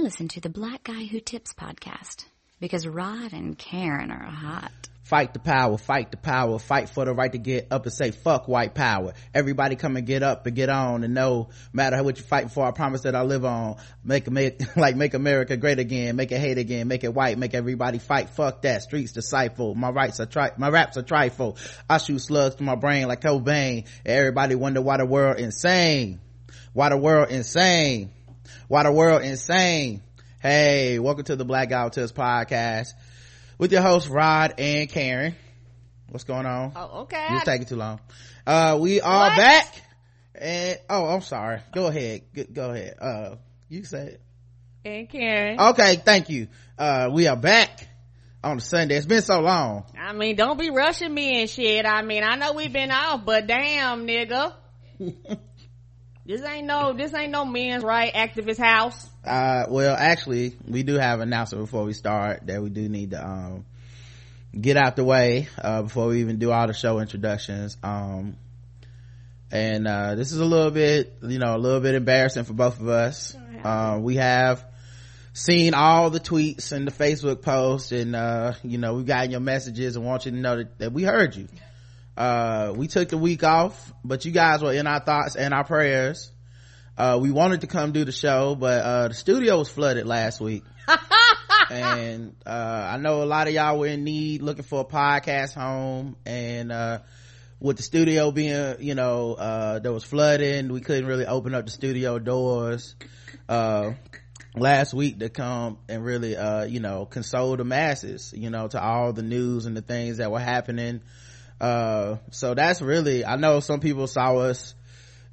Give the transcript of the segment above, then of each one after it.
Listen to the Black Guy Who Tips podcast because Rod and Karen are hot. Fight the power, fight the power, fight for the right to get up and say fuck white power. Everybody come and get up and get on and know, matter what you're fighting for, I promise that I live on. Make, make, like make America great again, make it hate again, make it white, make everybody fight. Fuck that, streets disciple. My rights are tri, my raps are trifle. I shoot slugs to my brain like Cobain. Everybody wonder why the world insane. Why the world insane. Why the world insane. Hey, welcome to the Black Guy Tips podcast with your hosts Rod and Karen. What's going on? Oh, okay. You're taking too long. Uh, we are What? back. And oh, I'm sorry. Go ahead. Go, go ahead. Uh, you said. And Karen. Okay, thank you. Uh, we are back on a Sunday. It's been so long. I mean, don't be rushing me and shit. I mean, I know we've been off, but damn, nigga. this ain't no, this ain't no men's right activist house. Uh, well, actually, we do have an announcement before we start that we do need to, um, get out the way, uh, before we even do all the show introductions. Um, and, uh, this is a little bit, you know, a little bit embarrassing for both of us. Uh, we have seen all the tweets and the Facebook posts and, uh, you know, we've gotten your messages and want you to know that, that we heard you. Uh, we took the week off, but you guys were in our thoughts and our prayers. Uh, we wanted to come do the show, but, uh, the studio was flooded last week. and, uh, I know a lot of y'all were in need looking for a podcast home and, uh, with the studio being, you know, uh, there was flooding, we couldn't really open up the studio doors, uh, last week to come and really, uh, you know, console the masses, you know, to all the news and the things that were happening. Uh, so that's really, I know some people saw us,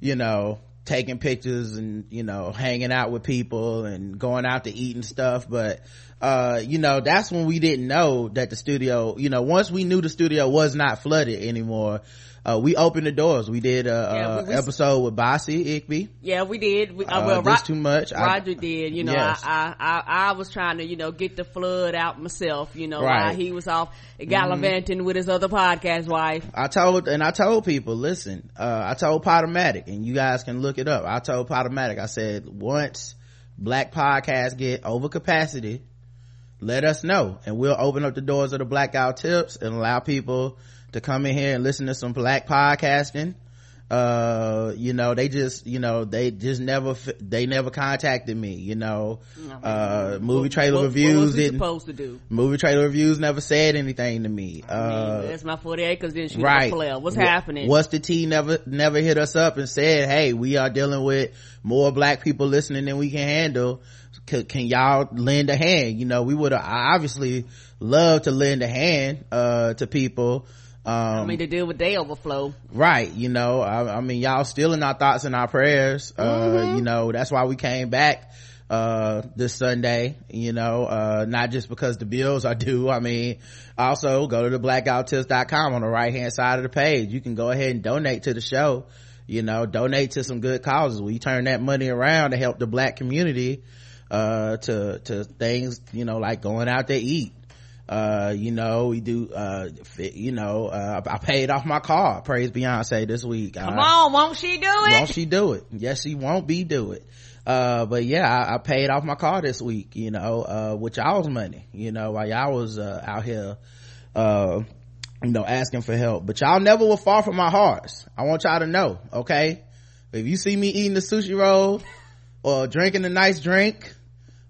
you know, taking pictures and, you know, hanging out with people and going out to eat and stuff. But, uh, you know, that's when we didn't know that the studio, you know, once we knew the studio was not flooded anymore, uh, we opened the doors. We did a, Yeah, we- we- episode with Bossy Igby. Yeah, we did. We, uh, Uh, well, this Rod- too much. I- Roger did. You know, Yes. I, I, I, I was trying to, you know, get the flood out myself. You know, Right. while he was off gallivanting with his other podcast wife. I told, and I told people, listen, uh, I told Podomatic, and you guys can look it up. I told Podomatic, I said, once black podcasts get over capacity, let us know, and we'll open up the doors of the Blackout Tips and allow people to come in here and listen to some black podcasting. Uh, you know, they just, you know, they just never, they never contacted me, you know, uh, movie trailer what, reviews What didn't, supposed to do? movie trailer reviews never said anything to me. I Uh, mean, that's my 40 acres didn't shoot right a flare. What's Wha- happening? what's the t never never hit us up and said hey we are dealing with more black people listening than we can handle C- can y'all lend a hand you know we would have obviously love to lend a hand uh to people um I mean, to deal with day overflow. right you know I, I mean y'all still in our thoughts and our prayers. Uh Mm-hmm. you know that's why we came back uh this sunday you know uh not just because the bills are due. I mean also go to the blackouttips.com on the right hand side of the page. You can go ahead and donate to the show. You know donate to some good causes. We turn that money around to help the black community uh to to things you know like going out to eat uh you know we do uh you know uh i paid off my car. Praise beyonce this week Come Uh, on, won't she do it? won't she do it? Yes she won't be do it. Uh but yeah I, I paid off my car this week you know uh with y'all's money you know while y'all was uh out here uh you know asking for help. But y'all never were far from my hearts. I want y'all to know okay? If you see me eating the sushi roll or drinking a nice drink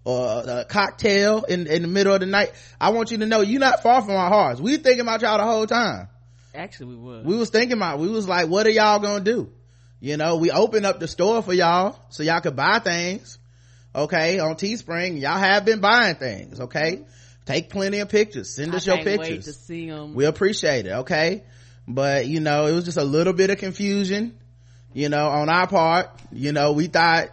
or a cocktail in in the middle of the night i want you to know you're not far from our hearts. We thinking about y'all the whole time. Actually, we were. we was thinking about we was like what are y'all gonna do? You know we opened up the store for y'all so y'all could buy things okay? On teespring y'all have been buying things okay? Take plenty of pictures. Send us I your pictures to see them. we appreciate it okay? But you know it was just a little bit of confusion you know on our part. You know we thought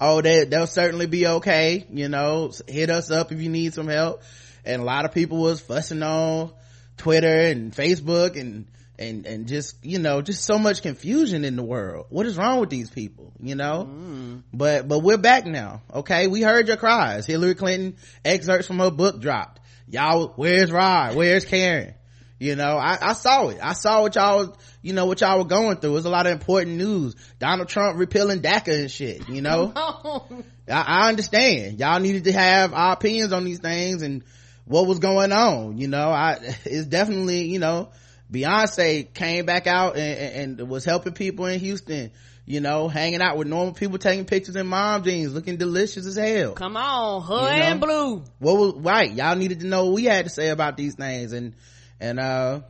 oh they, they'll certainly be okay you know. Hit us up if you need some help. And a lot of people was fussing on twitter and facebook and and and just you know just so much confusion in the world. What is wrong with these people you know? Mm. But but we're back now okay? We heard your cries. Hillary clinton excerpts from her book dropped. Y'all where's rod? Where's karen You know, I, I saw it. I saw what y'all you know, what y'all were going through. It was a lot of important news. Donald Trump repealing DACA and shit, you know? Oh. I, I understand. Y'all needed to have our opinions on these things and what was going on, you know? I, it's definitely, you know, Beyonce came back out and, and was helping people in Houston you know, hanging out with normal people, taking pictures in mom jeans, looking delicious as hell. Come on, hood you know? and blue. What was right? Y'all needed to know what we had to say about these things, and and uh,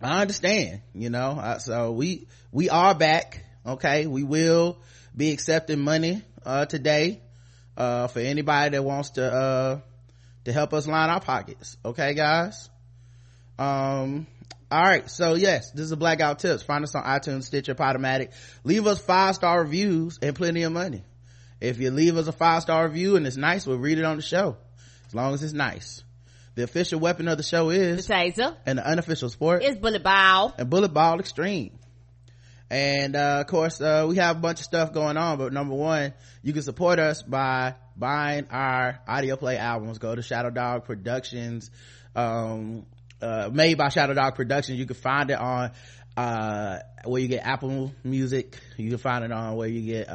I understand. You know, uh, so we we are back. Okay, we will be accepting money uh, today uh, for anybody that wants to uh, to help us line our pockets. Okay, guys. Um, all right so yes this is a blackout tips find us on itunes stitcher podomatic leave us five star reviews and plenty of money if you leave us a five star review and it's nice we'll read it on the show as long as it's nice the official weapon of the show is the taser. and the unofficial sport. Is bullet ball. And bullet ball extreme. And uh, of course uh, we have a bunch of stuff going on but number one you can support us by buying our audio play albums. Go to shadow dog productions um, uh, made by shadow dog productions. You can find it on uh, where you get apple music. You can find it on where you get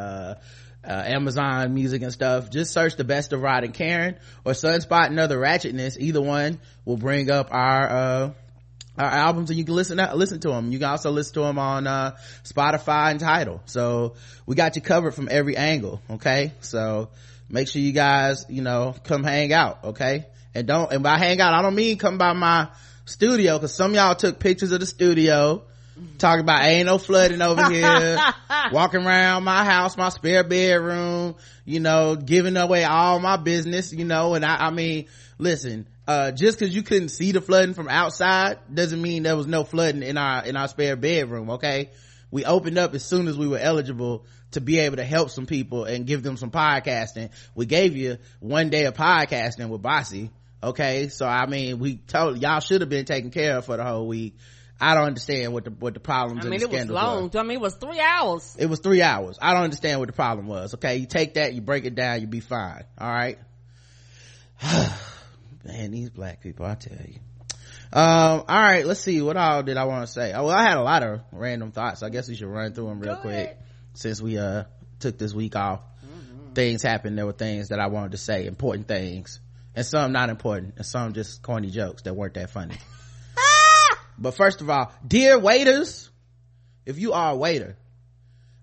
uh, Amazon music and stuff. Just search the best of Rod and Karen or Sunspot and other ratchetness. Either one will bring up our, uh, our albums and you can listen to, listen to them. You can also listen to them on, uh, Spotify and Tidal. So we got you covered from every angle. Okay. So make sure you guys, you know, come hang out. Okay. And don't, and by hang out, I don't mean come by my studio because some y'all took pictures of the studio talking about ain't no flooding over here. Walking around my house my spare bedroom you know giving away all my business you know and i, I mean listen uh, just because you couldn't see the flooding from outside doesn't mean there was no flooding in our in our spare bedroom okay? We opened up as soon as we were eligible to be able to help some people and give them some podcasting. We gave you one day of podcasting with bossy okay? So i mean we told y'all should have been taken care of for the whole week I don't understand what the what the problems. I mean, it was long. Were. I mean, it was three hours. It was three hours. I don't understand what the problem was. Okay, you take that, you break it down, you be fine. All right. Man, these black people, I tell you. Um, all right, let's see. What all did I want to say? Oh, well, I had a lot of random thoughts. I guess we should run through them real Go quick ahead. since we uh took this week off. Mm-hmm. Things happened. There were things that I wanted to say, important things, and some not important, and some just corny jokes that weren't that funny. But first of all, dear waiters, if you are a waiter,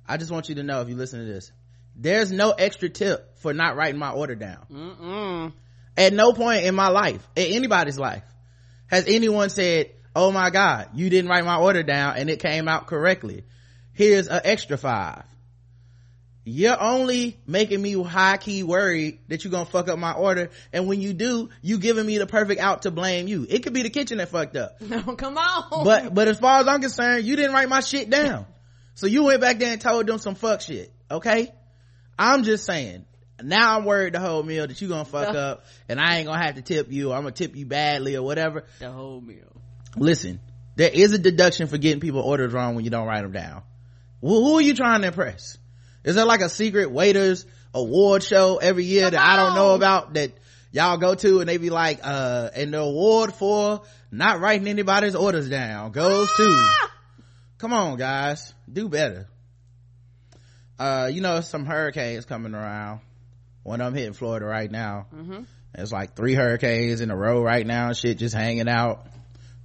I just want you to know if you listen to this, there's no extra tip for not writing my order down. Mm-mm. At no point in my life, in anybody's life, has anyone said, Oh my God, you didn't write my order down and it came out correctly. Here's an extra five you're only making me high key worried that you're gonna fuck up my order. And when you do you giving me the perfect out to blame you. It could be the kitchen that fucked up. No come on. But but as far as i'm concerned you didn't write my shit down. So you went back there and told them some fuck shit okay? I'm just saying. Now i'm worried the whole meal that you're gonna fuck up and i ain't gonna have to tip you. I'm gonna tip you badly or whatever. The whole meal. Listen there is a deduction for getting people orders wrong when you don't write them down. Well, who are you trying to impress is there like a secret waiters award show every year Come that. I don't know about that y'all go to and they be like, uh, and the award for not writing anybody's orders down goes ah! to, come on guys, do better. Uh, you know, some hurricanes coming around. One of them hitting Florida right now. Mm-hmm. It's like three hurricanes in a row right now. Shit just hanging out.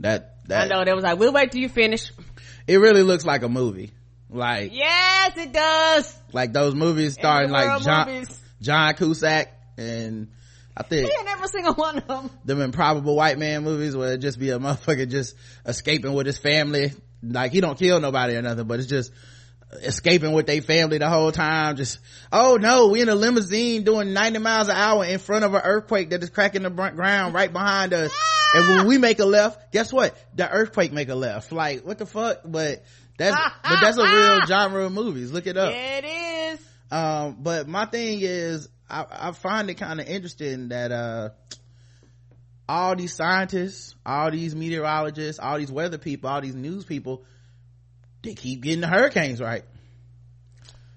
That, that. I know. That was like, we'll wait till you finish. It really looks like a movie. Like yes, it does. Like those movies starting like John movies. John Cusack and I think yeah, never single one of them. Them improbable white man movies where it just be a motherfucker just escaping with his family. Like he don't kill nobody or nothing, but it's just escaping with their family the whole time. Just, oh no, we in a limousine doing 90 miles an hour in front of an earthquake that is cracking the ground right behind us. and when ah! we make a left, guess what? The earthquake make a left. Like, what the fuck? But that's but that's a real genre of movies. Look it up. Yeah, it is. Um, but my thing is, I, I find it kind of interesting that uh, all these scientists, all these meteorologists, all these weather people, all these news people, they keep getting the hurricanes right.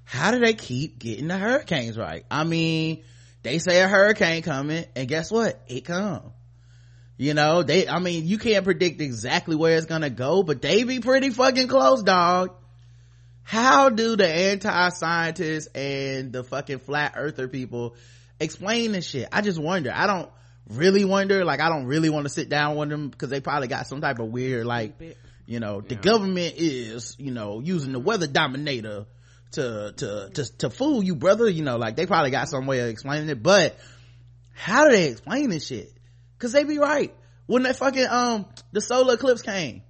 How do they keep getting the hurricanes right? I mean, they say a hurricane coming, and guess what? It come. You know, they, I mean, you can't predict exactly where it's gonna go, but they be pretty fucking close, dog. How do the anti-scientists and the fucking flat earther people explain this shit? I just wonder. I don't really wonder, like, I don't really want to sit down with them because they probably got some type of weird, like, you know, the government is, you know, using the weather dominator to, to, to, to fool you, brother. You know, like they probably got some way of explaining it, but how do they explain this shit? Cause they be right. When that fucking, um, the solar eclipse came,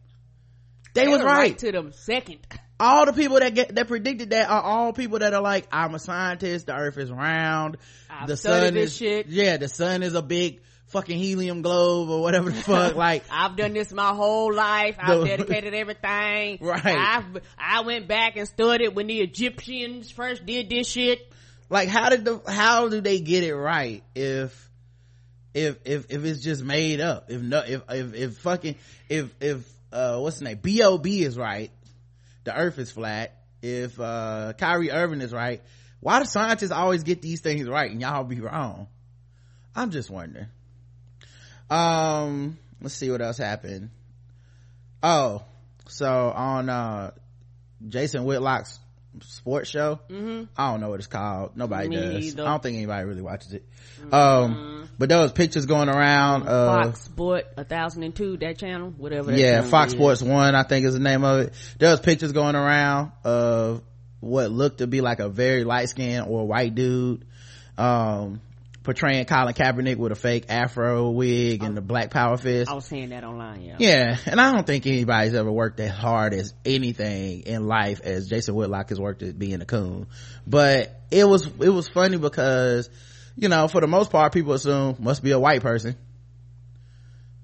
they, was were right. to them second. All the people that get, that predicted that are all people that are like, I'm a scientist, the earth is round, I've the sun this is, shit. yeah, the sun is a big fucking helium globe or whatever the fuck, like, I've done this my whole life. I've dedicated everything. Right. I've, I went back and studied when the Egyptians first did this shit. like how did the how do they get it right if if if if it's just made up if no if if, if fucking if if uh what's the name? Bob is right. The earth is flat. If uh kyrie irving is right. Why do scientists always get these things right and y'all be wrong? I'm just wondering. Um let's see what else happened. Oh so on uh jason whitlock's sports show Mm-hmm. I don't know what it's called. Nobody Me does. either. I don't think anybody really watches it. Um, but there was pictures going around. Uh, Fox Sport 1002, that channel, whatever. That yeah, Fox is. Sports One, I think is the name of it. There was pictures going around of what looked to be like a very light skinned or white dude, um, portraying Colin Kaepernick with a fake afro wig and the black power fist. I was saying that online, yeah. Yeah, and I don't think anybody's ever worked as hard as anything in life as Jason Whitlock has worked at being a coon. But it was it was funny because, you know, for the most part, people assume must be a white person.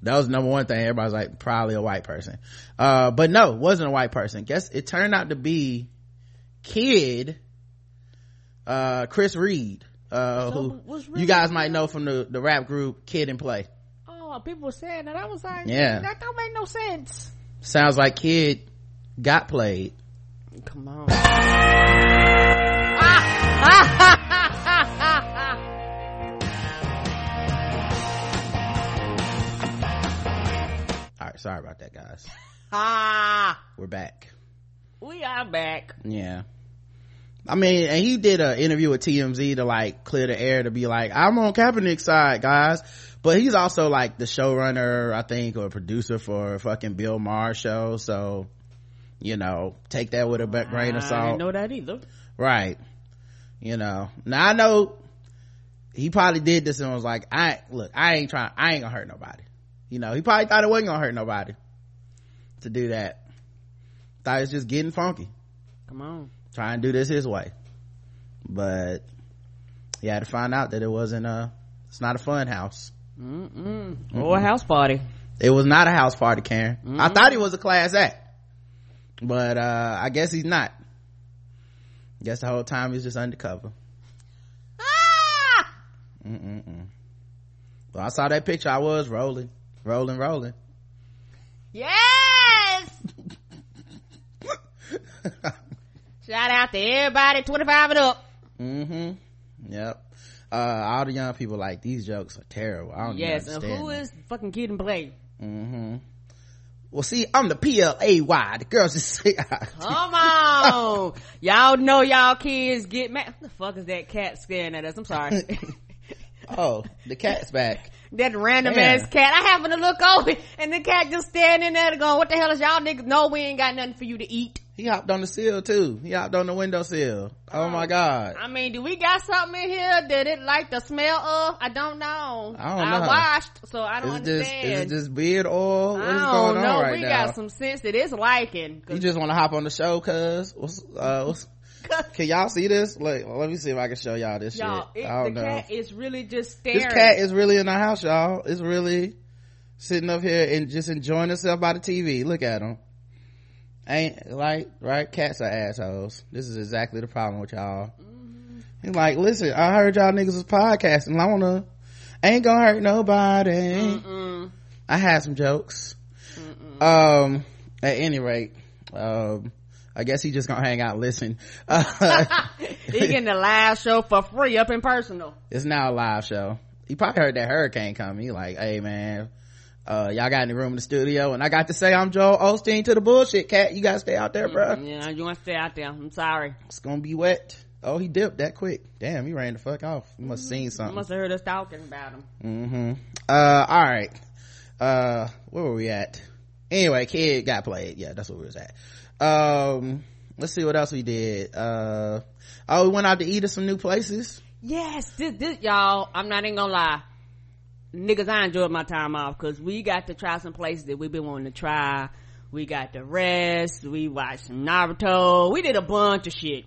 That was number one thing. Everybody's like, probably a white person. Uh, but no, wasn't a white person. Guess it turned out to be kid, uh, Chris Reid, uh, who was you guys might know from the, the rap group Kid and Play. Oh, people were saying that. I was like, Yeah. that don't make no sense. Sounds like Kid got played. Come on. All right, sorry about that, guys. ah, We're back. we are back. Yeah. I mean, and he did an interview with TMZ to like clear the air to be like, I'm on Kaepernick's side, guys. But he's also like the showrunner, I think, or producer for fucking Bill Maher show. So, you know, take that with a grain of salt. I didn't know that either. right you know now i know he probably did this and was like i look i ain't trying i ain't gonna hurt nobody you know he probably thought it wasn't gonna hurt nobody to do that thought it was just getting funky Come on. Try and do this his way but he had to find out that it wasn't a it's not a fun house Mm-mm. Or a house party. it was not a house party karen i thought he was a class act but uh i guess he's not guess the whole time he's just undercover Ah! Mm-mm-mm. Well, I saw that picture. I was rolling, rolling, rolling. Yes! Shout out to everybody 25 and up. Mm-hmm. Yep. Uh, all the young people like these jokes are terrible. I don't Yes, and who them. is fucking Kid and Play? Mm-hmm. Well, see, I'm the P-L-A-Y. The girls just say, Come on. y'all know y'all kids get mad. What the fuck is that cat staring at us? I'm sorry. oh, the cat's back. that random Damn. ass cat. I happen to look over and the cat just standing there going, what the hell is y'all niggas? No, we ain't got nothing for you to eat. He hopped on the sill too. He hopped on the windowsill. Oh my god. I mean, do we got something in here that it like the smell of? I don't know. I don't know. I washed, so I don't Is it just, understand. is it just beard oil? What is I going don't on know. right we now? got some sense that it's liking. you just want to hop on the show cuz what's uh what's can y'all see this like let me see if i can show y'all this y'all, shit it, i the don't know cat is really just staring. this cat is really in the house y'all it's really sitting up here and just enjoying itself by the tv look at him ain't like right cats are assholes this is exactly the problem with y'all he's like listen i heard y'all niggas was podcasting i wanna ain't gonna hurt nobody Mm-mm. I had some jokes. Um, at any rate, um, I guess he just gonna hang out and listen. Uh, he getting the live show for free up in personal. it's now a live show. He probably heard that hurricane coming. He like, hey man, uh y'all got any room in the studio and i got to say i'm joel osteen to the bullshit cat you gotta stay out there bro Yeah, you want to stay out there. I'm sorry. it's gonna be wet. Oh he dipped that quick. Damn he ran the fuck off. You must have seen You something. must have heard us talking about him. mm-hmm. Uh all right. Uh where were we at? Anyway kid got played. Yeah that's what we was at. Um let's see what else we did. Uh oh we went out to eat at some new places. Yes, this, this, y'all, I'm not even gonna lie. Niggas, I enjoyed my time off because we got to try some places that we've been wanting to try. We got to rest. We watched some Naruto. We did a bunch of shit.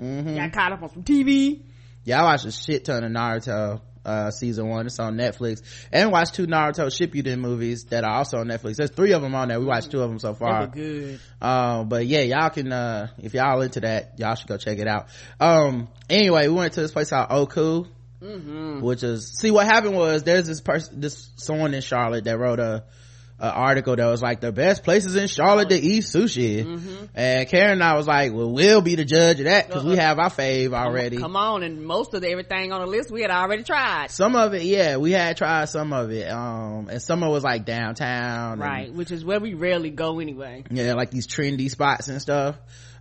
mm-hmm Got caught up on some TV. Yeah, I watched a shit ton of Naruto, uh, season one. It's on Netflix. And watched two Naruto Shippuden movies that are also on Netflix. There's three of them on there. We watched two of them so far. good. Um, but yeah, y'all can, uh, if y'all into that, y'all should go check it out. Um, anyway, we went to this place called Oku, Mm-hmm. which is, see what happened was there's this person, this, someone in Charlotte that wrote a, a article that was like the best places in Charlotte to eat sushi. Mm-hmm. And Karen and I was like, well, we'll be the judge of that because we Uh-uh. have our fave already. Come on, and most of the, everything on the list we had already tried. some of it yeah we had tried some of it um and some of it was like downtown and, Right, which is where we rarely go anyway. yeah like these trendy spots and stuff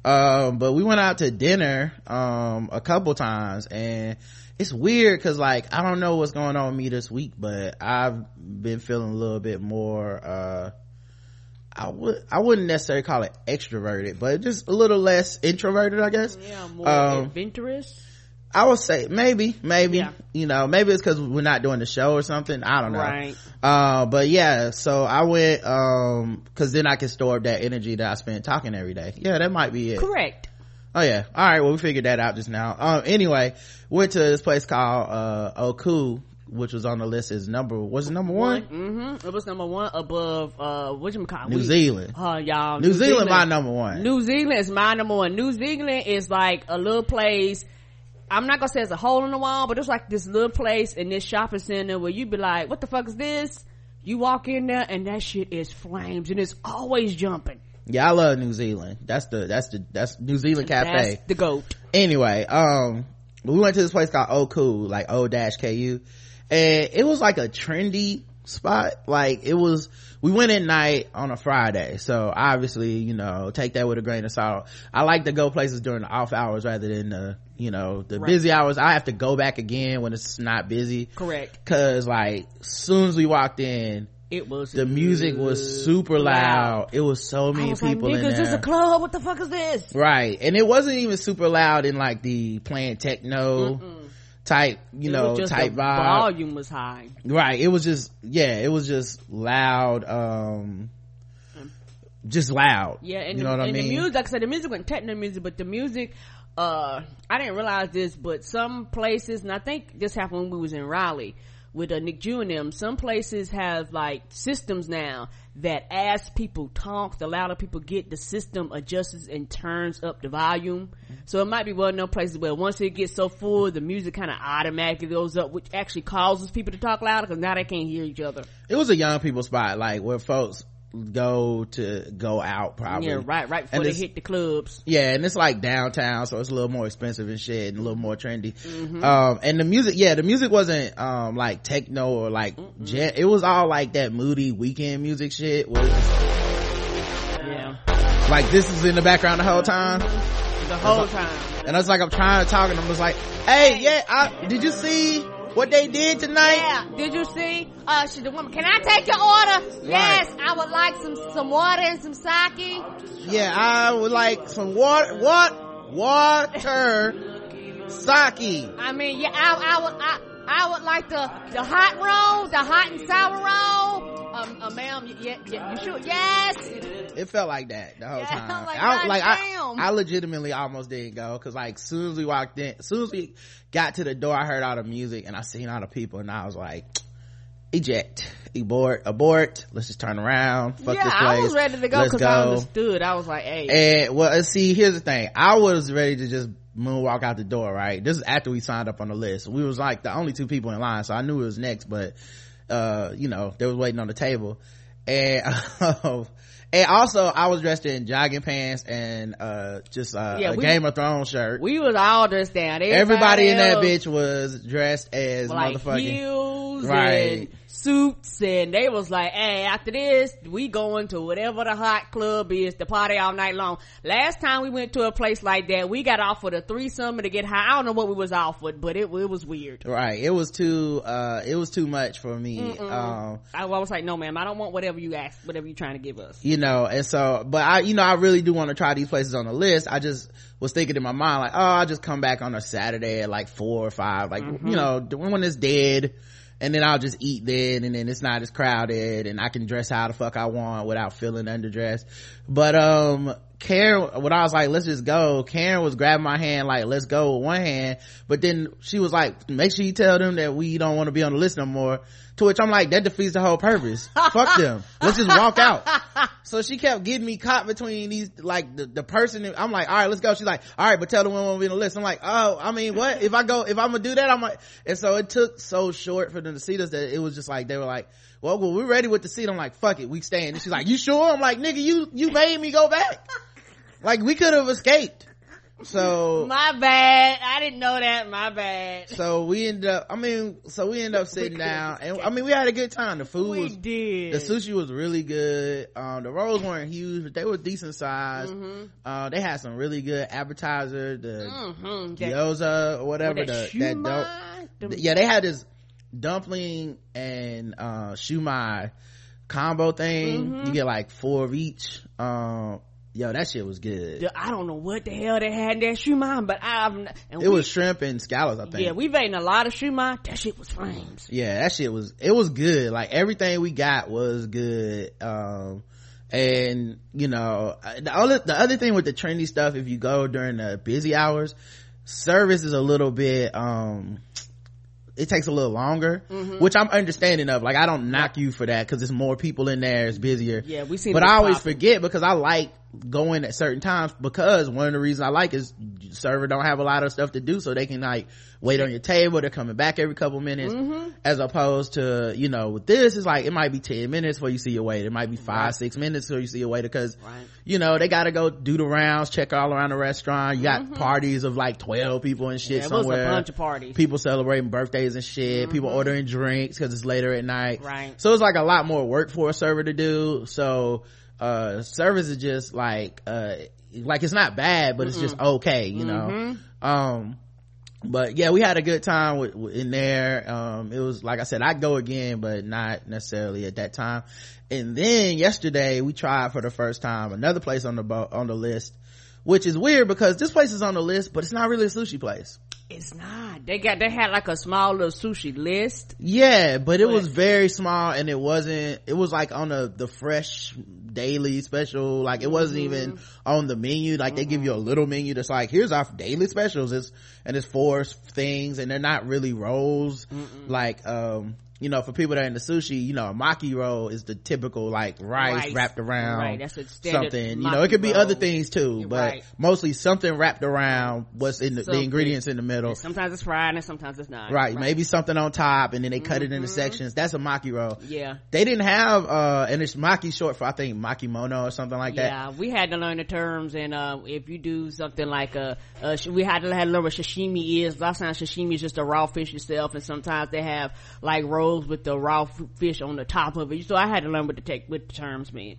um but we went out to dinner um a couple times and it's weird because like i don't know what's going on with me this week but i've been feeling a little bit more uh I would I wouldn't necessarily call it extroverted, but just a little less introverted, I guess. Yeah, more Um, adventurous. I would say maybe, maybe, Yeah. you know, maybe it's cause we're not doing the show or something. I don't know. Right. Uh, but yeah, so I went, um, cause then I can store up that energy that I spent talking every day. Yeah, that might be it. Correct. Oh yeah. All right. Well, we figured that out just now. Um, anyway, went to this place called, uh, Oku, which was on the list as number, was it number one? Mm-hmm. It was number one above, uh, what you call New Zealand. Oh, y'all. New, Zealand, my number one. New Zealand is my number one. New Zealand is like a little place. I'm not gonna say it's a hole in the wall, but it's like this little place in this shopping center where you be like, what the fuck is this? You walk in there and that shit is flames and it's always jumping. Yeah, I love New Zealand. That's the, that's the, that's New Zealand Cafe. That's the goat. anyway um we went to this place called oku like o dash ku and it was like a trendy spot like it was we went at night on a friday so obviously you know take that with a grain of salt i like to go places during the off hours rather than the you know the Right. busy hours i have to go back again when it's not busy Correct. because like soon as we walked in It was the music was super loud. It was so I many was like, people in niggas, there this a club. What the fuck is this? right. And it wasn't even super loud in like the playing techno type you It know was just type the vibe. volume was high. right. It was just yeah it was just loud um just loud. Yeah, and, you the, know what i and the music, like I said, the music wasn't techno music, but the music, uh, I didn't realize this, but some places, and I think this happened when we was in Raleigh with a Nick Jew them, some places have like systems now that as people talk, the louder people get, the system adjusts and turns up the volume. So it might be one of those places where once it gets so full, the music kind of automatically goes up, which actually causes people to talk louder because now they can't hear each other. it was a young people spot like where folks go to go out probably Yeah, right, right before And they hit the clubs. yeah and it's like downtown so it's a little more expensive and shit and a little more trendy Mm-hmm. um and the music yeah the music wasn't um like techno or like jet it was all like that moody Weeknd music shit Yeah. like this is in the background the whole time The whole time. and I was like I'm trying to talk and I'm just like hey yeah I, did you see what they did tonight Yeah. Did you see? Uh, she the woman. Can I take your order? Yes. I would like some some water and some sake. yeah I would like some water what water sake I mean, yeah. I I would I. I would like the the hot roll, the hot and sour roll. Um, uh, ma'am, yeah, yeah, you sure? Yes. it felt like that the whole Yeah, time. I'm like, I, like I. I legitimately almost didn't go because like soon as we walked in, as soon as we got to the door, I heard all the music and I seen all the people and I was like, eject, abort, abort. Let's just turn around. Fuck yeah, this place. I was ready to go because I understood. I was like, hey, And well, see, here's the thing. I was ready to just moonwalk out the door, right? This is after we signed up on the list. We was like the only two people in line, so I knew it was next, but, uh, you know, they was waiting on the table. And, and also I was dressed in jogging pants and, uh, just, uh, Yeah, a we- Game of Thrones shirt. we was all dressed down. Everybody in that bitch was dressed as like motherfucking. Right. and suits and they was like, hey, after this, we going to whatever the hot club is to party all night long. Last time we went to a place like that, we got offered a threesome to get high. I don't know what we was offered, but it, it was weird. right it was too uh it was too much for me um I, I was like, no ma'am, I don't want whatever you ask, whatever you're trying to give us. you know and so but i you know i really do want to try these places on the list i just was thinking in my mind like oh i'll just come back on a saturday at like four or five like you know when it's dead and then i'll just eat then and then it's not as crowded and i can dress how the fuck i want without feeling underdressed. But um Karen, when I was like, let's just go, Karen was grabbing my hand like, let's go with one hand. But then she was like, make sure you tell them that we don't want to be on the list no more. To which I'm like, that defeats the whole purpose. Fuck them. Let's just walk out. So she kept getting me caught between these, like the, the person. that- I'm like, all right, let's go. She's like, all right, but tell them we won't be on the list. I'm like, oh, I mean, what? If I go, if I'm gonna do that, I'm like, and so it took so short for them to see us that it was just like, they were like, well, well, we're ready with the seat. I'm like, fuck it, we staying. And she's like, you sure? I'm like, nigga, you, you made me go back. Like we could have escaped. So, My bad. I didn't know that. My bad. so we ended up, I mean, so we ended up sitting down and I mean, we had a good time. The food We was, did. the sushi was really good. Um, the rolls weren't huge, but they were decent size. Mm-hmm. Uh, they had some really good appetizer, the Mhm. That- gyoza or whatever, What, the, that dope. The- Yeah, they had this dumpling and, uh, shumai combo thing. Mm-hmm. You get like four of each. Um, yo, that shit was good. I don't know what the hell they had in that shumai, but I've and It we, was shrimp and scallops, I think. yeah, we've eaten a lot of shumai. That shit was flames. yeah that shit was it was good like everything we got was good um and you know the other the other thing with the trendy stuff if you go during the busy hours service is a little bit um it takes a little longer Mm-hmm. which i'm understanding of like i don't knock you for that because there's more people in there it's busier Yeah, we seen but i always popping. forget because i like going at certain times because one of the reasons i like is server don't have a lot of stuff to do so they can like wait on your table they're coming back every couple minutes Mm-hmm. as opposed to you know with this it's like it might be 10 minutes before you see your waiter it might be five six minutes before you see your waiter because Right. you know they gotta go do the rounds check all around the restaurant you got Mm-hmm. parties of like 12 people and shit Yeah, it was a bunch of parties. people celebrating birthdays and shit people ordering drinks because it's later at night Mm-hmm. Right. so it's like a lot more work for a server to do so uh service is just like uh like it's not bad but it's just okay you know? Um but yeah we had a good time with, with- in there. Um it was like i said i'd go again but not necessarily at that time. And then yesterday we tried for the first time another place on the bo- on the list which is weird because this place is on the list but it's not really a sushi place It's not. They got they had like a small little sushi list. yeah but it was very small and it wasn't it was like on the the fresh daily special. Like it wasn't even on the menu. Like they give you a little menu that's like here's our daily specials. It's and it's four things and they're not really rolls. Like um you know for people that are into sushi you know a maki roll is the typical like rice, Rice. wrapped around Right, that's something you know it could be maki other things too but Right. mostly something wrapped around what's in the, the ingredients in the middle Sometimes it's fried and sometimes it's not. right, maybe something on top and then they cut it Mm-hmm. into sections that's a maki roll Yeah. they didn't have uh and it's maki short for i think makimono or something like that Yeah, we had to learn the terms, and uh, if you do something like a, sh- we had to had to learn what sashimi is. A lot of times sashimi is just a raw fish itself, and sometimes they have like rolls with the raw f- fish on the top of it. So I had to learn what the take what the terms mean.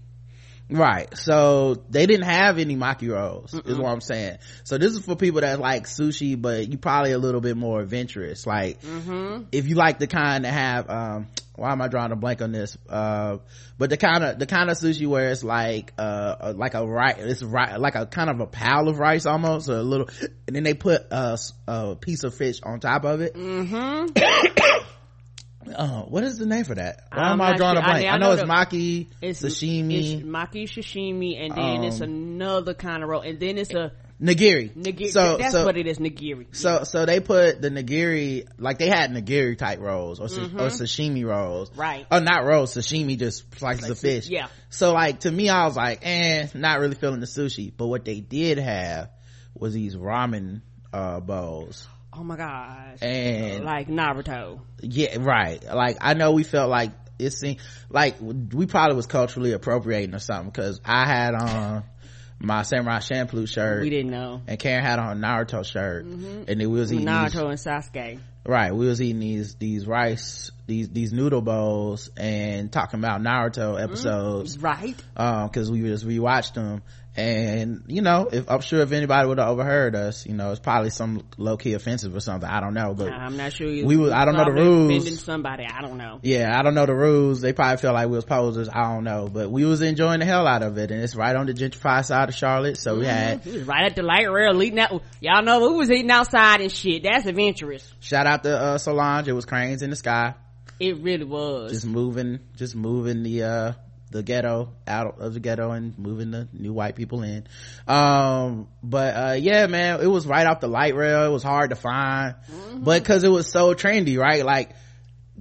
right so they didn't have any maki rolls is what i'm saying so this is for people that like sushi but you probably a little bit more adventurous like Mm-hmm. if you like the kind that have um why am i drawing a blank on this uh but the kind of the kind of sushi where it's like uh uh, like a rice it's right like a kind of a pile of rice almost or a little and then they put a piece of fish on top of it Mm-hmm. uh, what is the name for that? Why I'm am I drawing sure. a I blank? mean, I, I know, know it's the- maki, It's sashimi, it's maki sashimi, and then it's Um, another kind of roll, and then it's a nigiri. nigiri. So, that's so, what it is, nigiri. so, so they put the nigiri, like they had nigiri type rolls or, sa- or sashimi rolls. Mm-hmm. Right. Oh, not rolls, sashimi, just slices of fish. yeah. So like, to me, I was like, eh, not really feeling the sushi. But what they did have was these ramen, uh, bowls. Oh my gosh, And like Naruto. yeah right. Like i know we felt like it seemed like we probably was culturally appropriating or something because i had on my Samurai Champloo shirt We didn't know. and karen had on a naruto shirt. And then we was eating these, Naruto and Sasuke. right. We was eating these these rice these these noodle bowls and talking about naruto Mm-hmm. episodes. Right. Um because we just rewatched them and you know if i'm sure if anybody would have overheard us you know it's probably some low-key offensive or something. I don't know but i'm not sure we was- I don't know the rules. somebody i don't know. Yeah i don't know the rules. They probably feel like we was posers. I don't know. But we was enjoying the hell out of it and it's right on the gentrified side of charlotte so we had He was right at the light rail eating out. Y'all know who was eating outside and shit. That's adventurous. Shout out to uh solange. It was cranes in the sky. It really was. Just moving just moving the uh the ghetto out of the ghetto and moving the new white people in. Um but uh yeah man it was right off the light rail. It was hard to find. But because it was so trendy right? Like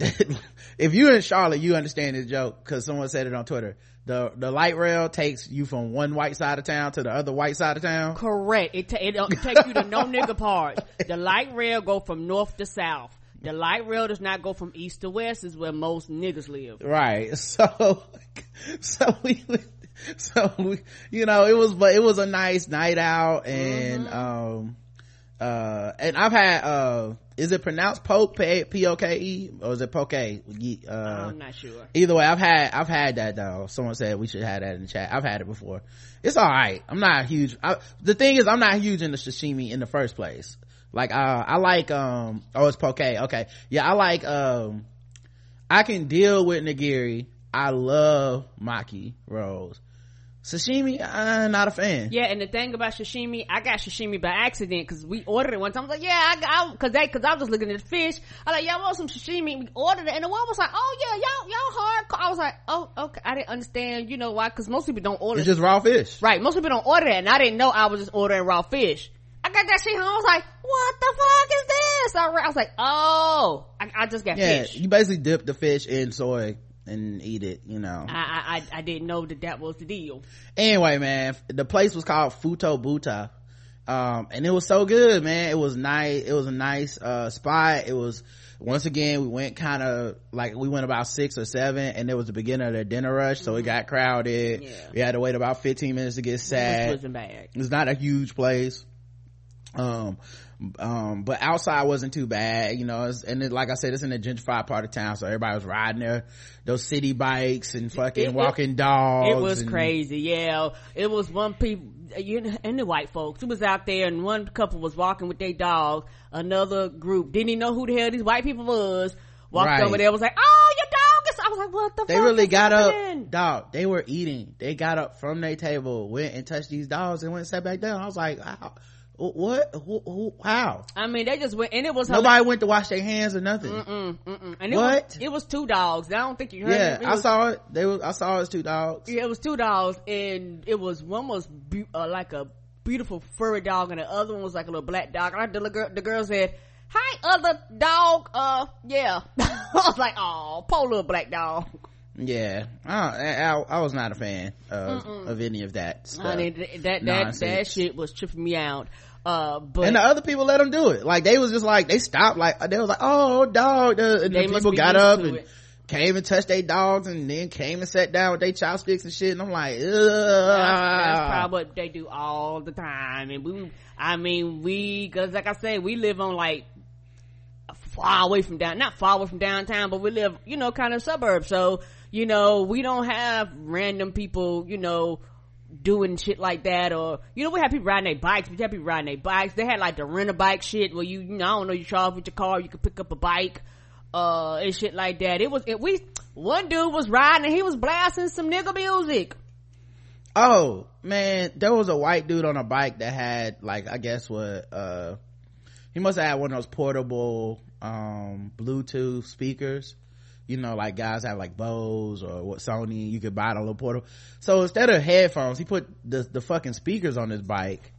if you're in charlotte you understand this joke because someone said it on twitter. The the light rail takes you from one white side of town to the other white side of town. Correct. It, ta- it, uh, takes you to no nigga parts. The light rail go from north to south. The light rail does not go from east to west is where most niggas live. right. So so we so we you know it was but it was a nice night out and um uh and i've had uh is it pronounced poke p-o-k-e or is it poke? Uh I'm not sure. either way i've had i've had that though. Someone said we should have that in the chat. I've had it before. It's all right. I'm not huge I, the thing is i'm not huge in the sashimi in the first place like uh i like um oh it's poke okay yeah i like um i can deal with nigiri i love maki rolls sashimi i'm not a fan Yeah, and the thing about sashimi, I got sashimi by accident because we ordered it one time. I was like, yeah, I got, cause they, cause I was just looking at the fish. I like, y'all want some sashimi? We ordered it and the one was like, oh yeah, y'all, y'all hardcore. I was like, oh, okay. I didn't understand, you know why? Cause most people don't order it's just raw fish Right. Most people don't order that, and I didn't know I was just ordering raw fish. I got that shit home. I was like, "What the fuck is this?" I, I was like, "Oh, I, I just got yeah fish." you basically dip the fish in soy and eat it you know I, I I didn't know that that was the deal. anyway man the place was called futo buta um and it was so good man it was nice it was a nice uh spot it was once again we went kind of like we went about six or seven and it was the beginning of the dinner rush so it got crowded Yeah. we had to wait about 15 minutes to get sat wasn't bad. it's not a huge place um um but outside wasn't too bad you know and it, like i said it's in the gentrified part of town so everybody was riding their those city bikes and fucking It- it- walking dogs It was and- crazy. Yeah, it was one people. You know, and the white folks. It was out there, and one couple was walking with their dog. Another group didn't even know who the hell these white people was. Walked Right. over there, was like, "Oh, your dog is." I was like, "What the?" they fuck really got happening? up dog they were eating they got up from their table went and touched these dogs and went and sat back down i was like how, what who, who, how I mean, they just went, and it was nobody went to wash their hands or nothing Mm-mm, mm-mm. And it What? Was, it was two dogs. I don't think you heard yeah it. It i was, saw it they was i saw it was two dogs Yeah, it was two dogs, and it was one was be- uh, like a beautiful furry dog, and the other one was like a little black dog. And I, the, girl, the girl said, "Hi, other dog." Uh, yeah. I was like, "Oh, poor little black dog." yeah I, I, I was not a fan of, of any of that stuff. I mean, that that Nonsense. that shit was tripping me out. Uh, but and the other people let them do it. Like they was just like they stopped. Like they was like, "Oh, dog!" The, and the people got up and it. came and touched their dogs, and then came and sat down with their chopsticks and shit. And I'm like, Ugh. that's, that's probably what they do all the time. And we, I mean, we, cause like I said, we live on like far away from down, not far away from downtown, but we live, you know, kind of suburbs. So, you know, we don't have random people, you know, doing shit like that or, you know, we have people riding their bikes, we have people riding their bikes. They had like the rent a bike shit where you, you know, I don't know, you off with your car, you could pick up a bike, uh, and shit like that. It was, it, we, one dude was riding and he was blasting some nigga music. oh man, there was a white dude on a bike that had like I guess what uh he must have had one of those portable um Bluetooth speakers. You know, like guys have like Bose or what Sony, you could buy it a little portable. So instead of headphones, he put the the fucking speakers on his bike.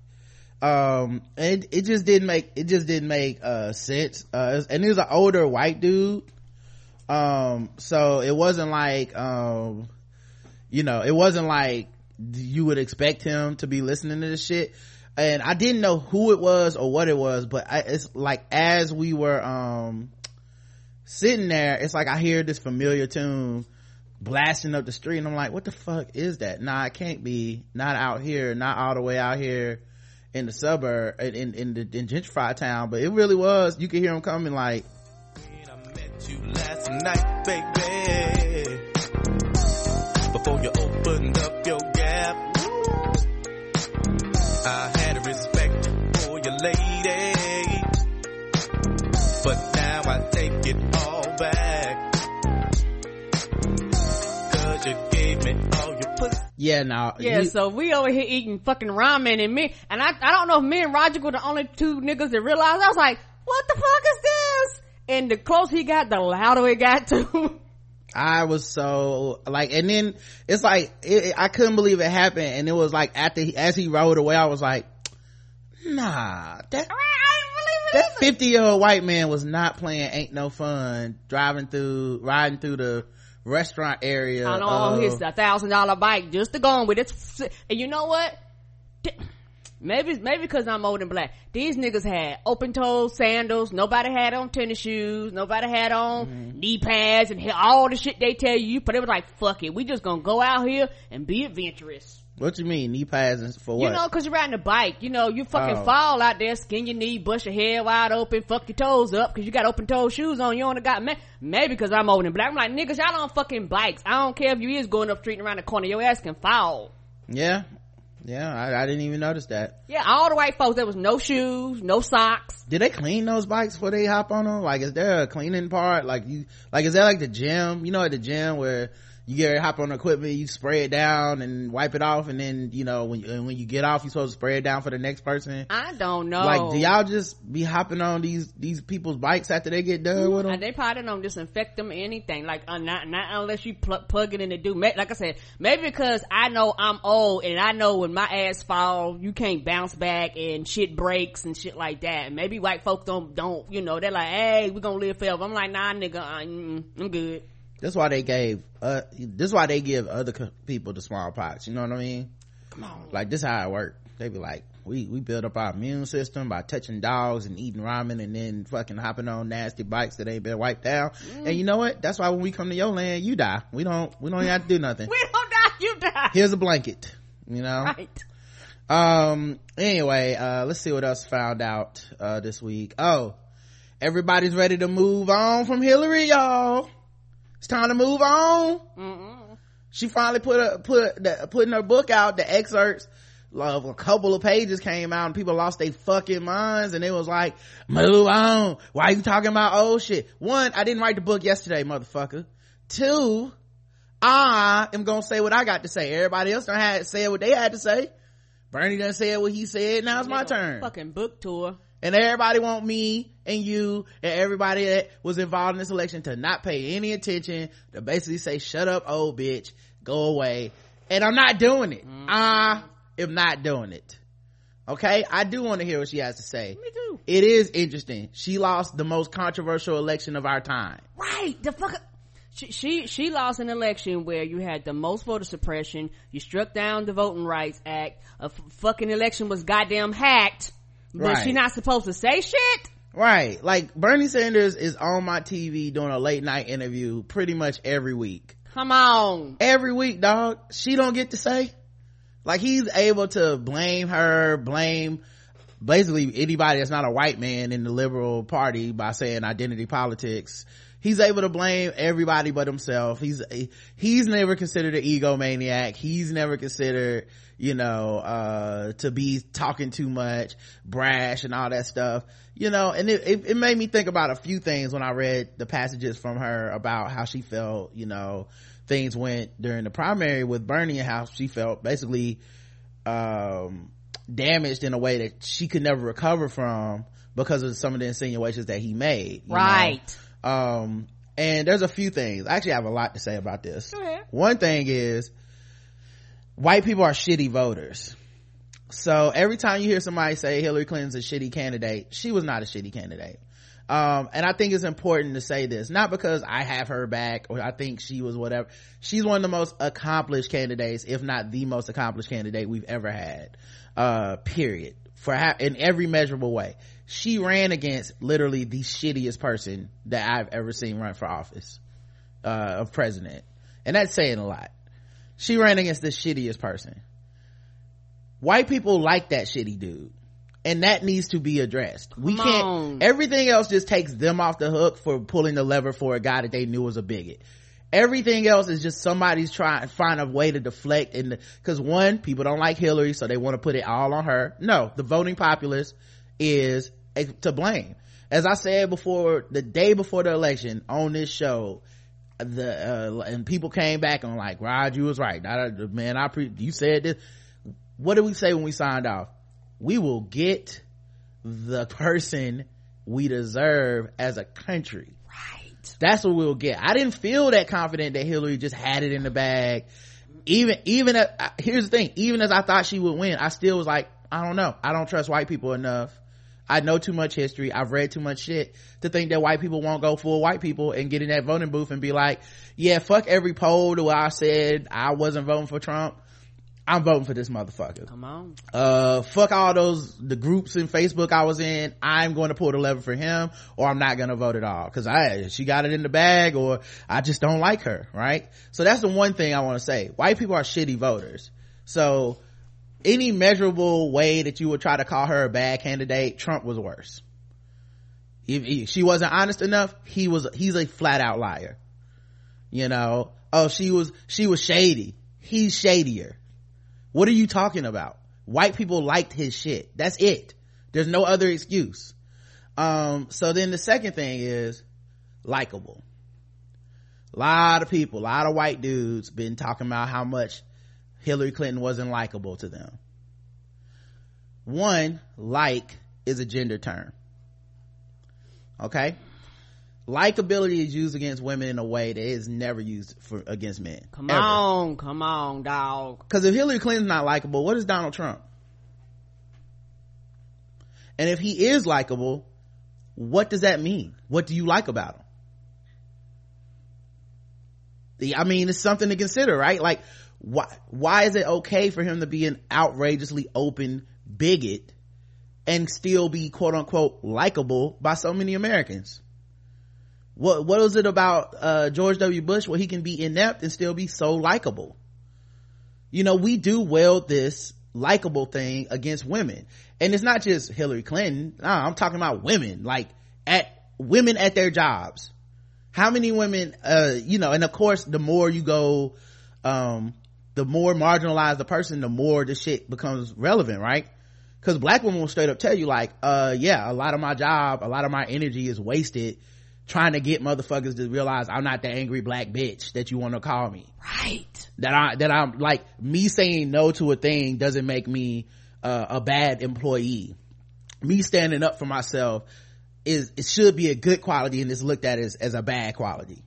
Um, and it, it just didn't make it just didn't make uh sense. Uh, and he was an older white dude. Um, so it wasn't like um, you know, it wasn't like you would expect him to be listening to this shit. And I didn't know who it was or what it was, but I, it's like as we were um sitting there, it's like I hear this familiar tune blasting up the street, and I'm like, what the fuck is that? Nah, it can't be not out here, not all the way out here in the suburb in in, the in gentrified town, but it really was. You could hear him coming like I met you last night, baby. Before you opened up your gap, I yeah no Yeah, you- so we over here eating fucking ramen and me, and I, I don't know if me and Roger were the only two niggas that realized. I was like, what the fuck is this? And the closer he got, the louder it got too. I was so like, and then it's like it, I couldn't believe it happened, and it was like after he, as he rode away, I was like, nah, that I didn't believe it that fifty year old white man was not playing "Ain't No Fun" driving through, riding through the restaurant area. on all of- his thousand dollar bike just to go on with it. And you know what? Maybe maybe because I'm old and black. These niggas had open toed sandals. Nobody had on tennis shoes. Nobody had on Mm-hmm. knee pads and all the shit they tell you. But it was like, fuck it. We just gonna go out here and be adventurous. What you mean knee pads and for what? You know, cause you're riding a bike. You know, you fucking Oh. fall out there, skin your knee, bust your head wide open, fuck your toes up, cause you got open toe shoes on. You only got, ma- maybe cause I'm old and black. I'm like, niggas, y'all on fucking bikes. I don't care if you is going up street and around the corner. Your ass can fall. yeah, yeah. I, I didn't even notice that. Yeah, all the white folks, there was no shoes, no socks. Did they clean those bikes before they hop on them? Like, is there a cleaning part? Like you, like is that like the gym? You know, at the gym where you get hop on the equipment, you spray it down and wipe it off, and then you know when and when you get off, you're supposed to spray it down for the next person. I don't know. Like, do y'all just be hopping on these these people's bikes after they get done with them? They probably don't disinfect them or anything. Like, uh, not, not unless you plug, plug it in and do. Like I said, maybe because I know I'm old and I know when my ass fall, you can't bounce back and shit breaks and shit like that. Maybe white folks don't, don't, you know, they're like, hey, we gonna live forever. I'm like, nah, nigga, uh, I'm good. That's why they gave. Uh, this is why they give other co- people the smallpox. You know what I mean? Come on. Like this, how it work. They be like, we we build up our immune system by touching dogs and eating ramen and then fucking hopping on nasty bikes that ain't been wiped down. And you know what? That's why when we come to your land, you die. We don't we don't have to do nothing. We don't die, you die. Here's a blanket. You know. Right. Um. Anyway, uh, let's see what else found out uh this week. Oh, everybody's ready to move on from Hillary, y'all. It's time to move on. Mm-mm. She finally put a put the, putting her book out. The excerpts of a couple of pages came out, and people lost their fucking minds. And it was like, move on. Why you talking about old shit? One, I didn't write the book yesterday, motherfucker. Two, I am gonna say what I got to say. Everybody else done had said what they had to say. Bernie done said what he said. Now it's my turn. Fucking book tour. And everybody want me and you and everybody that was involved in this election to not pay any attention, to basically say, shut up, old bitch, go away. And I'm not doing it. Mm-hmm. I am not doing it. Okay? I do want to hear what she has to say. Me too. It is interesting. She lost the most controversial election of our time. Right. The fuck. She, she she lost an election where you had the most voter suppression. You struck down the Voting Rights Act. A f- fucking election was goddamn hacked. But Right. she not supposed to say shit. Right. Like Bernie Sanders is on my TV doing a late night interview pretty much every week. Come on. every week, dog. She don't get to say. Like he's able to blame her, blame basically anybody that's not a white man in the liberal party by saying identity politics. He's able to blame everybody but himself. He's, he's never considered an egomaniac. He's never considered, you know, uh, to be talking too much, brash and all that stuff. You know, and it, it, it made me think about a few things when I read the passages from her about how she felt, you know, things went during the primary with Bernie and how she felt basically, um, damaged in a way that she could never recover from because of some of the insinuations that he made. you know? Right. Um, and there's a few things. I actually have a lot to say about this. Go ahead. One thing is white people are shitty voters. So every time you hear somebody say Hillary Clinton's a shitty candidate, she was not a shitty candidate. Um, and I think it's important to say this, not because I have her back or I think she was whatever. She's one of the most accomplished candidates, if not the most accomplished candidate we've ever had. Uh, period. For ha- in every measurable way. She ran against literally the shittiest person that I've ever seen run for office, uh, of president. And that's saying a lot. She ran against the shittiest person. White people like that shitty dude. and that needs to be addressed we Come can't on. everything else just takes them off the hook for pulling the lever for a guy that they knew was a bigot everything else is just somebody's trying to find a way to deflect and because one people don't like hillary so they want to put it all on her no the voting populace is eh, to blame as i said before the day before the election on this show the uh, and people came back and like rod you was right. Man i pre- you said this. What did we say when we signed off? We will get the person we deserve as a country. Right. that's what we'll get. I didn't feel that confident that hillary just had it in the bag. Even even uh, here's the thing. Even as i thought she would win i still was like i don't know. I don't trust white people enough I know too much history. I've read too much shit to think that white people won't go full white people and get in that voting booth and be like, yeah, fuck every poll to where I said I wasn't voting for Trump. I'm voting for this motherfucker. Come on. Uh, fuck all those, the groups in Facebook I was in. I'm going to pull the lever for him or I'm not going to vote at all. Cause I, she got it in the bag or I just don't like her, right? So that's the one thing I want to say. White people are shitty voters. So any measurable way that you would try to call her a bad candidate, Trump was worse. If he- she wasn't honest enough, he was, he's a flat out liar. You know, oh, she was, she was shady. He's shadier. What are you talking about? White people liked his shit. That's it. There's no other excuse. Um, so then the second thing is likable. A lot of people, a lot of white dudes been talking about how much Hillary Clinton wasn't likable to them. One, like is a gender term. Okay? Likability is used against women in a way that is never used for against men. Come Ever. on. Come on, dog. Because if Hillary Clinton's not likable, what is Donald Trump? And if he is likable, what does that mean? What do you like about him? The- I mean, it's something to consider, right? Like, why, why is it okay for him to be an outrageously open bigot and still be quote unquote likable by so many Americans? What, what is it about, uh, George W. Bush where he can be inept and still be so likable? you know we do wield this likable thing against women and it's not just hillary clinton no, i'm talking about women like at women at their jobs how many women uh you know and of course the more you go um the more marginalized the person the more the shit becomes relevant right because black women will straight up tell you like uh yeah a lot of my job a lot of my energy is wasted trying to get motherfuckers to realize i'm not the angry black bitch that you want to call me Right. that I that I'm like me saying no to a thing doesn't make me uh, a bad employee. Me standing up for myself is it should be a good quality and it's looked at as as a bad quality.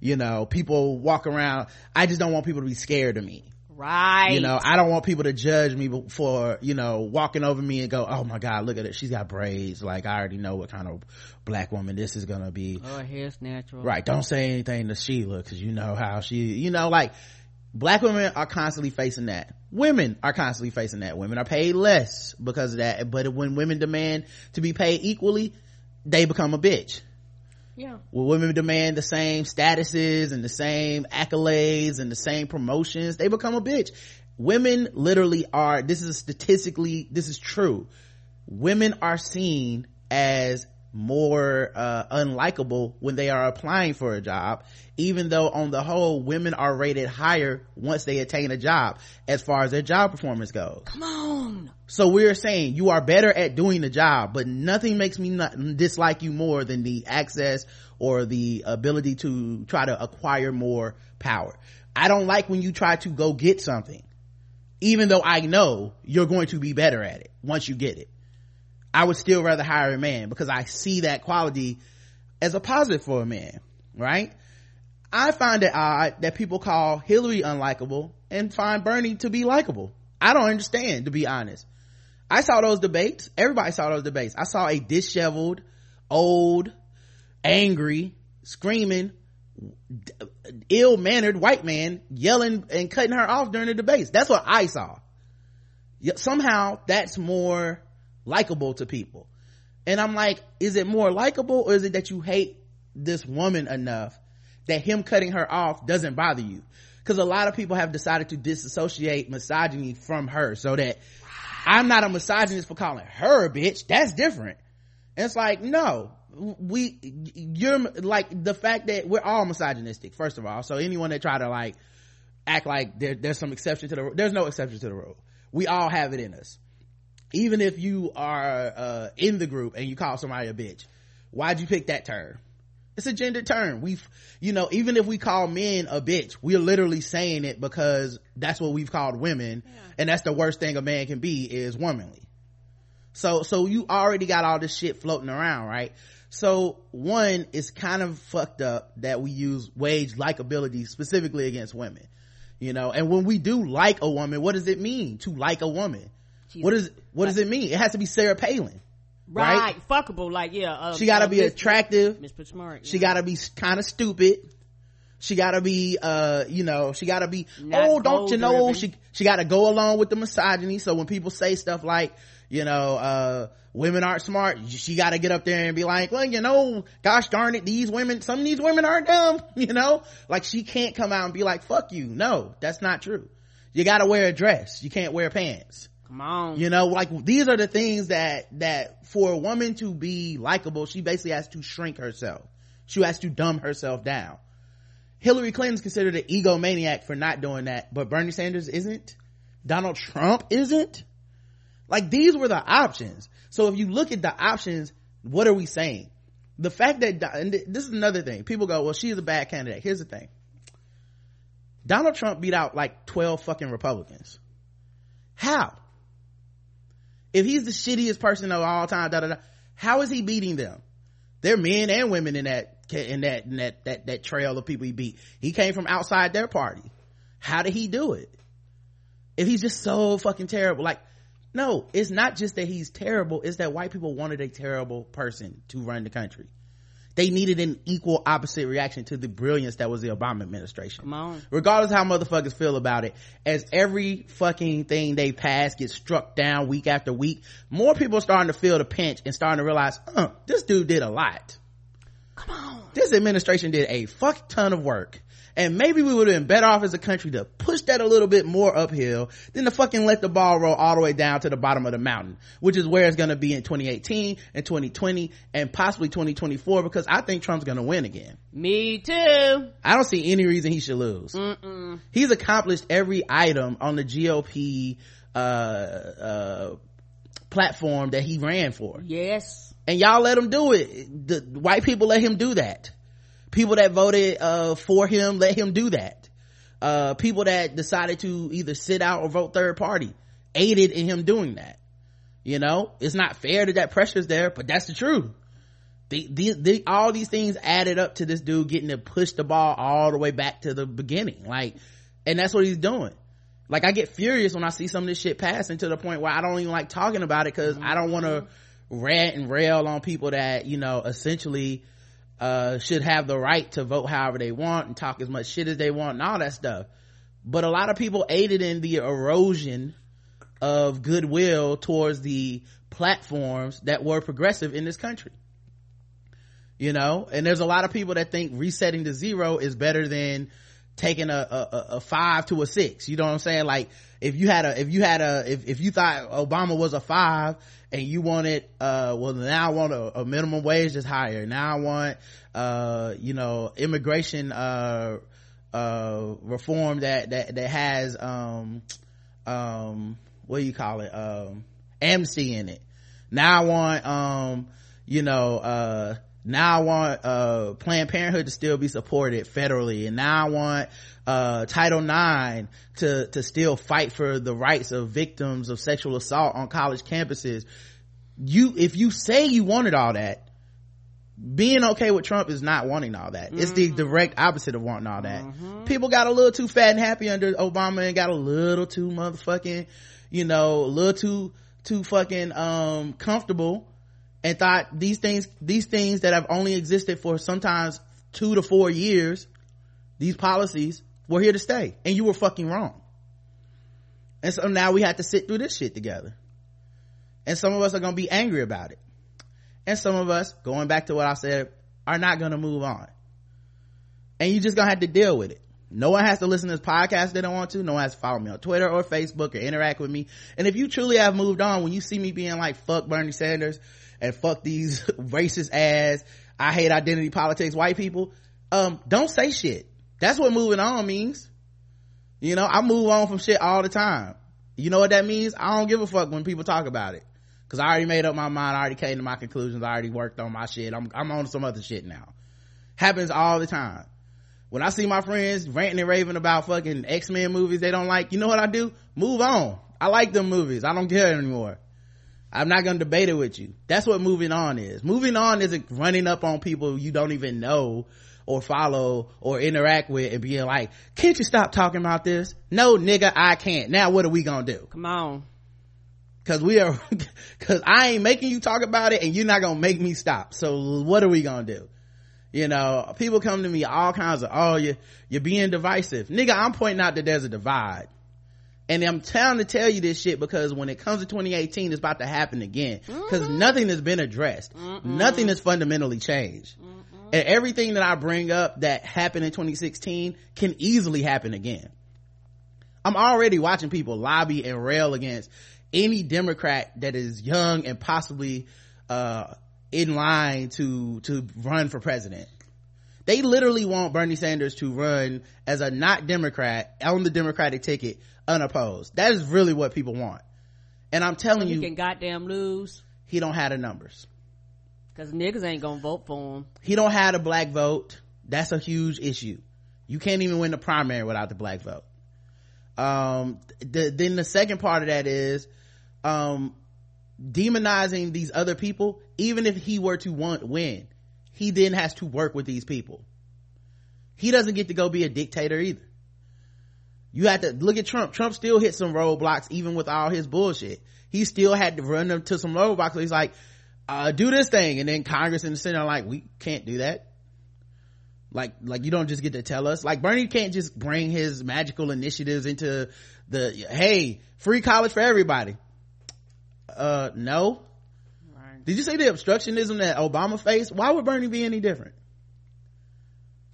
You know, people walk around. I just don't want people to be scared of me. Right. You know, I don't want people to judge me for, you know, walking over me and go, oh my God, look at it. She's got braids. Like, I already know what kind of black woman this is gonna be. Oh, hair's natural. Right. Don't say anything to Sheila because you know how she, you know, like black women are constantly facing that. Women are constantly facing that. Women are paid less because of that. But when women demand to be paid equally, they become a bitch. Yeah. When women demand the same statuses and the same accolades and the same promotions, they become a bitch. Women literally are, this is statistically, this is true. Women are seen as more uh, unlikable when they are applying for a job even though on the whole women are rated higher once they attain a job as far as their job performance goes. Come on. so we're saying you are better at doing the job but nothing makes me not dislike you more than the access or the ability to try to acquire more power. I don't like when you try to go get something even though i know you're going to be better at it once you get it I would still rather hire a man because I see that quality as a positive for a man, right? I find it odd that people call Hillary unlikable and find Bernie to be likable. I don't understand, to be honest. I saw those debates. Everybody saw those debates. I saw a disheveled, old, angry, screaming, ill-mannered white man yelling and cutting her off during the debates. That's what I saw. Somehow that's more likable to people. And I'm like, is it more likable or is it that you hate this woman enough that him cutting her off doesn't bother you? Cause a lot of people have decided to disassociate misogyny from her so that I'm not a misogynist for calling her a bitch. That's different. And it's like, no, we, you're like the fact that we're all misogynistic, first of all. So anyone that try to like act like there, there's some exception to the, there's no exception to the rule. We all have it in us. Even if you are, uh, in the group and you call somebody a bitch, why'd you pick that term? It's a gender term. We've, you know, even if we call men a bitch, we're literally saying it because that's what we've called women. Yeah. And that's the worst thing a man can be is womanly. So, so you already got all this shit floating around, right? So one, it's kind of fucked up that we use wage likability specifically against women, you know, and when we do like a woman, what does it mean to like a woman? Jeez. What is, what does it mean? It has to be Sarah Palin. Right, right? fuckable. Like yeah uh, she gotta uh, be Miss, attractive. Miss smart she gotta be kind of stupid. She gotta be uh you know she gotta be Not oh don't you know driven. she she gotta go along with the misogyny. So when people say stuff like you know uh women aren't smart she gotta get up there and be like well you know gosh darn it these women some of these women aren't dumb you know? Like she can't come out and be like fuck you. No that's not true. You gotta wear a dress. You can't wear pants Come on. You know, like these are the things that, that for a woman to be likable, she basically has to shrink herself. She has to dumb herself down. Hillary Clinton's considered an egomaniac for not doing that, but Bernie Sanders isn't. Donald Trump isn't. Like these were the options. So if you look at the options, what are we saying? The fact that, and this is another thing. People go, well, she's a bad candidate. Here's the thing. Donald Trump beat out like 12 fucking Republicans. How? If he's the shittiest person of all time, da, da, da, how is he beating them? They're men and women in that, in that, in that, that, that trail of people he beat. He came from outside their party. How did he do it? If he's just so fucking terrible, like, no, it's not just that he's terrible, it's that white people wanted a terrible person to run the country they needed an equal opposite reaction to the brilliance that was the Obama administration. Regardless how motherfuckers feel about it, as every fucking thing they pass gets struck down week after week, more people are starting to feel the pinch and starting to realize, uh, this dude did a lot. Come on. This administration did a fuck ton of work and maybe we would have been better off as a country to push that a little bit more uphill than to fucking let the ball roll all the way down to the bottom of the mountain, which is where it's going to be in 2018 and 2020 and possibly 2024 because I think Trump's going to win again. Me too. I don't see any reason he should lose. Mm-mm. He's accomplished every item on the GOP, uh, uh, platform that he ran for. Yes. And y'all let him do it. The white people let him do that people that voted uh, for him let him do that. Uh, people that decided to either sit out or vote third party aided in him doing that. You know it's not fair that that pressure's there but that's the truth. The, the, the, all these things added up to this dude getting to push the ball all the way back to the beginning. Like and that's what he's doing. Like i get furious when i see some of this shit passing to the point where i don't even like talking about it because i don't want to rant and rail on people that you know essentially uh, should have the right to vote however they want and talk as much shit as they want and all that stuff. But a lot of people aided in the erosion of goodwill towards the platforms that were progressive in this country. You know, and there's a lot of people that think resetting to zero is better than taking a, a, a five to a six. You know what I'm saying? Like if you had a, if you had a, if, if you thought Obama was a five and you wanted uh well now i want a, a minimum wage that's higher now i want uh you know immigration uh uh reform that that that has um um what do you call it um amnesty in it now i want um you know uh now I want uh Planned Parenthood to still be supported federally, and now I want uh Title IX to to still fight for the rights of victims of sexual assault on college campuses. You, if you say you wanted all that, being okay with Trump is not wanting all that. Mm-hmm. It's the mm-hmm. direct opposite of wanting all that. Mm-hmm. People got a little too fat and happy under Obama and got a little too motherfucking, you know, a little too, too fucking, um, comfortable and thought these things these things that have only existed for sometimes two to four years these policies were here to stay. And you were fucking wrong. And so now we have to sit through this shit together. And some of us are going to be angry about it. And some of us going back to what i said are not going to move on. And you just gonna have to deal with it. No one has to listen to this podcast they don't want to. No one has to follow me on twitter or facebook or interact with me. And if you truly have moved on when you see me being like fuck bernie sanders and fuck these racist ass i hate identity politics white people. Um don't say shit. That's what moving on means. You know i move on from shit all the time. You know what that means? I don't give a fuck when people talk about it. Because i already made up my mind. I already came to my conclusions. I already worked on my shit. I'm, I'm on some other shit now. Happens all the time. When i see my friends ranting and raving about fucking x-men movies they don't like you know what i do? Move on. I like them movies. I don't care anymore i'm not gonna debate it with you that's what moving on is moving on isn't running up on people you don't even know or follow or interact with and being like can't you stop talking about this no nigga i can't now what are we gonna do Come on. Cause we are, cause I ain't making you talk about it and you're not gonna make me stop. So what are we gonna do? You know, people come to me all kinds of, oh, you, you're being divisive. Nigga, I'm pointing out that there's a divide. And I'm trying to tell you this shit because when it comes to 2018, it's about to happen again. Cause nothing has been addressed. Nothing has fundamentally changed. And everything that I bring up that happened in 2016 can easily happen again. I'm already watching people lobby and rail against any Democrat that is young and possibly, uh, in line to, to run for president. They literally want Bernie Sanders to run as a not Democrat on the Democratic ticket unopposed. That is really what people want. And I'm telling You you, can goddamn lose. he don't have the numbers. Cause niggas ain't gonna vote for him. He don't have the black vote. That's a huge issue. You can't even win the primary without the black vote. Um, the, then the second part of that is, um, demonizing these other people, even if he were to want, win, he then has to work with these people. He doesn't get to go be a dictator either. You have to look at Trump. Trump still hit some roadblocks even with all his bullshit. He still had to run them to some roadblocks. He's like, uh, do this thing. And then Congress and the Senate are like, we can't do that. Like, like you don't just get to tell us. Like Bernie can't just bring his magical initiatives into the, hey, free college for everybody. Uh, no. Did you say the obstructionism that Obama faced? Why would Bernie be any different?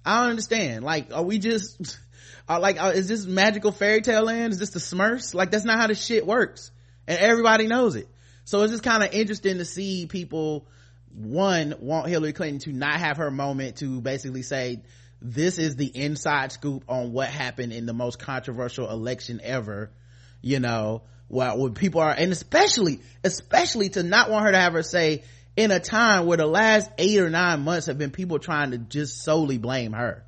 I don't understand. Like, are we just, are like, uh, is this magical fairy tale land? Is this the Smurfs? Like, that's not how this shit works. And everybody knows it. So it's just kind of interesting to see people, one, want Hillary Clinton to not have her moment to basically say, this is the inside scoop on what happened in the most controversial election ever, you know, while when people are, and especially, especially to not want her to have her say, in a time where the last eight or nine months have been people trying to just solely blame her.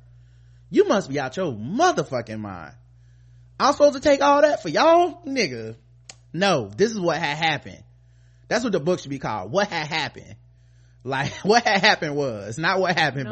You must be out your motherfucking mind. I'm supposed to take all that for y'all? Nigga. No, this is what had happened. That's what the book should be called. What had happened. Like, what had happened was, not what happened, No.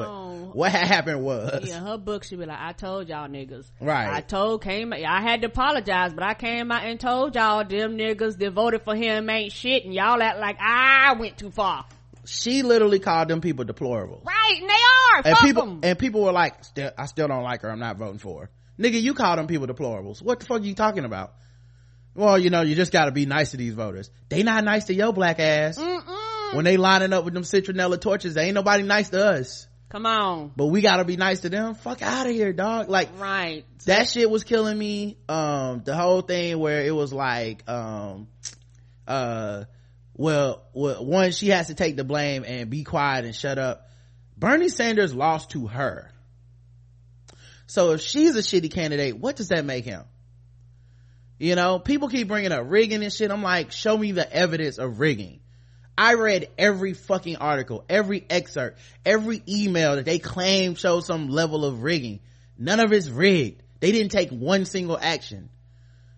but what had happened was. Yeah, her book should be like, I told y'all niggas. Right. I told, came, I had to apologize, but I came out and told y'all them niggas that voted for him ain't shit and y'all act like I went too far. She literally called them people deplorable. Right, and they are. And Fuck people, 'em. and people were like, I still don't like her. I'm not voting for her. Nigga, you call them people deplorables. What the fuck are you talking about? Well, you know, you just gotta be nice to these voters. They not nice to your black ass. Mm-mm. When they lining up with them citronella torches, they ain't nobody nice to us. Come on. But we gotta be nice to them. Fuck out of here, dog. Like, Right. that shit was killing me. Um, the whole thing where it was like, um, uh, well, well, one, she has to take the blame and be quiet and shut up. Bernie Sanders lost to her. So if she's a shitty candidate, what does that make him? You know, people keep bringing up rigging and shit. I'm like, show me the evidence of rigging. I read every fucking article, every excerpt, every email that they claim shows some level of rigging. None of it's rigged. They didn't take one single action.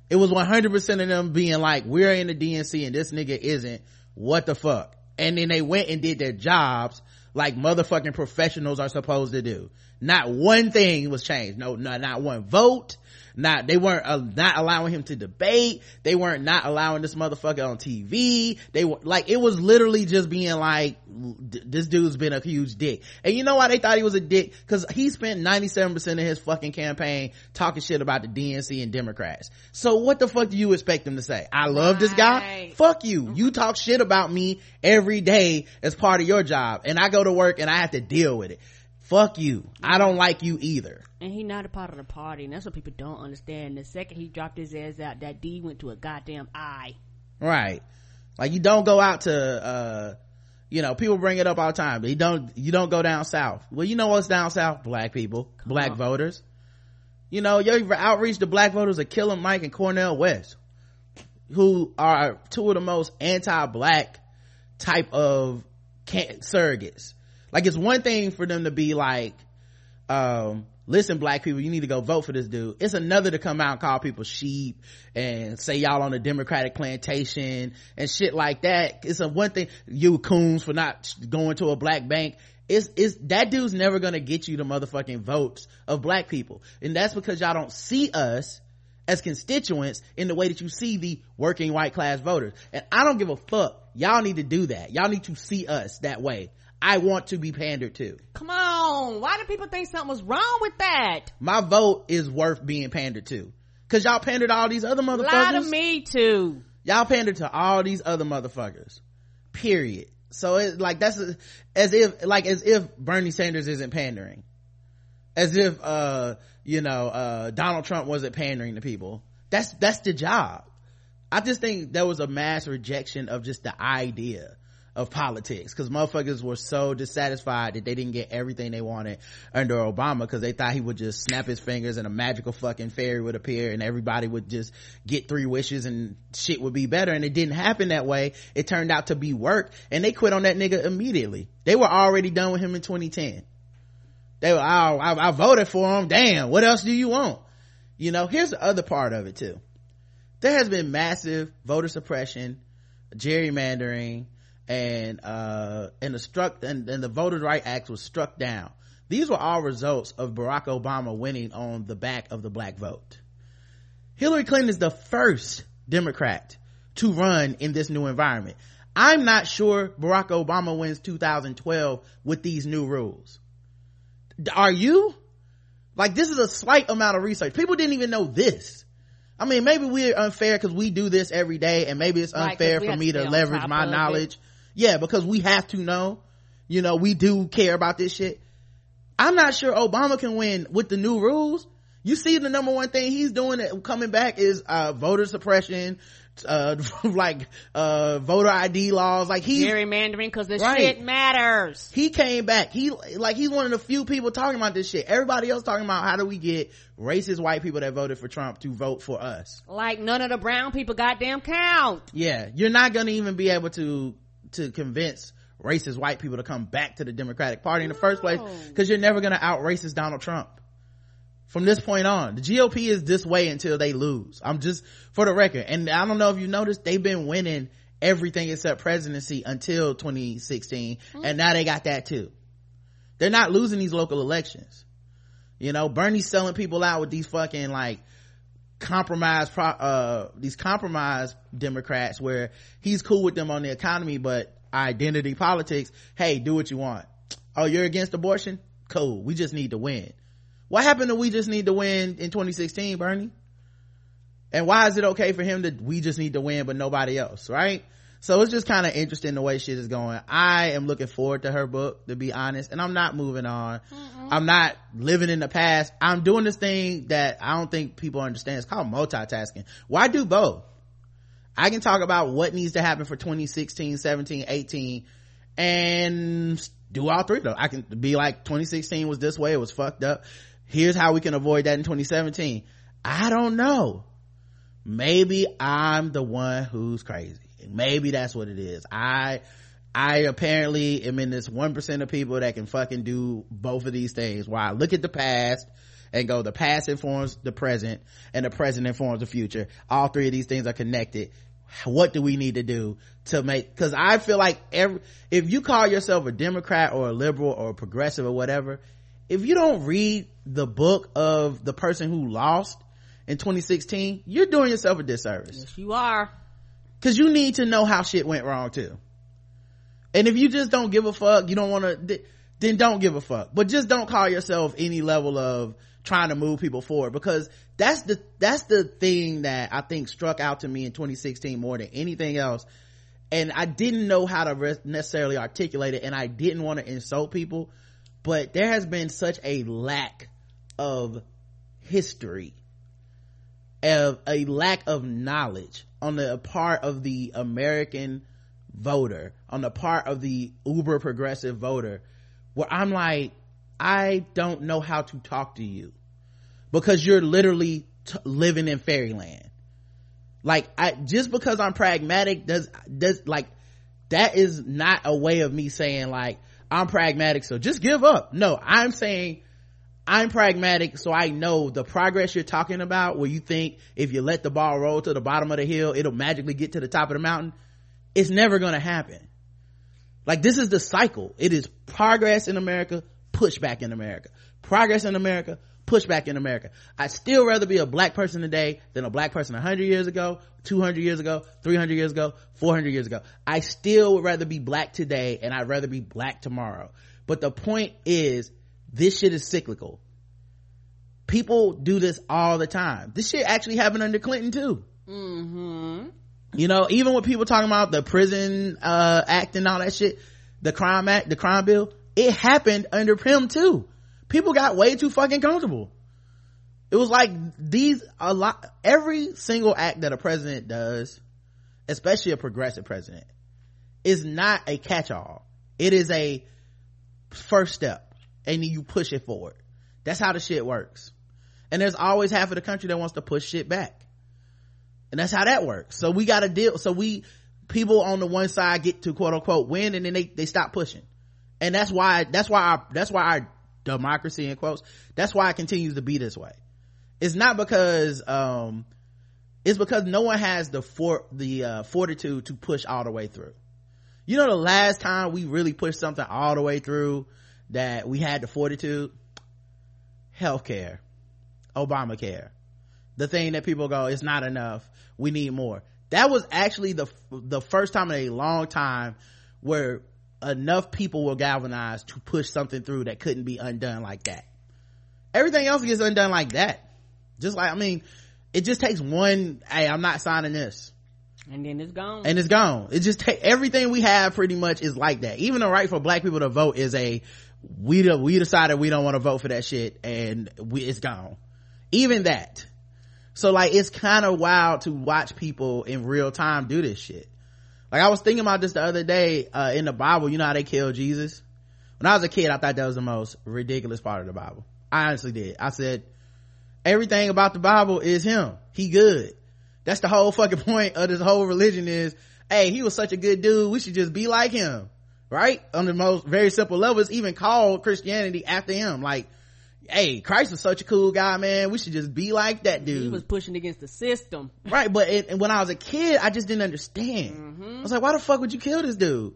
It was 100% of them being like, we're in the DNC and this nigga isn't. What the fuck? And then they went and did their jobs like motherfucking professionals are supposed to do. Not one thing was changed. No, no not one vote. Not, they weren't, uh, not allowing him to debate. They weren't not allowing this motherfucker on TV. They were, like, it was literally just being like, this dude's been a huge dick. And you know why they thought he was a dick? Cause he spent 97% of his fucking campaign talking shit about the DNC and Democrats. So what the fuck do you expect him to say? I love this guy? Fuck you. You talk shit about me every day as part of your job. And I go to work and I have to deal with it. Fuck you. I don't like you either. And he not a part of the party, and that's what people don't understand. The second he dropped his ass out, that D went to a goddamn I. right. Like you don't go out to uh you know people bring it up all the time but you don't you don't go down south. Well you know what's down south? Black people. Black on. voters. You know your outreach to black voters are Killer Mike and Cornel West who are two of the most anti-black type of can- surrogates like it's one thing for them to be like um listen black people you need to go vote for this dude. It's another to come out and call people sheep and say y'all on a democratic plantation and shit like that. It's a one thing you coons for not going to a black bank. It's, it's that dude's never gonna get you the motherfucking votes of black people. And that's because y'all don't see us as constituents in the way that you see the working white class voters. And i don't give a fuck. Y'all need to do that. Y'all need to see us that way i want to be pandered to Come on, why do people think something was wrong with that? my vote is worth being pandered to. Cause y'all pandered all these other motherfuckers. Lie to me too. Y'all pandered to all these other motherfuckers. Period. So it's like that's a, as if like as if Bernie Sanders isn't pandering. As if uh you know uh Donald Trump wasn't pandering to people. That's that's the job. I just think there was a mass rejection of just the idea of politics because motherfuckers were so dissatisfied that they didn't get everything they wanted under Obama because they thought he would just snap his fingers and a magical fucking fairy would appear and everybody would just get three wishes and shit would be better and it didn't happen that way. It turned out to be work and they quit on that nigga immediately. They were already done with him in 2010. They were, oh, I, I voted for him. Damn, what else do you want? You know, here's the other part of it too. There has been massive voter suppression, gerrymandering, and uh and the struck and, and the voter right act was struck down. These were all results of barack obama winning on the back of the black vote. Hillary clinton is the first democrat to run in this new environment. I'm not sure barack obama wins 2012 with these new rules. Are you? Like this is a slight amount of research. People didn't even know this. I mean, maybe we're unfair because we do this every day, and maybe it's unfair we for me to leverage my knowledge. Yeah, because we have to know. You know, we do care about this shit. I'm not sure Obama can win with the new rules. You see, the number one thing he's doing that coming back is uh, voter suppression, uh, like uh, voter ID laws. Like he's Gerrymandering because this Right. shit matters. he came back he like he's one of the few people talking about this shit everybody else talking about how do we get racist white people that voted for trump to vote for us Like none of the brown people goddamn count. yeah you're not gonna even be able to to convince racist white people to come back to the democratic party in the first place because you're never gonna out racist donald trump. From this point on the gop is this way until they lose. I'm just for the record and i don't know if you noticed they've been winning everything except presidency until 2016 mm. and now they got that too. They're not losing these local elections. You know bernie's selling people out with these fucking like compromise pro- uh these compromise democrats where he's cool with them on the economy but identity politics hey do what you want. Oh you're against abortion? Cool. We just need to win. What happened to we just need to win in 2016 bernie? And why is it okay for him to we just need to win but nobody else right so it's just kind of interesting the way shit is going. I am looking forward to her book to be honest and i'm not moving on. I'm not living in the past. I'm doing this thing that i don't think people understand. It's called multitasking. Why do both? I can talk about what needs to happen for 2016 17 18 and do all three though. I can be like 2016 was this way it was fucked up. Here's how we can avoid that in 2017 i don't know. Maybe i'm the one who's crazy maybe that's what it is. I i apparently am in this 1% of people that can fucking do both of these things. Where i look at the past and go the past informs the present and the present informs the future. All three of these things are connected. What do we need to do to make because i feel like every if you call yourself a democrat or a liberal or a progressive or whatever if you don't read the book of the person who lost in 2016 you're doing yourself a disservice. Yes, you are. Because you need to know how shit went wrong too. And if you just don't give a fuck you don't want to then don't give a fuck. But just don't call yourself any level of trying to move people forward. Because that's the that's the thing that i think struck out to me in 2016 more than anything else. And i didn't know how to necessarily articulate it and i didn't want to insult people. But there has been such a lack of history of a lack of knowledge on the part of the american voter on the part of the uber progressive voter where i'm like i don't know how to talk to you because you're literally t- living in fairyland. Like i just because i'm pragmatic does does like that is not a way of me saying like i'm pragmatic so just give up. No i'm saying i'm pragmatic so i know the progress you're talking about where you think if you let the ball roll to the bottom of the hill it'll magically get to the top of the mountain. It's never gonna happen. Like this is the cycle. It is progress in america pushback in america. Progress in america pushback in america. I'd still rather be a black person today than a black person 100 years ago 200 years ago 300 years ago 400 years ago. I still would rather be black today and i'd rather be black tomorrow. But the point is this shit is cyclical. People do this all the time. This shit actually happened under clinton too. Mm-hmm. you know even with people talking about the prison uh act and all that shit the crime act the crime bill it happened under him too. People got way too fucking comfortable. It was like these a lot every single act that a president does especially a progressive president is not a catch-all. It is a first step and then you push it forward. That's how the shit works. And there's always half of the country that wants to push shit back. And that's how that works. So we got to deal so we people on the one side get to quote unquote win and then they they stop pushing. And that's why that's why our that's why our democracy in quotes that's why it continues to be this way. It's not because um it's because no one has the for the uh, fortitude to push all the way through. You know the last time we really pushed something all the way through that we had the fortitude healthcare obamacare. The thing that people go it's not enough. We need more. That was actually the the first time in a long time where enough people were galvanized to push something through that couldn't be undone like that. Everything else gets undone like that. Just like i mean it just takes one hey i'm not signing this. And then it's gone. and it's gone. It just take everything we have pretty much is like that. Even the right for black people to vote is a we we decided we don't want to vote for that shit and we it's gone. Even that. So like it's kind of wild to watch people in real time do this shit. Like i was thinking about this the other day uh, in the bible you know how they killed jesus? When i was a kid i thought that was the most ridiculous part of the bible. I honestly did. I said everything about the bible is him. He good. That's the whole fucking point of this whole religion is hey he was such a good dude. We should just be like him right on the most very simple level it's even called christianity after him like hey christ was such a cool guy man we should just be like that dude he was pushing against the system. right but it, and when i was a kid i just didn't understand mm-hmm. i was like why the fuck would you kill this dude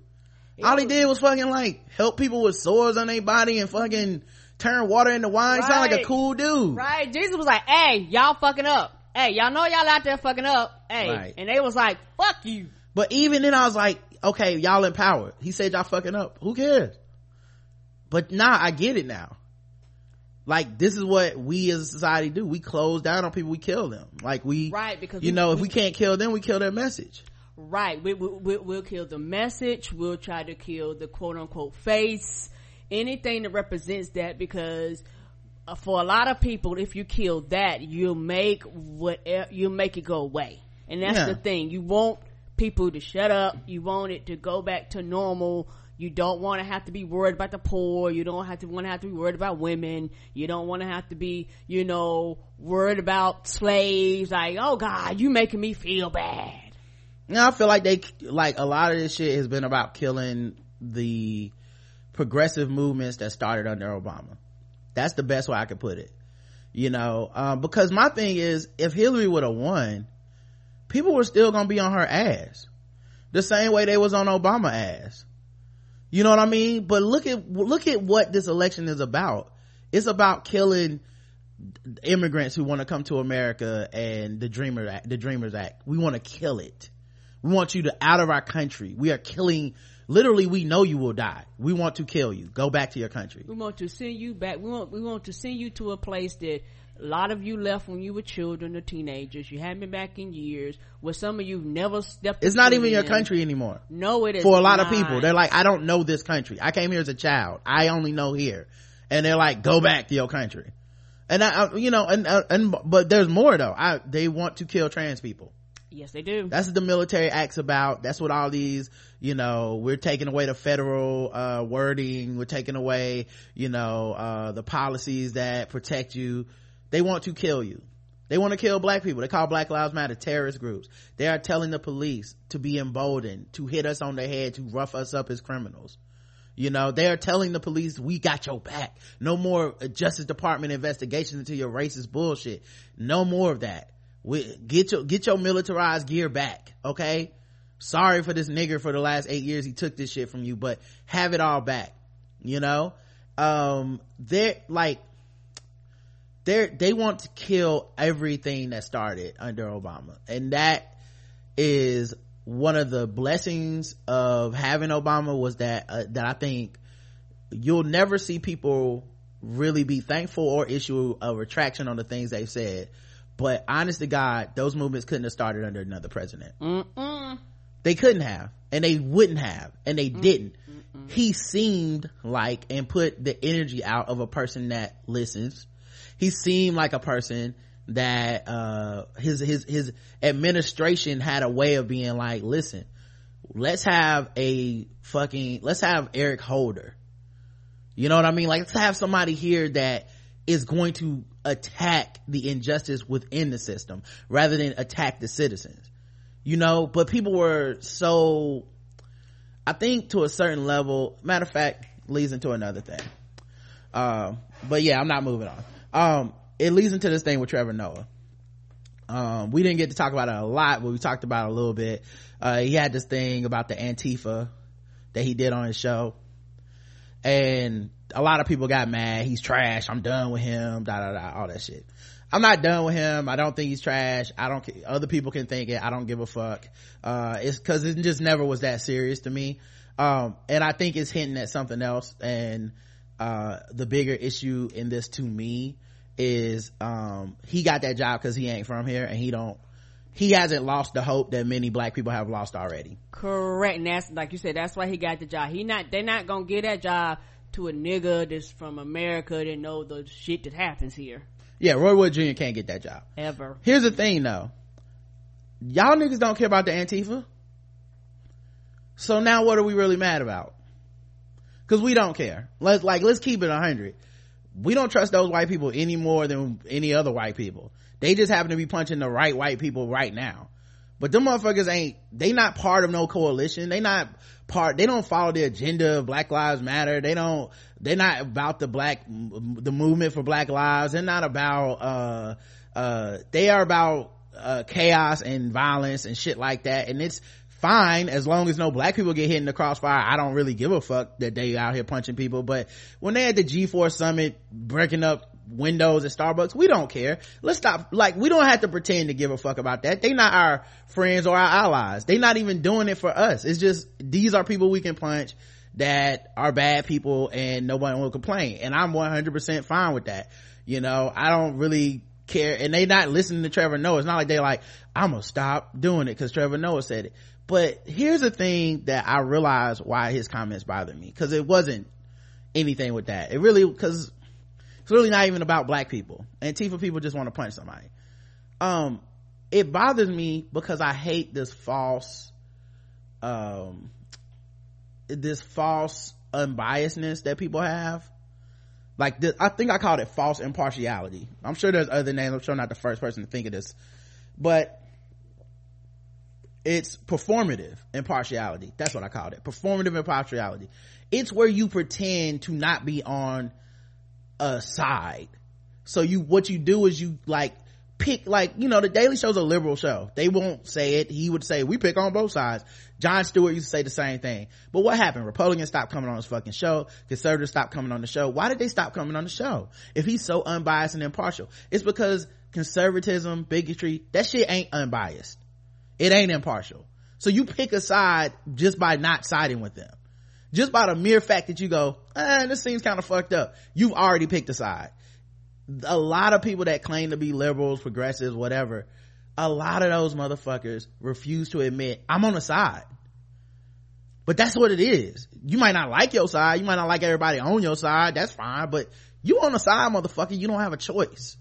all he did was fucking like help people with sores on their body and fucking turn water into wine sound like a cool dude Right? Jesus was like, hey, y'all fucking up. Hey, y'all know y'all out there fucking up. Hey. Right. And they was like, fuck you. But even then I was like, okay, y'all empowered. He said y'all fucking up. Who cares? But nah, I get it now. Like this is what we as a society do. We close down on people, we kill them. Like we, Right, because you we- know, if we- can't kill them, we kill their message. Right. We, we, we, we'll kill the message. We'll try to kill the quote unquote face. Anything that represents that because uh, for a lot of people, if you kill that, you'll make what, you'll make it go away. And that's Yeah. the thing. You want people to shut up. You want it to go back to normal. You don't want to have to be worried about the poor. You don't have to want to have to be worried about women. You don't want to have to be, you know, worried about slaves. Like, oh God, you making me feel bad. Now I feel like they, like a lot of this shit has been about killing the progressive movements that started under Obama. That's the best way I could put it. You know, um, because my thing is, if Hillary would have won, people were still gonna be on her ass. The same way they was on Obama ass. You know what I mean? But look at, look at what this election is about. It's about killing immigrants who want to come to America and the Dreamer Act, the Dreamers Act. We want to kill it. We want you to out of our country. We are killing, literally we know you will die. We want to kill you. Go back to your country. We want to send you back. We want we want to send you to a place that A lot of you left when you were children or teenagers. You haven't been back in years. Where some of you never stepped. it's not even your country anymore. No, it is for a lot of people they're like i don't know this country. I came here as a child. I only know here. And they're like go back to your country. And i, I you know and, uh, and but there's more though. I they want to kill trans people. Yes, they do. that's what the military acts about. That's what all these you know we're taking away the federal uh wording. We're taking away you know uh the policies that protect you they want to kill you they want to kill black people they call black lives matter terrorist groups they are telling the police to be emboldened to hit us on the head to rough us up as criminals you know, they are telling the police, we got your back. No more Justice Department investigations into your racist bullshit. No more of that. We, get your, get your militarized gear back. Okay. Sorry for this nigger for the last eight years. He took this shit from you, but have it all back. You know? Um, they're like, they're, they want to kill everything that started under Obama. And that is one of the blessings of having Obama was that uh, that I think you'll never see people really be thankful or issue a retraction on the things they've said. But honest to God, those movements couldn't have started under another president. Mm-mm. They couldn't have, and they wouldn't have, and they didn't. He seemed like and put the energy out of a person that listens. He seemed like a person that uh his his his administration had a way of being like listen let's have a fucking let's have eric holder. You know what i mean? Like let's have somebody here that is going to attack the injustice within the system rather than attack the citizens. You know but people were so i think to a certain level matter of fact leads into another thing. Um but yeah i'm not moving on um it leads into this thing with trevor noah. Um we didn't get to talk about it a lot but we talked about it a little bit. Uh he had this thing about the antifa that he did on his show. And a lot of people got mad. He's trash. I'm done with him. Da da da all that shit. I'm not done with him. I don't think he's trash. I don't other people can think it. I don't give a fuck. Uh it's because it just never was that serious to me. Um and i think it's hinting at something else. And uh the bigger issue in this to me is um he got that job because he ain't from here and he don't he hasn't lost the hope that many black people have lost already Correct. And that's like you said, that's why he got the job. He not they're not gonna give that job to a nigga that's from America that know the shit that happens here. yeah roy wood jr can't get that job Ever. here's the thing though y'all niggas don't care about the antifa so now what are we really mad about because we don't care let's like let's keep it 100 we don't trust those white people any more than any other white people. They just happen to be punching the right white people right now. But them motherfuckers ain't they not part of no coalition. They not part they don't follow the agenda of black lives matter. They don't they're not about the black the movement for black lives. They're not about uh uh they are about uh chaos and violence and shit like that. And it's fine as long as no black people get hit in the crossfire. I don't really give a fuck that they out here punching people but when they at the g4 summit breaking up windows at starbucks we don't care. Let's stop like we don't have to pretend to give a fuck about that. They not our friends or our allies. They not even doing it for us. It's just these are people we can punch that are bad people and nobody will complain. And i'm 100% fine with that. You know i don't really care. And they not listening to trevor noah. It's not like they're like i'm gonna stop doing it because trevor noah said it but here's the thing that i realized why his comments bothered me. Because it wasn't anything with that. It really because it's really not even about black people. Antifa people just want to punch somebody. Um it bothers me because i hate this false um this false unbiasedness that people have. Like this, i think i called it false impartiality. I'm sure there's other names. I'm sure I'm not the first person to think of this. But it's performative impartiality. That's what i called it. Performative impartiality. It's where you pretend to not be on a side. So you what you do is you like pick like you know the daily show's a liberal show. They won't say it. He would say we pick on both sides. Jon stewart used to say the same thing. But what happened? Republicans stopped coming on his fucking show. Conservatives stopped coming on the show. Why did they stop coming on the show? If he's so unbiased and impartial it's because conservatism bigotry that shit ain't unbiased it ain't impartial. So you pick a side just by not siding with them. Just by the mere fact that you go eh, this seems kind of fucked up. You've already picked a side. A lot of people that claim to be liberals progressives whatever a lot of those motherfuckers refuse to admit i'm on the side. But that's what it is. You might not like your side. You might not like everybody on your side. That's fine. But you on the side motherfucker. You don't have a choice.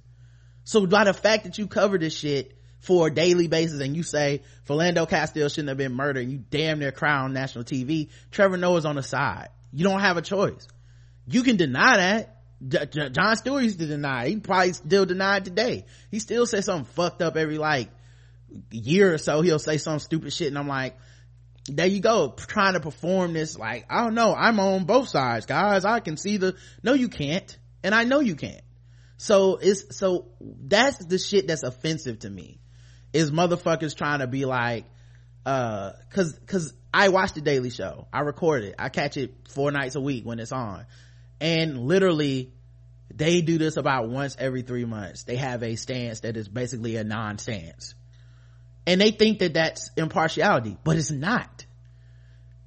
So by the fact that you cover this shit for a daily basis and you say Philando Castile shouldn't have been murdered and you damn near cry on national TV, Trevor Noah's on the side. You don't have a choice. You can deny that. J- J- Jon Stewart used to deny. It. He probably still denied today. He still says something fucked up every like year or so. He'll say some stupid shit and I'm like, there you go, trying to perform this like, I don't know, I'm on both sides, guys. I can see the, no you can't. And I know you can't. So it's, so that's the shit that's offensive to me. Is motherfuckers trying to be like, uh, cause, cause I watch the Daily Show. I record it. I catch it four nights a week when it's on. And literally, they do this about once every three months. They have a stance that is basically a non-stance. And they think that that's impartiality, but it's not.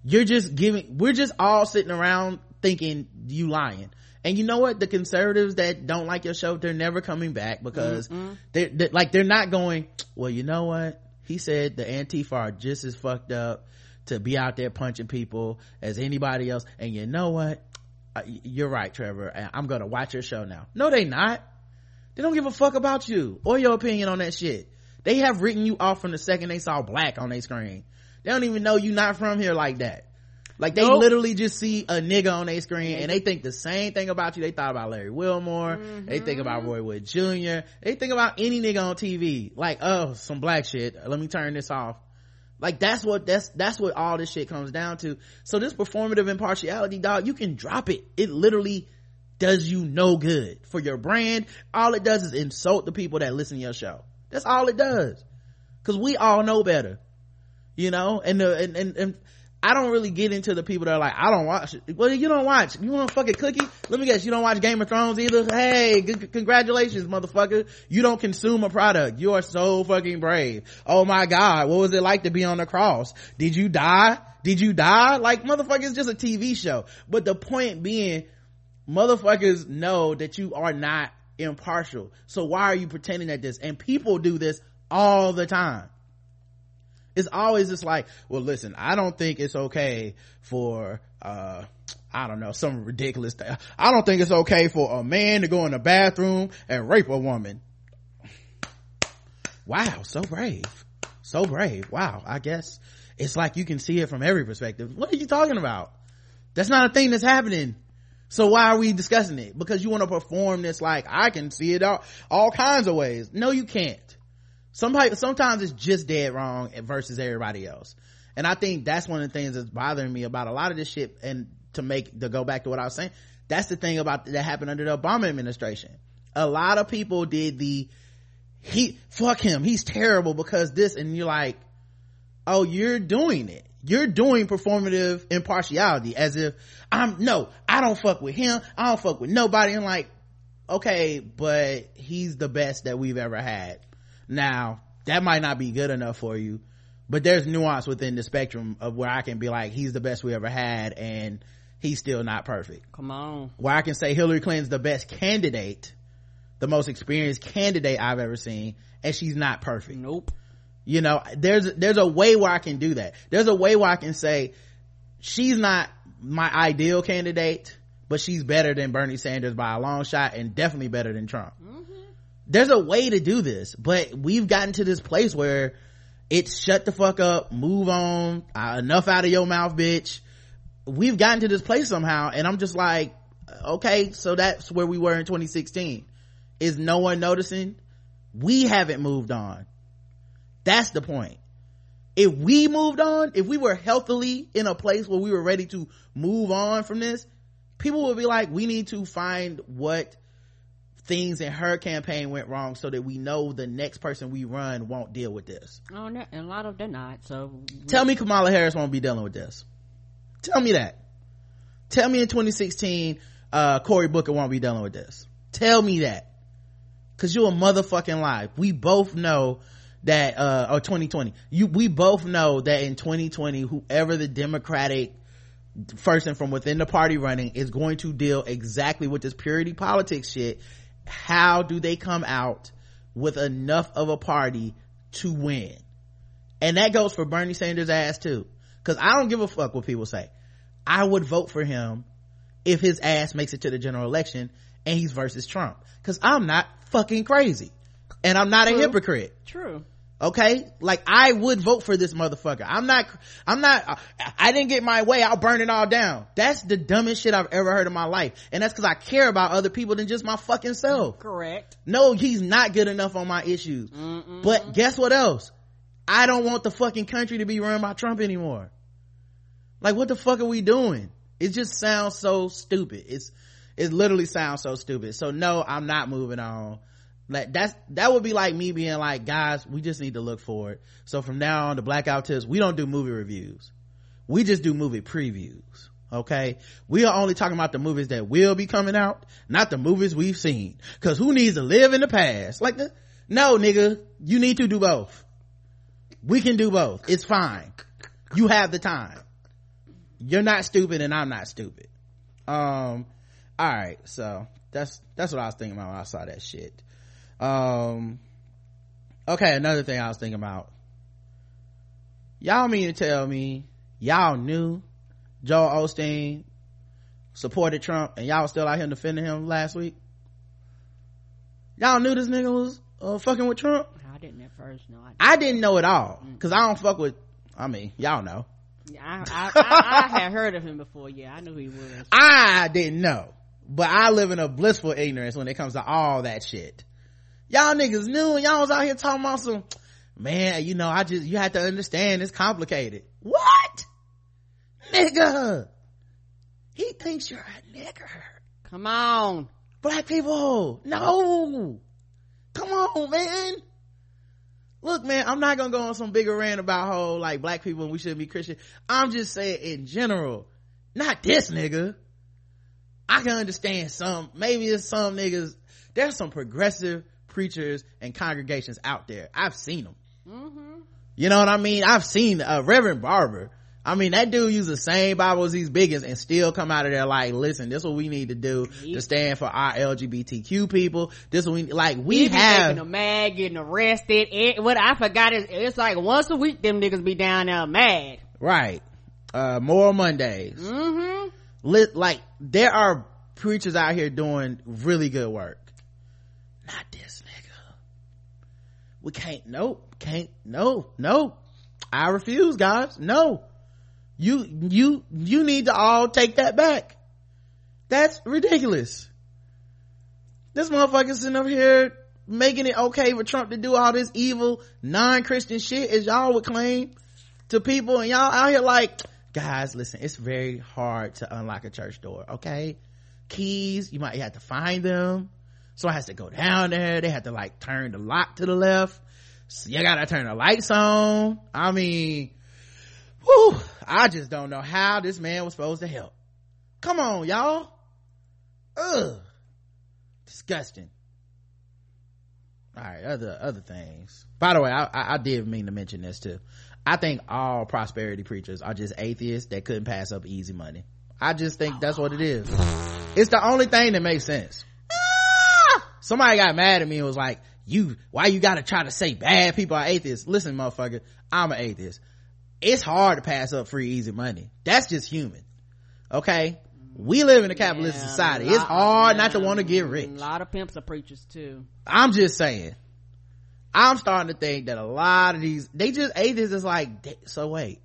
You're just giving, we're just all sitting around thinking you lying. And you know what? The conservatives that don't like your show, they're never coming back because mm-hmm. they're, they're like, they're not going, well, you know what? He said the Antifa are just as fucked up to be out there punching people as anybody else. And you know what? You're right, Trevor. I'm gonna watch your show now. No, they not. They don't give a fuck about you or your opinion on that shit. They have written you off from the second they saw black on their screen. They don't even know you not from here like that. Like they Nope. literally just see a nigga on their screen and they think the same thing about you they thought about Larry Wilmore. They think about mm-hmm. Roy Wood Jr. They think about any nigga on TV. Like, oh, some black shit. Let me turn this off. Like that's what that's that's what all this shit comes down to. So this performative impartiality, dog, you can drop it. It literally does you no good for your brand. All it does is insult the people that listen to your show. That's all it does. Cause we all know better. You know, and the and, and, and I don't really get into the people that are like, I don't watch it. Well, you don't watch. You want a fucking cookie? Let me guess, you don't watch Game of Thrones either? Hey, g- congratulations, motherfucker. You don't consume a product. You are so fucking brave. Oh my god, what was it like to be on the cross? Did you die? Did you die? Like, motherfucker, it's just a TV show. But the point being, motherfuckers know that you are not impartial. So why are you pretending at this? And people do this all the time it's always just like well listen i don't think it's okay for uh i don't know some ridiculous thing. I don't think it's okay for a man to go in the bathroom and rape a woman. Wow so brave. So brave. Wow i guess it's like you can see it from every perspective. What are you talking about? That's not a thing that's happening. So why are we discussing it? Because you want to perform this like i can see it all all kinds of ways. No you can't sometimes it's just dead wrong versus everybody else. And i think that's one of the things that's bothering me about a lot of this shit and to make to go back to what i was saying that's the thing about that happened under the obama administration. A lot of people did the he fuck him he's terrible because this and you're like oh you're doing it. You're doing performative impartiality as if i'm no i don't fuck with him. I don't fuck with nobody. And like okay but he's the best that we've ever had now that might not be good enough for you but there's nuance within the spectrum of where i can be like he's the best we ever had and he's still not perfect. Come on. where i can say hillary clinton's the best candidate the most experienced candidate i've ever seen and she's not perfect. Nope. you know there's there's a way where i can do that. There's a way where i can say she's not my ideal candidate but she's better than bernie sanders by a long shot and definitely better than trump mm. There's a way to do this but we've gotten to this place where it's shut the fuck up move on uh, enough out of your mouth bitch. We've gotten to this place somehow and i'm just like okay so that's where we were in 2016 is no one noticing? We haven't moved on. That's the point. If we moved on if we were healthily in a place where we were ready to move on from this people would be like we need to find what things in her campaign went wrong so that we know the next person we run won't deal with this. Oh, no, and a lot of them not. So tell me kamala harris won't be dealing with this. Tell me that. Tell me in 2016 uh cory booker won't be dealing with this. Tell me that. Because you're a motherfucking lie we both know that uh or 2020 you we both know that in 2020 whoever the democratic person from within the party running is going to deal exactly with this purity politics shit how do they come out with enough of a party to win? And that goes for bernie sanders ass too. Because i don't give a fuck what people say. I would vote for him if his ass makes it to the general election and he's versus trump. Because i'm not fucking crazy. And i'm not True. a hypocrite. True. Okay? Like i would vote for this motherfucker. I'm not i'm not i didn't get my way. I'll burn it all down. That's the dumbest shit i've ever heard in my life. And that's because i care about other people than just my fucking self. Correct. no he's not good enough on my issues. Mm-mm. but guess what else? I don't want the fucking country to be run by trump anymore. Like what the fuck are we doing? It just sounds so stupid. It's it literally sounds so stupid. So no i'm not moving on like that's that would be like me being like guys we just need to look forward. So from now on the Black Guy Who Tips we don't do movie reviews. We just do movie previews okay? We are only talking about the movies that will be coming out not the movies we've seen. Because who needs to live in the past? Like the no nigga you need to do both. We can do both. It's fine. You have the time. You're not stupid and i'm not stupid. Um all right so that's that's what i was thinking about when i saw that shit um okay another thing i was thinking about y'all mean to tell me y'all knew joel osteen supported trump and y'all was still out here defending him last week y'all knew this nigga was uh, fucking with trump I didn't at first know. I, i didn't know at all because i don't fuck with i mean y'all know I, I, I, I had heard of him before. Yeah, I knew he was. I didn't know, but I live in a blissful ignorance when it comes to all that shit. Y'all niggas knew and y'all was out here talking about some, man, you know, I just, you have to understand it's complicated. What? Nigga. He thinks you're a nigger. Come on. Black people. No. Come on, man. Look, man, I'm not gonna go on some bigger rant about how like black people and we shouldn't be Christian. I'm just saying in general, not this nigga. I can understand some, maybe it's some niggas, there's some progressive preachers and congregations out there. I've seen them. Mm-hmm. You know what I mean? I've seen uh, Reverend Barber. I mean, that dude used the same Bible as these biggins and still come out of there like, listen, this is what we need to do to stand for our LGBTQ people. This is what we, like, we He have, them mad, getting arrested. It, what I forgot is it's like once a week them niggas be down there mad. right, uh, Moral Mondays. Mm-hmm. Lit, like, there are preachers out here doing really good work. Not this. We can't, nope, can't, no, no. I refuse, guys. No. You, you, you need to all take that back. That's ridiculous. This motherfucker sitting up here making it okay for Trump to do all this evil, non-Christian shit as y'all would claim to people and y'all out here like, guys, listen, it's very hard to unlock a church door, okay? Keys, you might have to find them. Someone has to go down there. They have to like turn the lock to the left. So you gotta turn the lights on. I mean, whew, I just don't know how this man was supposed to help. Come on, y'all. Ugh. Disgusting. All right, other other things. By the way, I, I, I did mean to mention this too. I think all prosperity preachers are just atheists that couldn't pass up easy money. I just think that's what it is. It's the only thing that makes sense. Somebody got mad at me and was like, you, why you gotta try to say bad people are atheists? Listen, motherfucker, I'm an atheist. It's hard to pass up free easy money. That's just human. Okay? We live in a capitalist Yeah, society. a It's hard not to want to get rich. A lot of pimps are preachers too. I'm just saying. I'm starting to think that a lot of these, they just, atheists is like, so wait,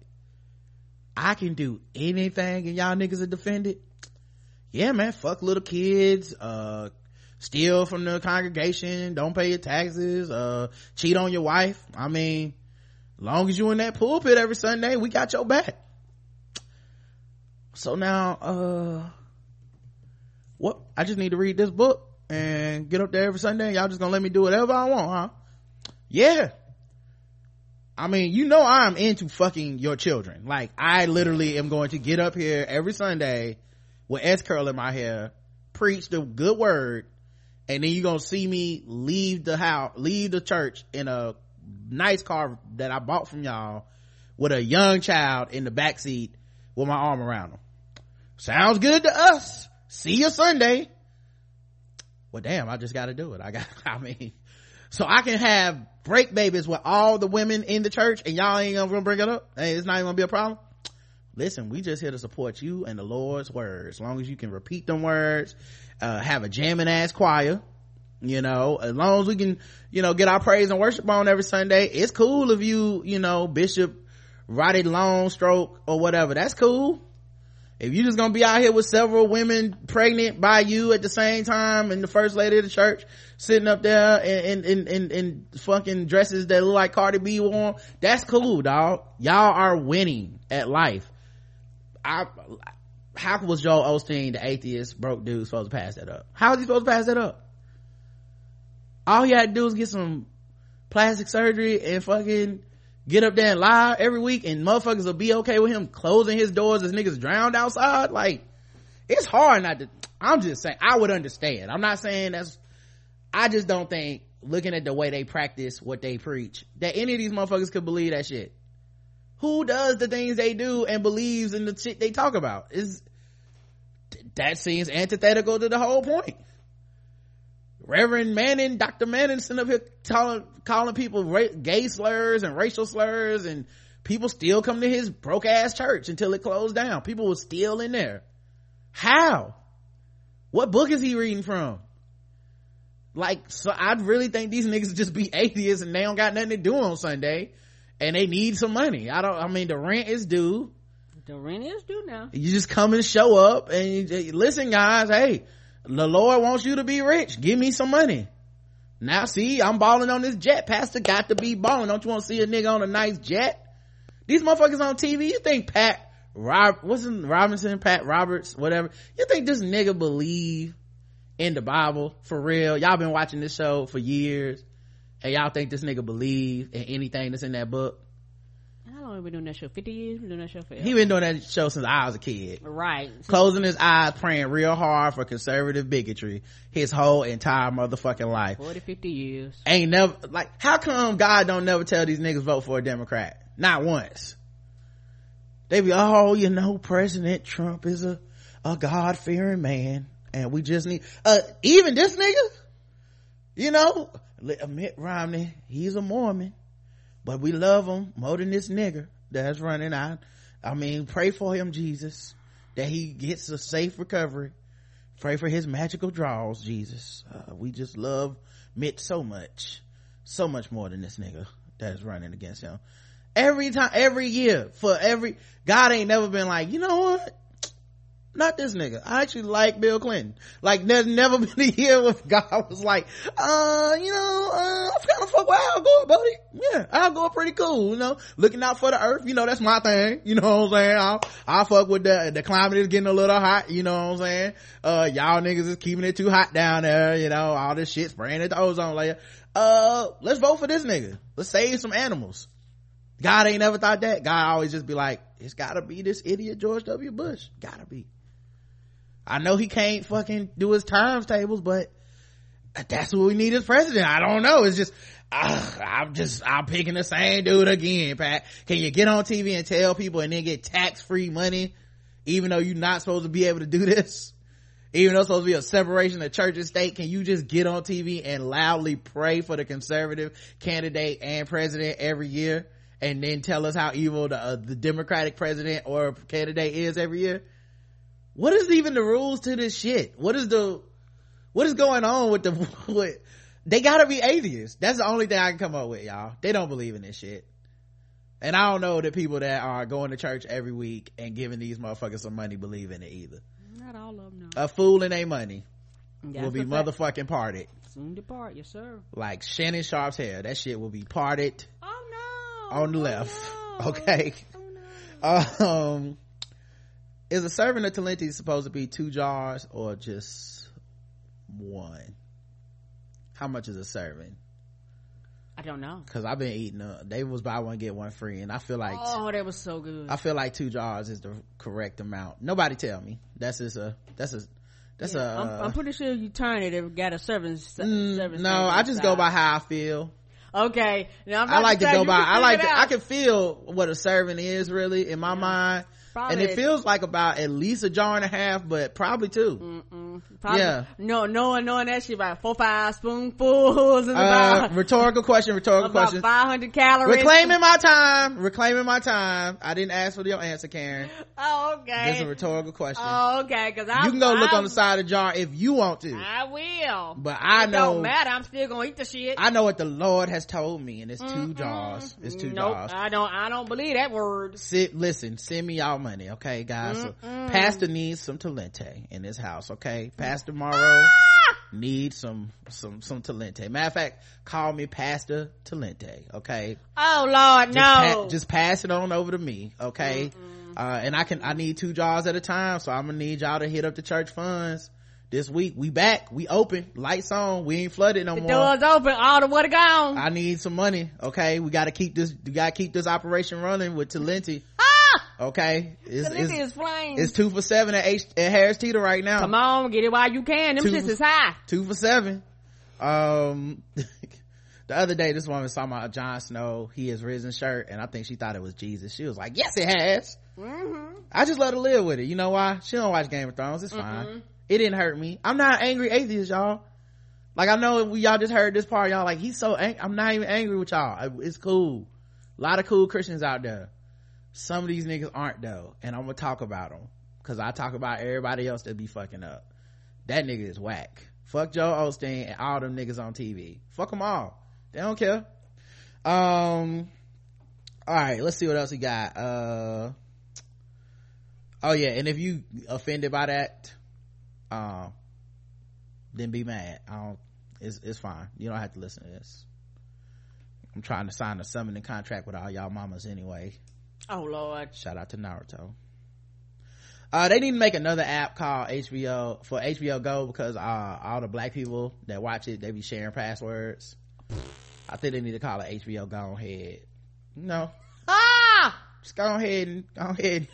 I can do anything and y'all niggas are defended? Yeah, man, fuck little kids, uh, steal from the congregation, don't pay your taxes, uh, cheat on your wife. I mean, long as you in that pulpit every Sunday, we got your back. So now, uh, what? I just need to read this book and get up there every Sunday. Y'all just gonna let me do whatever I want, huh? Yeah. I mean, you know, I'm into fucking your children. Like, I literally am going to get up here every Sunday with S curl in my hair, preach the good word, and then you're gonna see me leave the house, leave the church in a nice car that I bought from y'all with a young child in the back seat with my arm around him. Sounds good to us. See you Sunday. well damn i just gotta do it i got i mean so i can have break babies with all the women in the church and y'all ain't gonna bring it up hey it's not even gonna be a problem listen we just here to support you and the lord's words as long as you can repeat them words uh, have a jamming ass choir you know as long as we can you know get our praise and worship on every sunday it's cool if you you know bishop Roddy Longstroke or whatever that's cool if you just gonna be out here with several women pregnant by you at the same time and the first lady of the church sitting up there in in in, in fucking dresses that look like Cardi B wore, that's cool, dog. Y'all are winning at life. I how was Joel Osteen, the atheist broke dude, supposed to pass that up? How was he supposed to pass that up? All he had to do was get some plastic surgery and fucking get up there and lie every week and motherfuckers will be okay with him closing his doors as niggas drowned outside. Like, it's hard not to, I'm just saying, I would understand. I'm not saying that's, I just don't think looking at the way they practice what they preach that any of these motherfuckers could believe that shit. Who does the things they do and believes in the shit they talk about? Is that seems antithetical to the whole point. Reverend Manning, Dr. Manning sitting up here calling, calling people ra- gay slurs and racial slurs and people still come to his broke ass church until it closed down. People were still in there. How? What book is he reading from? Like, so I really think these niggas just be atheists and they don't got nothing to do on Sunday and they need some money. I don't, I mean, the rent is due. The rent is due now. You just come and show up and you, listen guys, hey, the lord wants you to be rich. Give me some money. Now see i'm balling on this jet. Pastor got to be balling. Don't you want to see a nigga on a nice jet? These motherfuckers on tv you think pat rob what's his robinson pat roberts whatever. You think this nigga believe in the bible for real? Y'all been watching this show for years and y'all think this nigga believe in anything that's in that book How long have we been doing that show? 50 years? We've been doing that show for he been doing that show since i was a kid Right. closing his eyes praying real hard for conservative bigotry his whole entire motherfucking life 40, 50 years. ain't never like how come god don't never tell these niggas vote for a democrat not once they be oh you know president trump is a a god-fearing man and we just need uh even this nigga you know mitt romney he's a mormon but we love him more than this nigger that's running. Out i mean pray for him jesus that he gets a safe recovery. Pray for his magical draws jesus. Uh, we just love mitt so much so much more than this nigga that's running against him. Every time every year for every god ain't never been like you know what not this nigga. I actually like Bill Clinton. Like, there's never been a year where God was like, uh, you know, uh, I'm kind of fuck with Al Gore, buddy. Yeah, Al Gore pretty cool, you know, looking out for the earth, you know, that's my thing, you know what I'm saying? I'll, I'll fuck with the, the climate is getting a little hot, you know what I'm saying? Uh, y'all niggas is keeping it too hot down there, you know, all this shit spraying at the ozone layer. Uh, let's vote for this nigga. Let's save some animals. God ain't never thought that. God always just be like, it's gotta be this idiot George W. Bush. Gotta be. I know he can't fucking do his times tables, but that's what we need as president. I don't know. It's just, I'm just, I'm picking the same dude again, Pat. Can you get on TV and tell people and then get tax free money, even though you're not supposed to be able to do this? Even though it's supposed to be a separation of church and state, can you just get on TV and loudly pray for the conservative candidate and president every year? And then tell us how evil the, uh, the democratic president or candidate is every year? What is even the rules to this shit what is the what is going on with the what they gotta be atheists that's the only thing i can come up with y'all they don't believe in this shit and i don't know that people that are going to church every week and giving these motherfuckers some money believe in it either Not all of them, no. a fool and a money That's will be motherfucking parted Soon depart, yes sir. like shannon sharpe's hair that shit will be parted Oh no! on the Oh, left no. okay Oh no! um is a serving of talenti supposed to be two jars or just one how much is a serving I don't know. because i've been eating uh, they was buy one get one free and i feel like Oh, that was so good. i feel like two jars is the correct amount nobody tell me that's just a that's a that's Yeah, a I'm, I'm pretty sure you turn it. It got a serving. mm, serving no i just go by how i feel Okay, now I'm I like to say, go by. I like to. I can feel what a serving is really in my mind, Probably- and it feels like about at least a jar and a half, but probably two. Mm-mm. Probably, Yeah. No, knowing knowing that shit about four five spoonfuls Uh, rhetorical question, rhetorical about question. five hundred calories. Reclaiming my time. Reclaiming my time. I didn't ask for your answer, Karen. Oh, This okay. is a rhetorical question. Oh, okay. Because I you can go look on the side of the jar if you want to. I will. But I it know- Don't matter. I'm still gonna eat the shit. I know what the Lord has told me, and it's two jars. It's two nope, jars. I don't. I don't believe that word. Sit, listen, send me y'all money, okay, guys? So, Pastor needs some Talenti in his house, okay? Pastor Morrow needs some, some, some Talenti. Matter of fact, call me Pastor Talenti, okay? Oh Lord, Just, no. pa- just pass it on over to me, okay? Uh, and I can, I need two jars at a time, so I'm gonna need y'all to hit up the church funds. This week, we back, we open, lights on, we ain't flooded no the more. doors open. All the water gone. I need some money, okay? We gotta keep this, we gotta keep this operation running with Talenti, ah, okay? It's, it's, is flames. it's two for seven at, H, at Harris Teeter right now. Come on, get it while you can. Them Two- shits is high. Two for seven. Um, the other day, this woman saw my Jon Snow, he has risen shirt, and I think she thought it was Jesus. She was like, yes, it has. Mm-hmm. I just let her live with it. You know why? She don't watch Game of Thrones. It's fine. It didn't hurt me. I'm not an angry atheist, y'all. Like I know we, y'all just heard this part. Y'all like he's so. Ang- I'm not even angry with y'all. It's cool. A lot of cool Christians out there. Some of these niggas aren't though, and I'm gonna talk about them because I talk about everybody else that be fucking up. That nigga is whack. Fuck Joel Osteen and all them niggas on TV. Fuck them all. They don't care. Um. All right, let's see what else we got. Uh. Oh yeah, and if you offended by that, um, then be mad. I don't. It's it's fine. You don't have to listen to this. I'm trying to sign a summoning contract with all y'all mamas anyway. Oh Lord. Shout out to Naruto. Uh, they need to make another app called HBO for HBO Go because uh, all the black people that watch it they be sharing passwords. I think they need to call it HBO Go ahead. No, Ah, just go ahead and go ahead,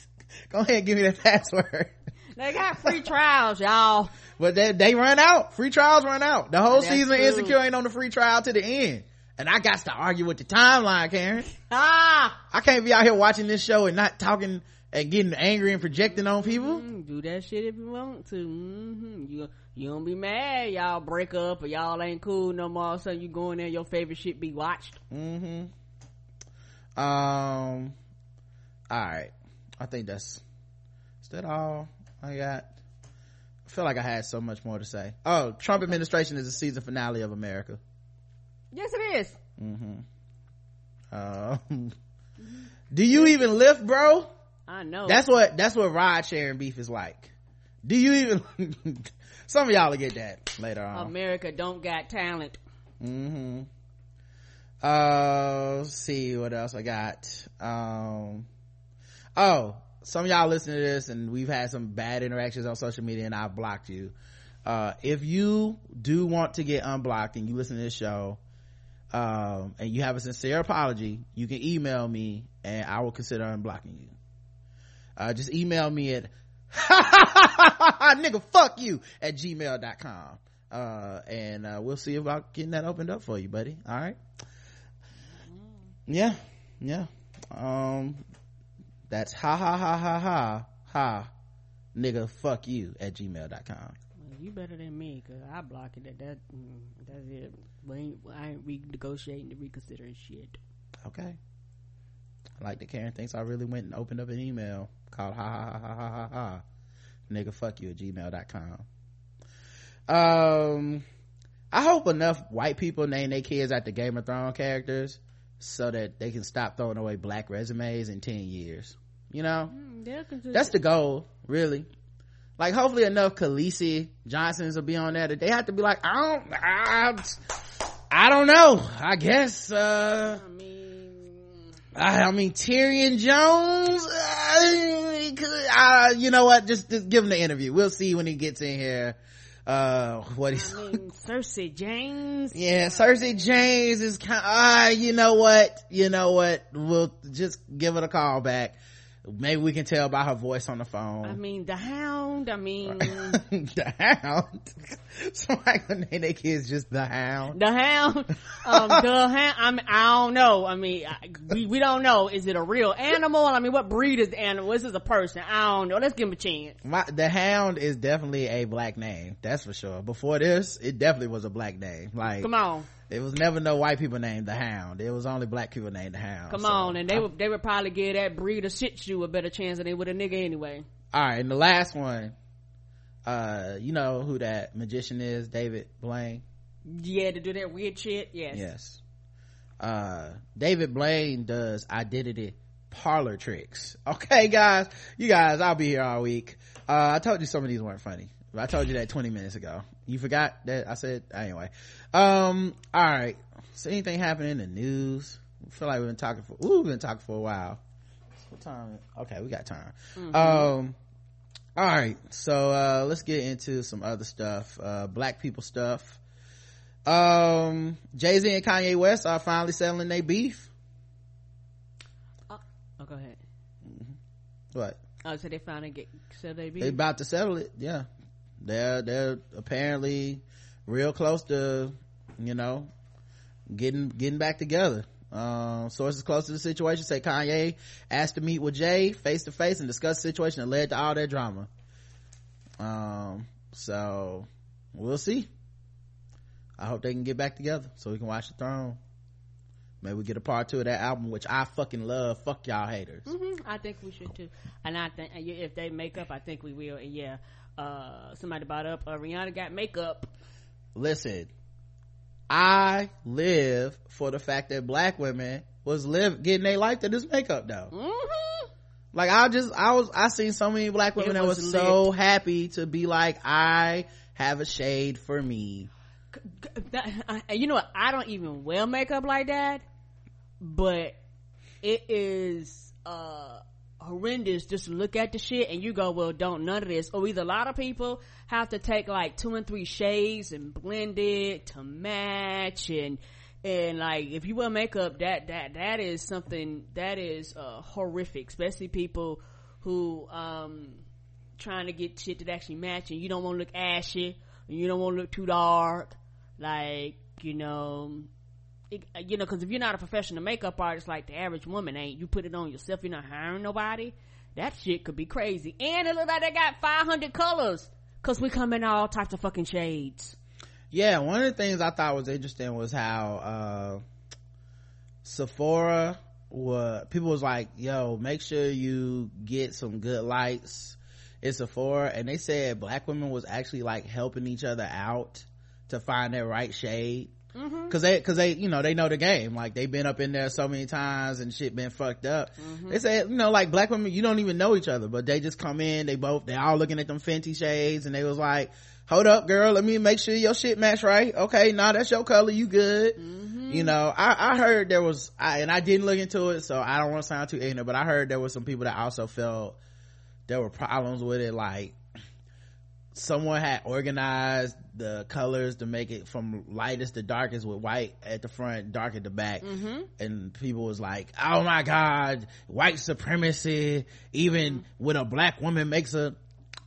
go ahead and give me that password. they got free trials, y'all. But they they run out. Free trials run out. The whole That's season true. Insecure ain't on the free trial to the end. And I got to argue with the timeline, Karen. Ah, I can't be out here watching this show and not talking and getting angry and projecting on people. Mm, do that shit if you want to. hmm You you don't be mad. Y'all break up or y'all ain't cool no more. All of a sudden you go in there, your favorite shit be watched. Mm-hmm. Um. All right. I think that's is that all I got. I feel like I had so much more to say. Oh, Trump administration is the season finale of America. Yes, it is. Um, do you even lift, bro? I know. That's what that's what ride sharing beef is like. Do you even? Some of y'all will get that later on. America don't got talent. mm-hmm uh let's see what else i got um oh some of y'all listen to this and we've had some bad interactions on social media and i've blocked you uh if you do want to get unblocked and you listen to this show um and you have a sincere apology you can email me and i will consider unblocking you. Uh just email me at nigga fuck you at gmail.com uh and uh we'll see about getting that opened up for you buddy. All right? Yeah yeah. Um that's ha ha ha ha ha ha nigga fuck you at gmail.com You better than me, cause I block it. That that mm, that's it. We ain't, I ain't renegotiating to reconsidering shit. okay. I like that Karen thinks I really went and opened up an email called ha ha ha ha ha ha ha. Nigga fuck you at gmail.com um I hope enough white people name their kids after Game of Thrones characters so that they can stop throwing away black resumes in 10 years. You know? Mm, that's the goal really. Like hopefully enough Khaleesi Johnsons will be on there that they have to be like I don't I, I don't know. I guess uh I mean, I, I mean Tyrion Jones uh, uh, you know what? Just, just give him the interview. We'll see when he gets in here uh what he's I mean, Cersei James. yeah Cersei James is kind uh, you know what? You know what? We'll just give it a call back maybe we can tell by her voice on the phone I mean, the hound. I mean, the hound somebody gonna name their kids just the hound the hound. Um, the hound. I mean, I don't know. I mean, I, we we don't know. Is it a real animal? I mean, what breed is the animal? Is this is a person. I don't know. Let's give him a chance. My, the hound is definitely a black name that's for sure before this it definitely was a black name like Come on, it was never no white people named the hound. It was only black people named the hound come So, on, and they would they would probably give that breed of shit shoe a better chance than they would a nigga anyway. all right and the last one uh you know who that magician is? David blaine? Yeah, to do that weird shit. Yes. yes. Uh david blaine does identity parlor tricks. Okay guys. You guys i'll be here all week. Uh i told you some of these weren't funny. I told you that 20 minutes ago. You forgot that i said anyway um all right so anything happening in the news? I feel like we've been talking for ooh, we've been talking for a while. What time okay we got time. Um all right so uh let's get into some other stuff uh black people stuff. Um jay-z and kanye west are finally settling their beef. Oh, go ahead. what? Oh, so they finally get so they be they about to settle it yeah. They're they're apparently real close to you know getting getting back together. Um, sources close to the situation say kanye asked to meet with jay face to face and discuss the situation that led to all that drama. Um so we'll see. I hope they can get back together so we can watch the throne. Maybe we get a part two of that album which i fucking love. Fuck y'all haters. Hmm I think we should too. And I think if they make up, I think we will. And yeah, uh, somebody brought up uh, Rihanna got makeup. listen i live for the fact that black women was live getting their life to this makeup though Mm-hmm. like i just i was i seen so many black women It that was was so happy to be like i have a shade for me you know what? I don't even wear makeup like that, but it is uh horrendous just look at the shit and you go, well, don't none of this. Or either a lot of people have to take like two and three shades and blend it to match and and like if you wear makeup that that that is something that is uh horrific especially people who um trying to get shit that actually match and you don't want to look ashy and you don't want to look too dark like you know it, you know because if you're not a professional makeup artist like the average woman ain't you put it on yourself you're not hiring nobody that shit could be crazy. And it look like they got 500 colors because we come in all types of fucking shades. Yeah one of the things i thought was interesting was how uh sephora what people was like yo make sure you get some good lights at sephora. And they said black women was actually like helping each other out to find their right shade Mm-hmm. Cause they, cause they, you know, they know the game. Like they've been up in there so many times and shit been fucked up. Mm-hmm. They said, you know, like black women, you don't even know each other, but they just come in, they both, they all looking at them Fenty shades and they was like, hold up girl, let me make sure your shit match right. Okay, nah, that's your color, you good. Mm-hmm. You know, I, I heard there was, I, and I didn't look into it, so I don't want to sound too ignorant, but I heard there was some people that also felt there were problems with it, like, someone had organized the colors to make it from lightest to darkest with white at the front dark at the back. And people was like oh my god white supremacy. Even with a black woman makes a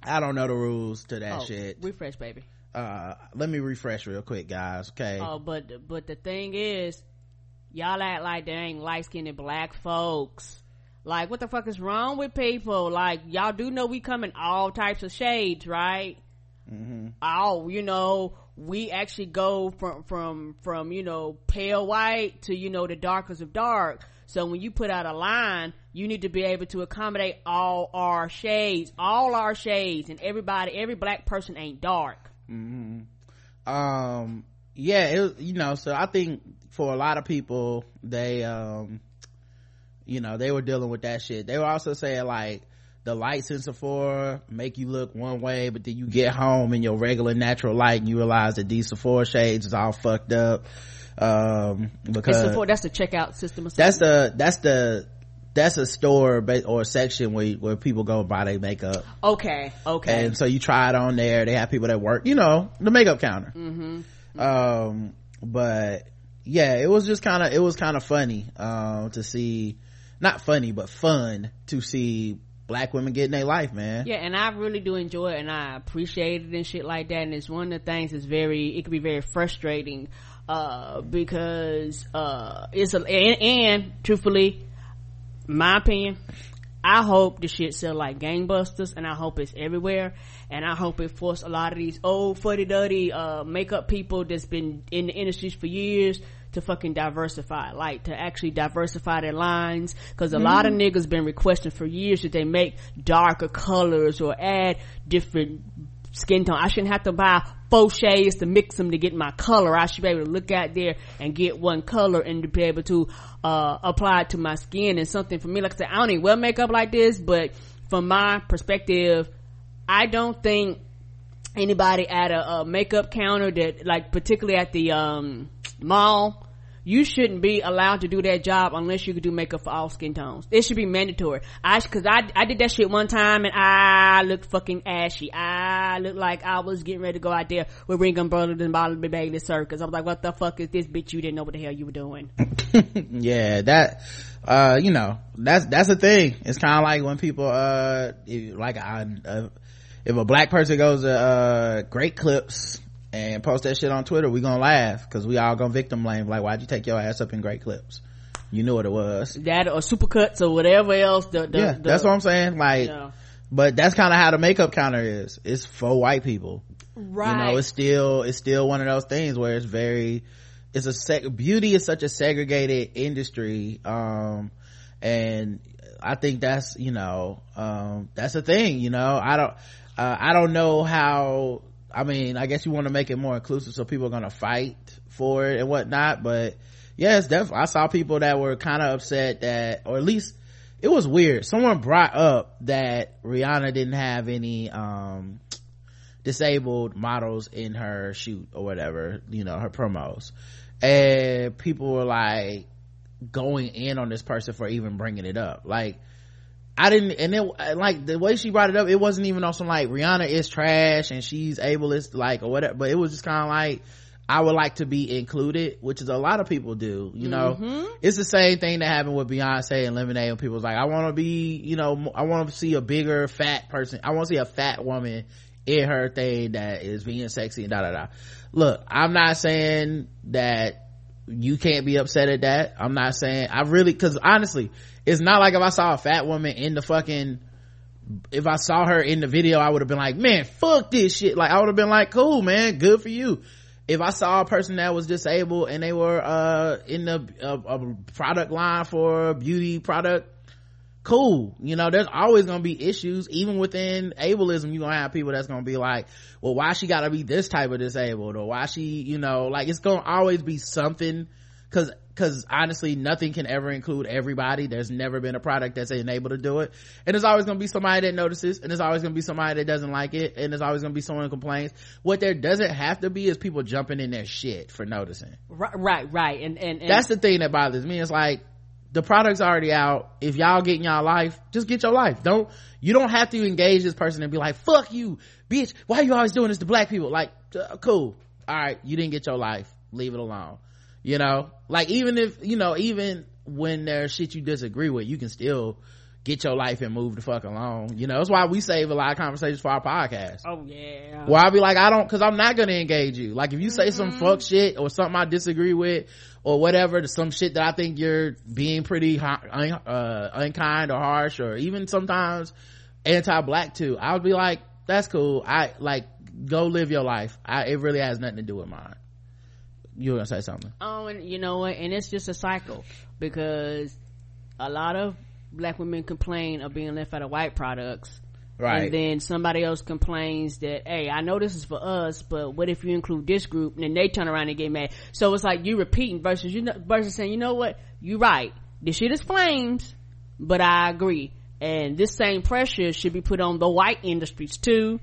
i don't know the rules to that oh, shit. refresh baby. Uh let me refresh real quick guys okay? Oh, but but the thing is, y'all act like there ain't light skinned black folks. Like, what the fuck is wrong with people? Like, y'all do know we come in all types of shades, right? Mm-hmm. Oh, you know, we actually go from from from you know pale white to you know the darkest of dark. So when you put out a line, you need to be able to accommodate all our shades, all our shades, and everybody, every black person ain't dark. um yeah it you know so i think for a lot of people they um you know they were dealing with that shit they were also saying like the lights in Sephora make you look one way, but then you get home in your regular natural light and you realize that these Sephora shades is all fucked up. Um, because support. That's the checkout system. Or that's the, that's the, that's a store or a section where, where people go buy their makeup. Okay, okay. And so you try it on there. They have people that work, you know, the makeup counter. Mm-hmm. Um, but yeah, it was just kind of, it was kind of funny, um, to see not funny but fun to see black women getting their life man Yeah, and I really do enjoy it and I appreciate it and shit like that. And it's one of the things that's very, it can be very frustrating, uh, because, uh, it's a, and, and truthfully, my opinion, I hope the shit sell like gangbusters and I hope it's everywhere and I hope it forced a lot of these old fuddy-duddy, uh, makeup people that's been in the industries for years to fucking diversify, like to actually diversify their lines. Cause a lot of niggas been requesting for years that they make darker colors or add different skin tone. I shouldn't have to buy four shades to mix them to get my color. I should be able to look out there and get one color and to be able to, uh, apply it to my skin and something for me. Like I said, I don't even wear makeup like this, but from my perspective, I don't think anybody at a, a makeup counter that like particularly at the um mall you shouldn't be allowed to do that job unless you can do makeup for all skin tones. It should be mandatory. I, cause I, I did that shit one time and I looked fucking ashy. I looked like I was getting ready to go out there with Ringling Brothers and Barnum Bailey circus. I was like, what the fuck is this bitch? You didn't know what the hell you were doing. yeah that uh you know that's that's the thing it's kind of like when people uh if- like I, uh, if a black person goes to uh great clips and post that shit on twitter we gonna laugh because we all gonna victim blame like why'd you take your ass up in great clips you knew what it was That or supercuts or whatever else. The, the, yeah the- that's what i'm saying like you know. but that's kind of how the makeup counter is it's for white people Right. you know it's still it's still one of those things where it's very it's a seg- beauty is such a segregated industry um and i think that's you know um that's a thing you know i don't uh, i don't know how i mean i guess you want to make it more inclusive so people are gonna fight for it and whatnot but it's definitely i saw people that were kind of upset that or at least it was weird. Someone brought up that rihanna didn't have any um disabled models in her shoot or whatever you know her promos. And people were like going in on this person for even bringing it up. Like I didn't, and it, like, the way she brought it up, it wasn't even on some like, Rihanna is trash and she's ableist, like, or whatever, but it was just kind of like, I would like to be included, which is a lot of people do, you know? Mm-hmm. It's the same thing that happened with Beyonce and Lemonade when people's like, I want to be, you know, I want to see a bigger fat person. I want to see a fat woman in her thing that is being sexy and da da da. Look, I'm not saying that you can't be upset at that. I'm not saying, I really, cause honestly, it's not like if I saw a fat woman in the fucking, if I saw her in the video, I would have been like, man, fuck this shit. Like, I would have been like, cool, man, good for you. If I saw a person that was disabled and they were, uh, in the, a product line for a beauty product, cool. You know, there's always gonna be issues, even within ableism, you're gonna have people that's gonna be like, well, why she gotta be this type of disabled, or why she, you know, like it's gonna always be something, cause, cause honestly, nothing can ever include everybody. There's never been a product that's able to do it. And there's always gonna be somebody that notices, and there's always gonna be somebody that doesn't like it, and there's always gonna be someone who complains. What there doesn't have to be is people jumping in their shit for noticing Right, right, right. And, and, and that's the thing that bothers me it's like the product's already out. If y'all getting y'all life just get your life. Don't you don't have to engage this person and be like fuck you bitch. Why are you always doing this to black people? Like uh, cool. All right you didn't get your life. Leave it alone. You know? Like even if you know even when there's shit you disagree with you can still get your life and move the fuck along. You know? That's why we save a lot of conversations for our podcast. Oh yeah. well, I'll be like, I don't, cause I'm not gonna engage you. Like, if you say some fuck shit or something I disagree with or whatever, to some shit that I think you're being pretty uh, unkind or harsh or even sometimes anti-black too, I would be like, that's cool. I, like, go live your life. I, it really has nothing to do with mine. You were gonna say something. Oh, and you know what? And it's just a cycle because a lot of black women complain of being left out of white products. Right. And then somebody else complains that, hey, I know this is for us, but what if you include this group? And then they turn around and get mad. So it's like you repeating versus you know, versus saying, you know what? You're right. This shit is flames, but I agree. And this same pressure should be put on the white industries too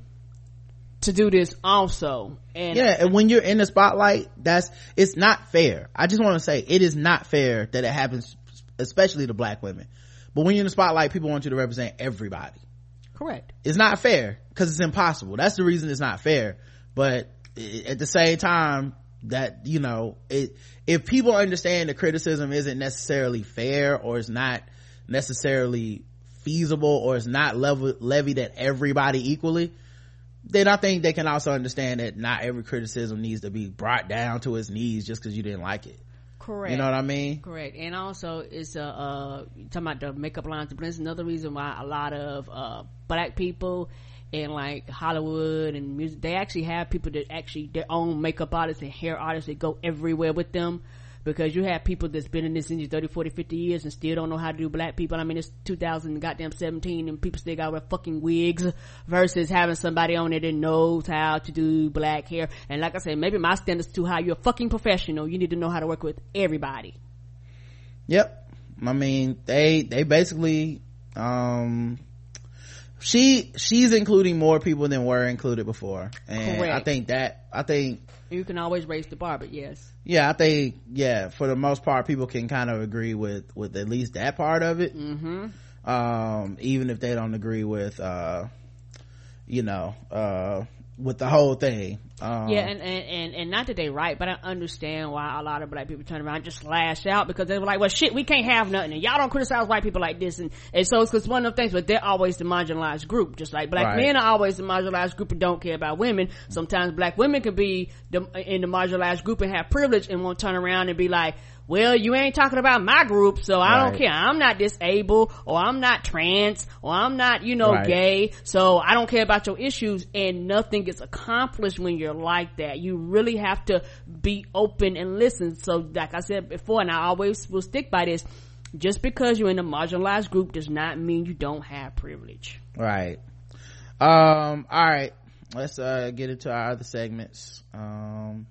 to do this also. And yeah and when you're in the spotlight that's it's not fair i just want to say it is not fair that it happens especially to black women but when you're in the spotlight people want you to represent everybody correct. it's not fair because it's impossible that's the reason it's not fair but at the same time that you know it if people understand the criticism isn't necessarily fair or it's not necessarily feasible or it's not level, levied at everybody equally then I think they can also understand that not every criticism needs to be brought down to its knees just because you didn't like it. Correct. You know what I mean? Correct. And also, it's uh, uh talking about the makeup lines. But it's another reason why a lot of uh black people in like Hollywood and music, they actually have people that actually their own makeup artists and hair artists that go everywhere with them because you have people that's been in this industry 30, 40, 50 years and still don't know how to do black people. I mean, it's 2000 goddamn 17 and people still got wear fucking wigs versus having somebody on there that knows how to do black hair. And like I said, maybe my standards too high. You're a fucking professional. You need to know how to work with everybody. Yep. I mean, they, they basically, um, she, she's including more people than were included before. And Correct. I think that, I think You can always raise the bar, but yes. yeah i think yeah for the most part people can kind of agree with with at least that part of it Mm-hmm. um even if they don't agree with uh you know uh with the whole thing um Yeah, and, and, and, and not that they right, but I understand why a lot of black people turn around and just lash out because they were like, well shit, we can't have nothing and y'all don't criticize white people like this and, and so it's cause one of the things, but they're always the marginalized group, just like black Right. men are always the marginalized group and don't care about women. Sometimes black women could be the, in the marginalized group and have privilege and won't turn around and be like, well, you ain't talking about my group, so I don't care. I'm not disabled, or I'm not trans, or I'm not, you know, Right. gay, so I don't care about your issues, and nothing gets accomplished when you're like that. You really have to be open and listen. So, like I said before, and I always will stick by this, just because you're in a marginalized group does not mean you don't have privilege. right um all right let's uh get into our other segments um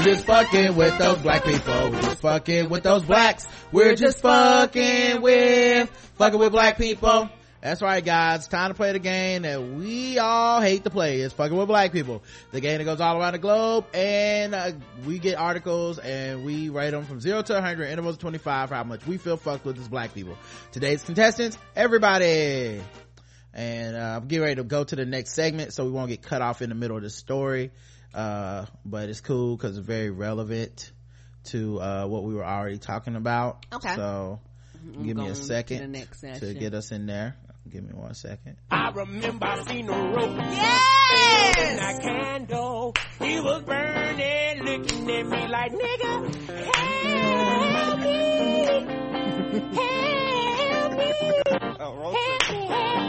We're just fucking with those black people. We're just fucking with those blacks. We're just fucking with, fucking with black people. That's right, guys. Time to play the game that we all hate to play. It's fucking with black people. The game that goes all around the globe, and uh, we get articles and we rate them from zero to 100, intervals of 25 for how much we feel fucked with as black people. Today's contestants, everybody. And uh, I'm getting ready to go to the next segment, so we won't get cut off in the middle of the story. Uh, but it's cool because it's very relevant to uh, what we were already talking about. Okay. So give me going a to second the next to get us in there. Give me one second. I remember I seen a rope. Yes! In that candle. He was burning, looking at me like, nigga. Help me. Help me, help me.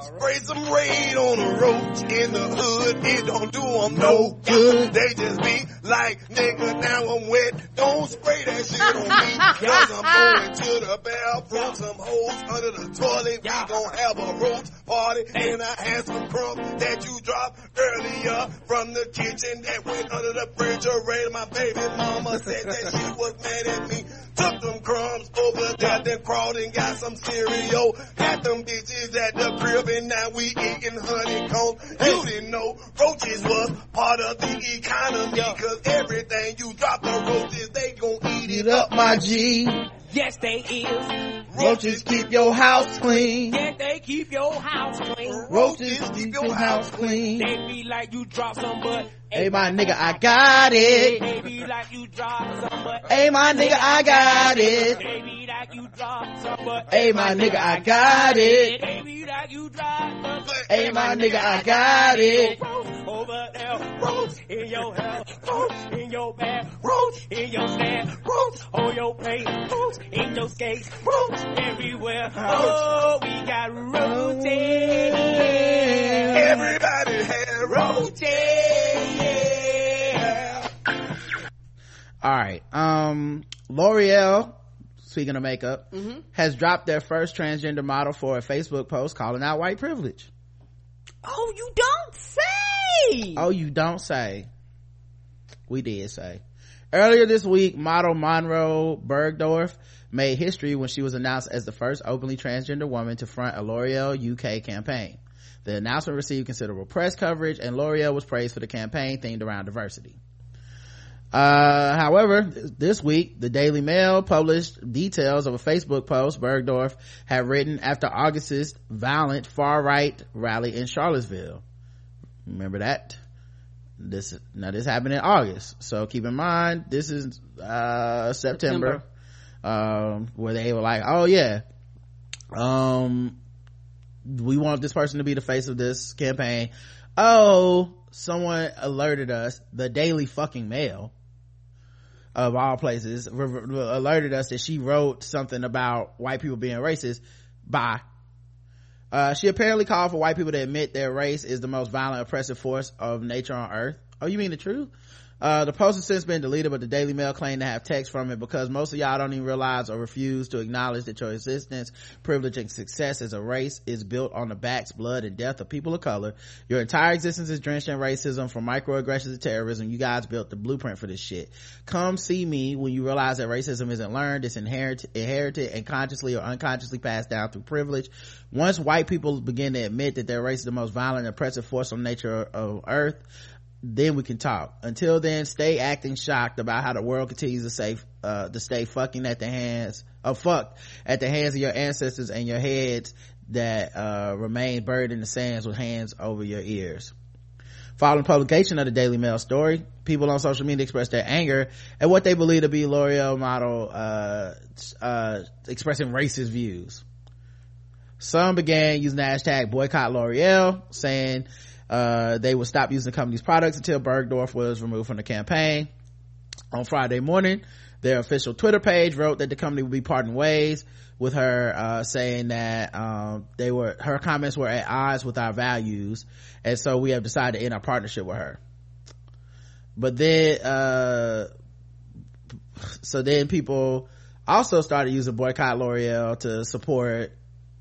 Spray some rain on a roach in the hood, it don't do 'em no good. They just be like, nigga, now I'm wet. Don't spray that shit on me, cause I'm going to the bathroom, some holes under the toilet. We gon' have a roach party, and I had some crumbs that you dropped earlier from the kitchen that went under the refrigerator. My baby mama said that she was mad at me. Took them crumbs over there, then crawled and got some cereal. Had them bitches at the crib, and now we eating honeycomb. You didn't know roaches was part of the economy, cause everything you drop the roaches, they gon' eat it up my G. Yes, they is. Roaches keep your house clean. Yes, they keep your house clean. Roaches keep your house clean. They be like you drop some, but Hey, my nigga, I got it. Be like you drop some, but Hey, my nigga, I got it. Be like you drop some, but Hey, my nigga, I got it. Be like you drop some, but Hey, my nigga, I got it. Over there, roach in your hair, roach in your bag, roach in your stand, roach on your plate, roach in your skates, roach everywhere. Oh, we got roaches. Everybody had roaches. Yeah. All right. Um, L'Oreal, speaking of makeup, Mm-hmm. has dropped their first transgender model for a Facebook post calling out white privilege. Oh, you don't say! Oh, you don't say. We did say. Earlier this week, model Monroe Bergdorf made history when she was announced as the first openly transgender woman to front a L'Oreal UK campaign. The announcement received considerable press coverage and L'Oreal was praised for the campaign themed around diversity. Uh, however, this week, the Daily Mail published details of a Facebook post Bergdorf had written after August's violent far-right rally in Charlottesville. Remember that? This now this happened in august. So keep in mind this is uh september, um where they were like oh yeah um we want this person to be the face of this campaign. Oh someone alerted us the daily fucking mail of all places re- re- alerted us that she wrote something about white people being racist. By uh, she apparently called for white people to admit their race is the most violent oppressive force of nature on earth. Oh you mean the truth uh, the post has since been deleted, but the Daily Mail claimed to have text from it because most of y'all don't even realize or refuse to acknowledge that your existence, privilege, and success as a race is built on the backs, blood, and death of people of color. Your entire existence is drenched in racism from microaggressions to terrorism. You guys built the blueprint for this shit. Come see me when you realize that racism isn't learned, it's inherited, inherited and consciously or unconsciously passed down through privilege. Once white people begin to admit that their race is the most violent and oppressive force on nature of earth, then we can talk. Until then, stay acting shocked about how the world continues to say, uh, to stay fucking at the hands of fuck at the hands of your ancestors and your heads that, uh, remain buried in the sands with hands over your ears. Following publication of the Daily Mail story, people on social media expressed their anger at what they believe to be L'Oreal model, uh, uh, expressing racist views. Some began using the hashtag boycott L'Oreal, saying uh, they would stop using the company's products until Bergdorf was removed from the campaign. On Friday morning, their official Twitter page wrote that the company would be parting ways with her, uh, saying that, um, they were, her comments were at odds with our values. And so we have decided to end our partnership with her. But then, uh, so then people also started using boycott L'Oreal to support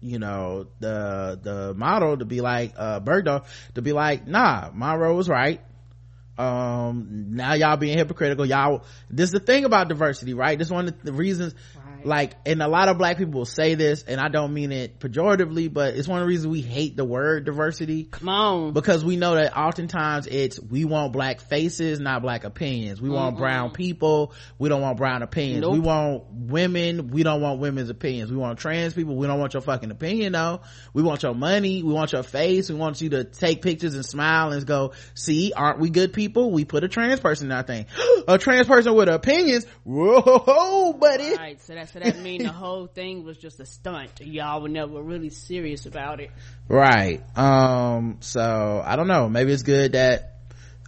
you know the the model to be like uh Bergdorf to be like nah Monroe was right. Um now y'all being hypocritical. Y'all this is the thing about diversity right? This is one of the reasons Right. like and a lot of black people will say this and i don't mean it pejoratively but it's one of the reasons we hate the word diversity. Come on. because we know that oftentimes it's we want black faces not black opinions. We want brown people. We don't want brown opinions. We want women. We don't want women's opinions. We want trans people. We don't want your fucking opinion though. We want your money. We want your face. We want you to take pictures and smile and go see aren't we good people? We put a trans person in our thing. A trans person with opinions? Whoa buddy. Right, so that so that mean the whole thing was just a stunt. Y'all were never really serious about it. right. Um so i don't know. Maybe it's good that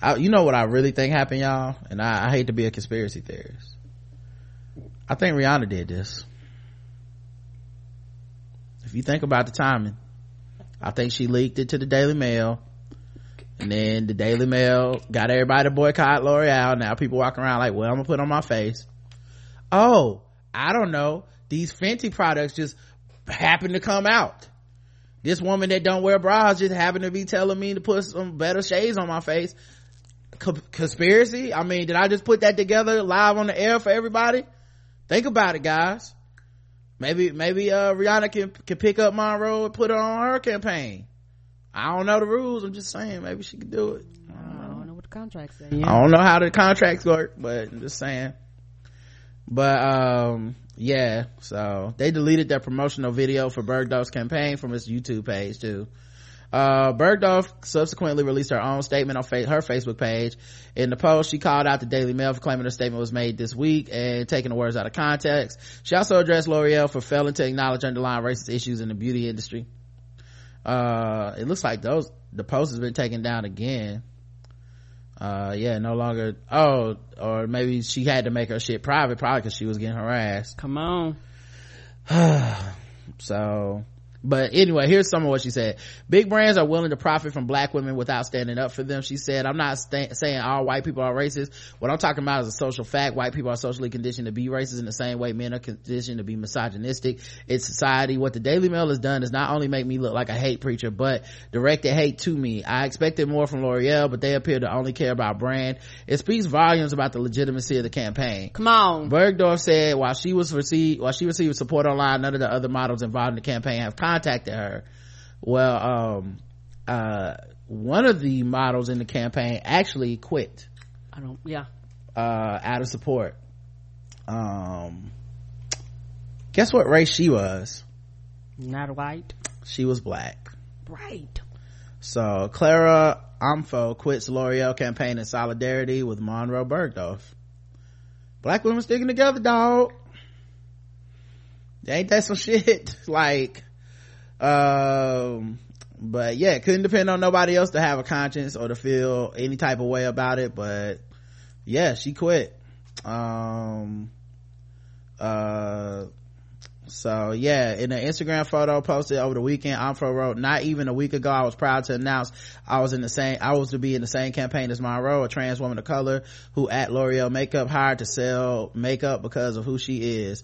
I, you know what i really think happened y'all? And I, I hate to be a conspiracy theorist. I think rihanna did this. If you think about the timing i think she leaked it to the daily mail. And then the daily mail got everybody to boycott l'oreal. Now people walking around like well i'm gonna put on my face. Oh i don't know. These fenty products just happen to come out. This woman that don't wear bras just happened to be telling me to put some better shades on my face. Co- conspiracy? I mean did i just put that together live on the air for everybody? Think about it guys. Maybe maybe uh rihanna can can pick up monroe and put her on her campaign. I don't know the rules. I'm just saying maybe she could do it. I don't know what the contract said. I don't know how the contracts work, but I'm just saying. But, um, yeah, so they deleted their promotional video for Bergdorf's campaign from its YouTube page too. Uh, Bergdorf subsequently released her own statement on fa- her Facebook page. In the post, she called out the Daily Mail for claiming her statement was made this week and taking the words out of context. She also addressed L'Oreal for failing to acknowledge underlying racist issues in the beauty industry. Uh, it looks like those, the post has been taken down again uh yeah no longer oh or maybe she had to make her shit private probably because she was getting harassed Come on. so but anyway here's some of what she said. Big brands are willing to profit from black women without standing up for them she said. I'm not sta- saying all white people are racist. What i'm talking about is a social fact. White people are socially conditioned to be racist in the same way men are conditioned to be misogynistic. It's society. What the daily mail has done is not only make me look like a hate preacher but directed hate to me. I expected more from l'oreal but they appear to only care about brand. It speaks volumes about the legitimacy of the campaign. Come on. Bergdorf said while she was received while she received support online, none of the other models involved in the campaign have contacted her. Well, um, uh, one of the models in the campaign actually quit, I don't. Yeah. uh, out of support. Um, guess what race she was? Not white. She was black. Right. So Clara Amfo quits L'Oreal campaign in solidarity with Monroe Bergdorf. Black women sticking together, dog. Ain't that some shit? like, um, but yeah, couldn't depend on nobody else to have a conscience or to feel any type of way about it. But yeah, she quit. Um, uh, so yeah, in an Instagram photo posted over the weekend, Amfo wrote, not even a week ago, I was proud to announce I was in the same, I was to be in the same campaign as Monroe, a trans woman of color who at L'Oreal Makeup hired to sell makeup because of who she is.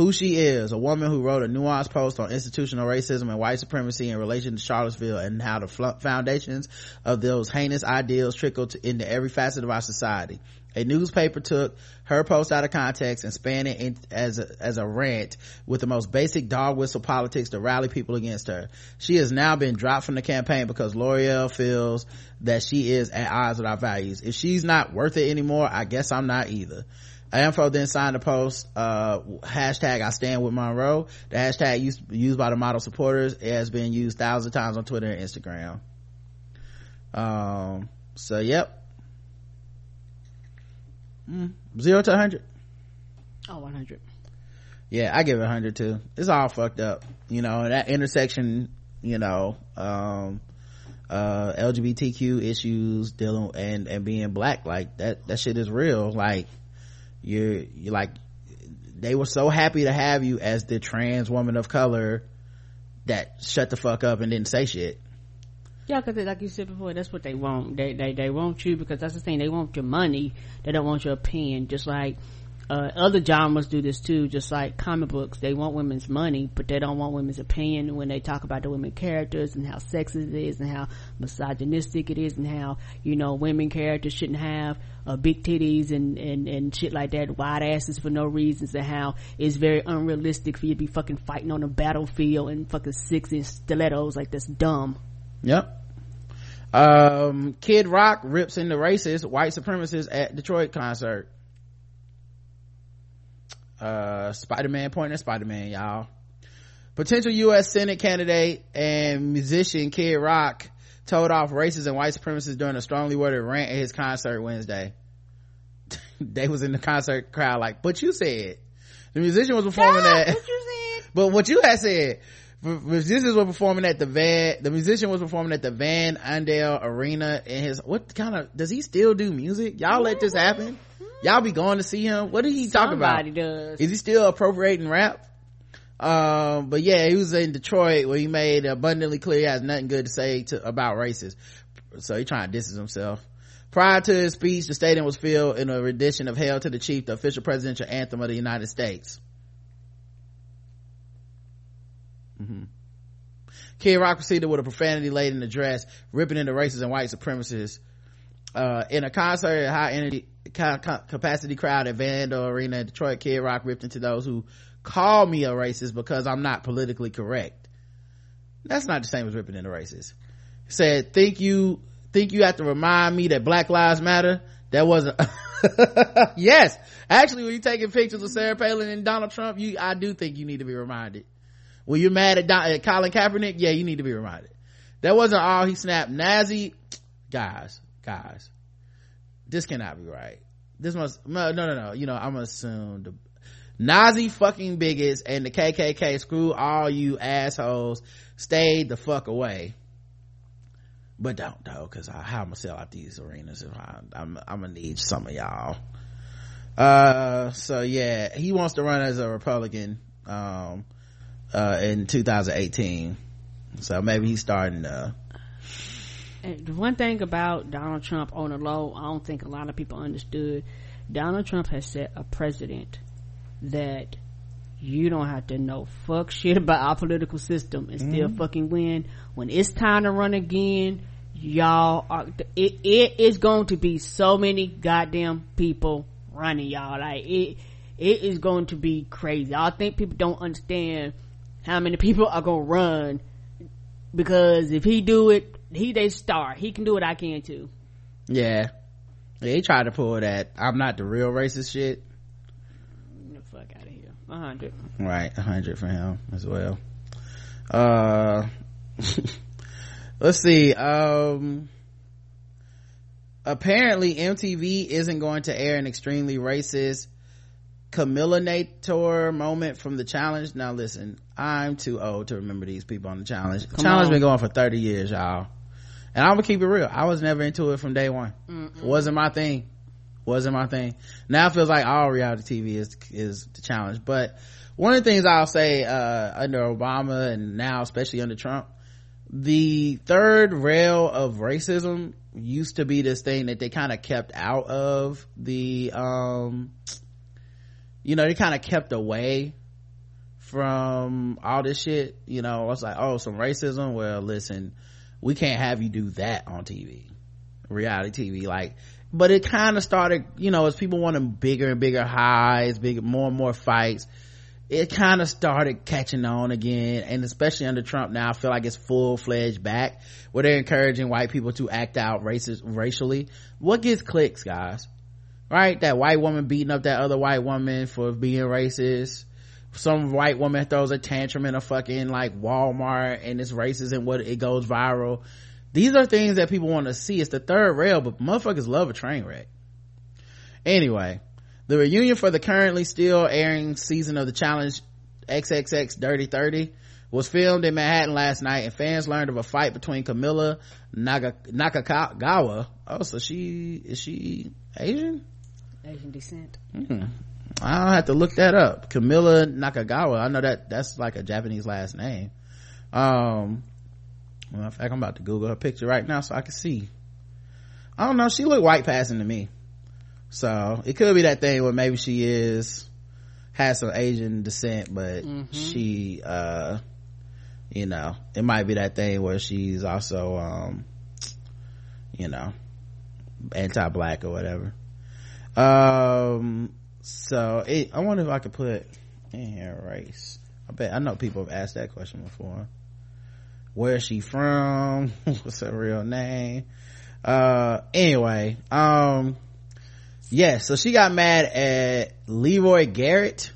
Who she is, a woman who wrote a nuanced post on institutional racism and white supremacy in relation to Charlottesville and how the foundations of those heinous ideals trickle to, into every facet of our society. A newspaper took her post out of context and span it as a, as a rant with the most basic dog whistle politics to rally people against her. She has now been dropped from the campaign because L'Oreal feels that she is at odds with our values. If she's not worth it anymore, I guess I'm not either. Amfo then signed a post, uh, hashtag I stand with Monroe. The hashtag used, used by the model supporters it has been used thousands of times on Twitter and Instagram. Um, so yep. Mm, zero to 100. Oh, 100. Yeah, I give it 100 too. It's all fucked up. You know, that intersection, you know, um, uh, LGBTQ issues dealing and, and being black, like that, that shit is real. Like, you're, you're like, they were so happy to have you as the trans woman of color that shut the fuck up and didn't say shit. Yeah, because like you said before, that's what they want. They, they they want you because that's the thing. They want your money. They don't want your opinion. Just like uh, other genres do this too. Just like comic books, they want women's money, but they don't want women's opinion when they talk about the women characters and how sexist it is and how misogynistic it is and how you know women characters shouldn't have uh, big titties and and and shit like that, wide asses for no reasons, and how it's very unrealistic for you to be fucking fighting on a battlefield and fucking six inch stilettos. Like that's dumb. Yep. Um, Kid Rock rips into racist white supremacists at Detroit concert. Uh, Spider-Man pointing at Spider-Man, y'all. Potential U.S. Senate candidate and musician Kid Rock told off racist and white supremacists during a strongly worded rant at his concert Wednesday. they was in the concert crowd like, but you said. The musician was performing Yeah, that. what you said. But what you had said, musicians were performing at the Van, the musician was performing at the Van Andel Arena in his, what kind of, does he still do music? Y'all let this happen? Y'all be going to see him? What did he talk about? Does. Is he still appropriating rap? Um, but yeah, he was in Detroit where he made abundantly clear he has nothing good to say to, about races. So he trying to distance himself. Prior to his speech, the stadium was filled in a rendition of Hail to the Chief, the official presidential anthem of the United States. Mm-hmm. Kid Rock proceeded with a profanity-laden address, ripping into racists and white supremacists. Uh, in a concert at high energy capacity crowd at Van Andel Arena in Detroit, Kid Rock ripped into those who call me a racist because I'm not politically correct. That's not the same as ripping into racists. He said, think you, think you have to remind me that black lives matter? That wasn't, yes. Actually, when you're taking pictures of Sarah Palin and Donald Trump, you, I do think you need to be reminded. When you're mad at, Don, at Colin Kaepernick, yeah, you need to be reminded. That wasn't all he snapped. Nazi, guys, guys, this cannot be right. This must, no, no, no, no. you know, I'm gonna assume the Nazi fucking bigots and the KKK screw all you assholes Stay the fuck away. But don't though, cause I, how I'm gonna sell out these arenas if I, I'm, I'm gonna need some of y'all. Uh, so yeah, he wants to run as a Republican, um, uh, in 2018. So maybe he's starting to, one thing about Donald Trump on the low, I don't think a lot of people understood. Donald Trump has set a precedent that you don't have to know fuck shit about our political system and still mm-hmm. fucking win. When it's time to run again, y'all are, it, it is going to be so many goddamn people running y'all. Like it, it is going to be crazy. I think people don't understand how many people are gonna run because if he do it, he they star. He can do what I can too. yeah. They He tried to pull that, I'm not the real racist shit. Get the fuck out of here. A hundred. Right, a hundred for him as well. Uh, let's see um apparently mtv isn't going to air an extremely racist Camilla moment from the challenge. Now listen, I'm too old to remember these people on the challenge. The challenge on. been going for 30 years, y'all. And I'm gonna keep it real. I was never into it from day one. Mm-mm. Wasn't my thing. Wasn't my thing. Now it feels like all reality TV is, is the challenge. But one of the things I'll say, uh, under Obama and now especially under Trump, the third rail of racism used to be this thing that they kind of kept out of the, um, you know, they kind of kept away from all this shit. You know, I was like, oh, some racism. Well, listen, we can't have you do that on TV, reality TV. Like, but it kind of started, you know, as people wanted bigger and bigger highs, bigger, more and more fights. It kind of started catching on again, and especially under Trump now, I feel like it's full fledged back, where they're encouraging white people to act out racist racially. What gets clicks, guys? right that white woman beating up that other white woman for being racist some white woman throws a tantrum in a fucking like walmart and it's racist and what it goes viral. These are things that people want to see. It's the third rail but motherfuckers love a train wreck. Anyway the reunion for the currently still airing season of the challenge xxx dirty 30 was filmed in manhattan last night and fans learned of a fight between camilla Naga, nakagawa. Oh so she is she asian? Asian descent. Mm. I'll have to look that up. Camilla Nakagawa. I know that that's like a Japanese last name. Um, well, in fact, I'm about to Google her picture right now so I can see. I don't know. She looked white passing to me. So it could be that thing where maybe she is, has some Asian descent, but mm-hmm. she, uh, you know, it might be that thing where she's also, um, you know, anti-black or whatever um so it, i wonder if i could put in here race i bet i know people have asked that question before. Where's she from? What's her real name? Uh anyway um yeah so she got mad at leroy garrett.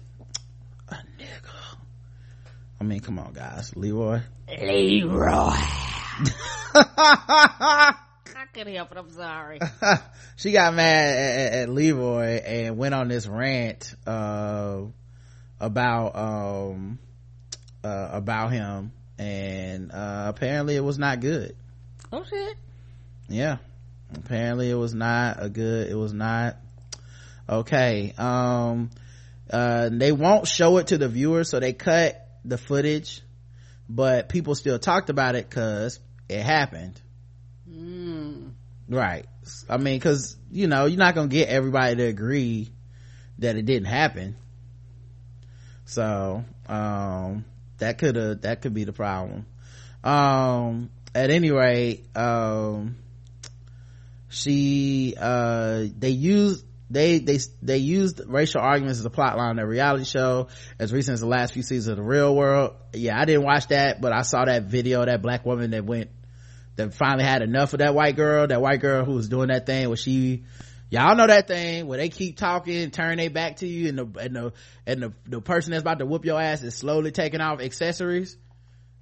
A nigga. I mean come on guys. Leroy. Leroy couldn't help it. I'm sorry. she got mad at, at, Leroy and went on this rant uh, about um, uh, about him, and uh, apparently it was not good. Oh shit! Yeah, apparently it was not a good. It was not okay. Um, uh, they won't show it to the viewers, so they cut the footage, but people still talked about it because it happened. Right. I mean, cause, you know, you're not gonna get everybody to agree that it didn't happen. So, um, that could have, that could be the problem. Um, at any rate, um, she, uh, they used, they they they used racial arguments as a plot line in a reality show as recent as the last few seasons of the real world yeah i didn't watch that but i saw that video that black woman that went that finally had enough of that white girl, that white girl who was doing that thing where she, y'all know that thing where they keep talking, turn their back to you and the, and the, and the, the person that's about to whoop your ass is slowly taking off accessories.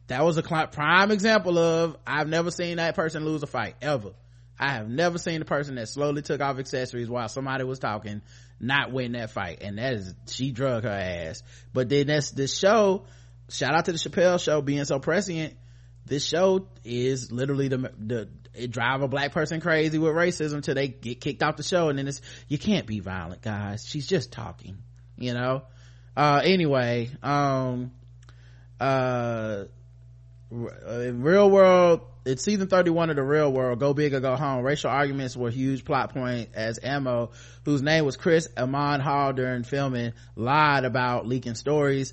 That was a prime example of, I've never seen that person lose a fight, ever. I have never seen the person that slowly took off accessories while somebody was talking, not win that fight. And that is, she drug her ass. But then that's the show, shout out to the Chappelle show being so prescient this show is literally the, the it drive a black person crazy with racism till they get kicked off the show. And then it's you can't be violent guys. She's just talking you know? Uh anyway um uh real world it's season 31 of the real world go big or go home racial arguments were huge plot point as Ammo, whose name was chris amon hall during filming lied about leaking stories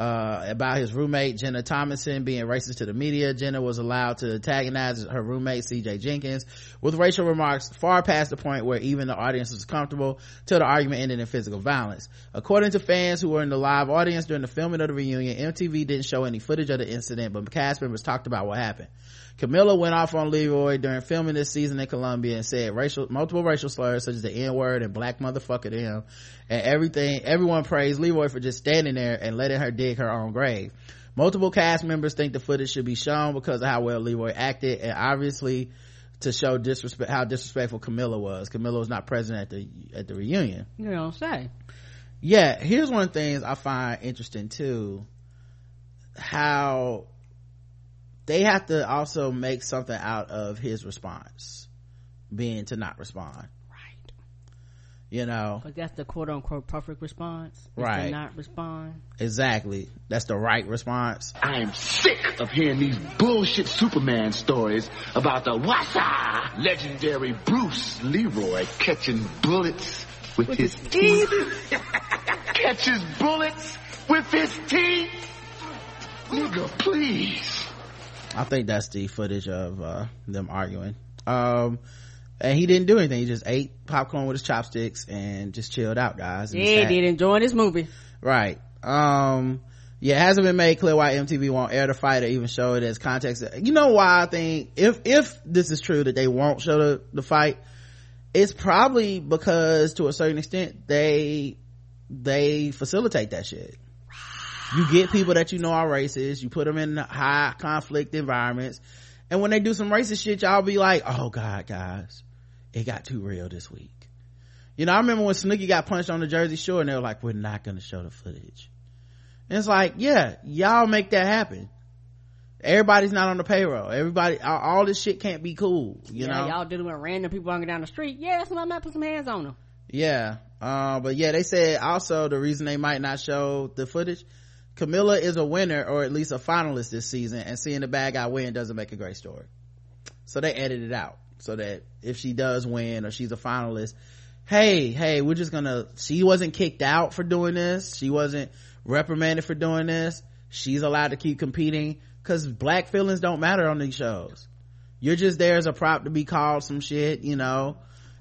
uh, about his roommate Jenna Thomason being racist to the media. Jenna was allowed to antagonize her roommate CJ Jenkins with racial remarks far past the point where even the audience was comfortable till the argument ended in physical violence. According to fans who were in the live audience during the filming of the reunion, MTV didn't show any footage of the incident, but cast members talked about what happened. Camilla went off on Leroy during filming this season in Colombia and said racial, multiple racial slurs such as the N-word and black motherfucker to him. And everything, everyone praised Leroy for just standing there and letting her dig her own grave. multiple cast members think the footage should be shown because of how well leroy acted and obviously to show disrespect how disrespectful camilla was camilla was not present at the at the reunion You don't say. yeah here's one of the things i find interesting too how they have to also make something out of his response being to not respond Right. you know But that's the quote unquote perfect response. is to Right. not respond. exactly that's the right response I am sick of hearing these bullshit Superman stories about the Wassa legendary Bruce Leroy catching bullets with, his, teeth. Catches bullets with his teeth. Nigga, please. I think that's the footage of uh, them arguing. Um, and he didn't do anything. He just ate popcorn with his chopsticks and just chilled out, guys. And Yeah, sat- did enjoy this movie. Right. Um, yeah, it hasn't been made clear why MTV won't air the fight or even show it as context. You know why I think if if this is true that they won't show the, the fight, it's probably because to a certain extent they they facilitate that shit. You get people that you know are racist, you put them in high conflict environments, and when they do some racist shit, y'all be like, "Oh God, guys, it got too real this week." You know, I remember when Snooki got punched on the Jersey Shore, and they were like, "We're not going to show the footage." And it's like, yeah, y'all make that happen. Everybody's not on the payroll. Everybody, all, all this shit can't be cool. You yeah, know, y'all dealing with random people walking down the street. Yeah, I might put some hands on them. Yeah. Uh, but yeah, they said also the reason they might not show the footage, Camilla is a winner or at least a finalist this season and seeing the bad guy win doesn't make a great story. So they edited it out so that if she does win or she's a finalist, hey, hey, we're just gonna, she wasn't kicked out for doing this. She wasn't reprimanded for doing this. She's allowed to keep competing cause black feelings don't matter on these shows. You're just there as a prop to be called some shit, you know,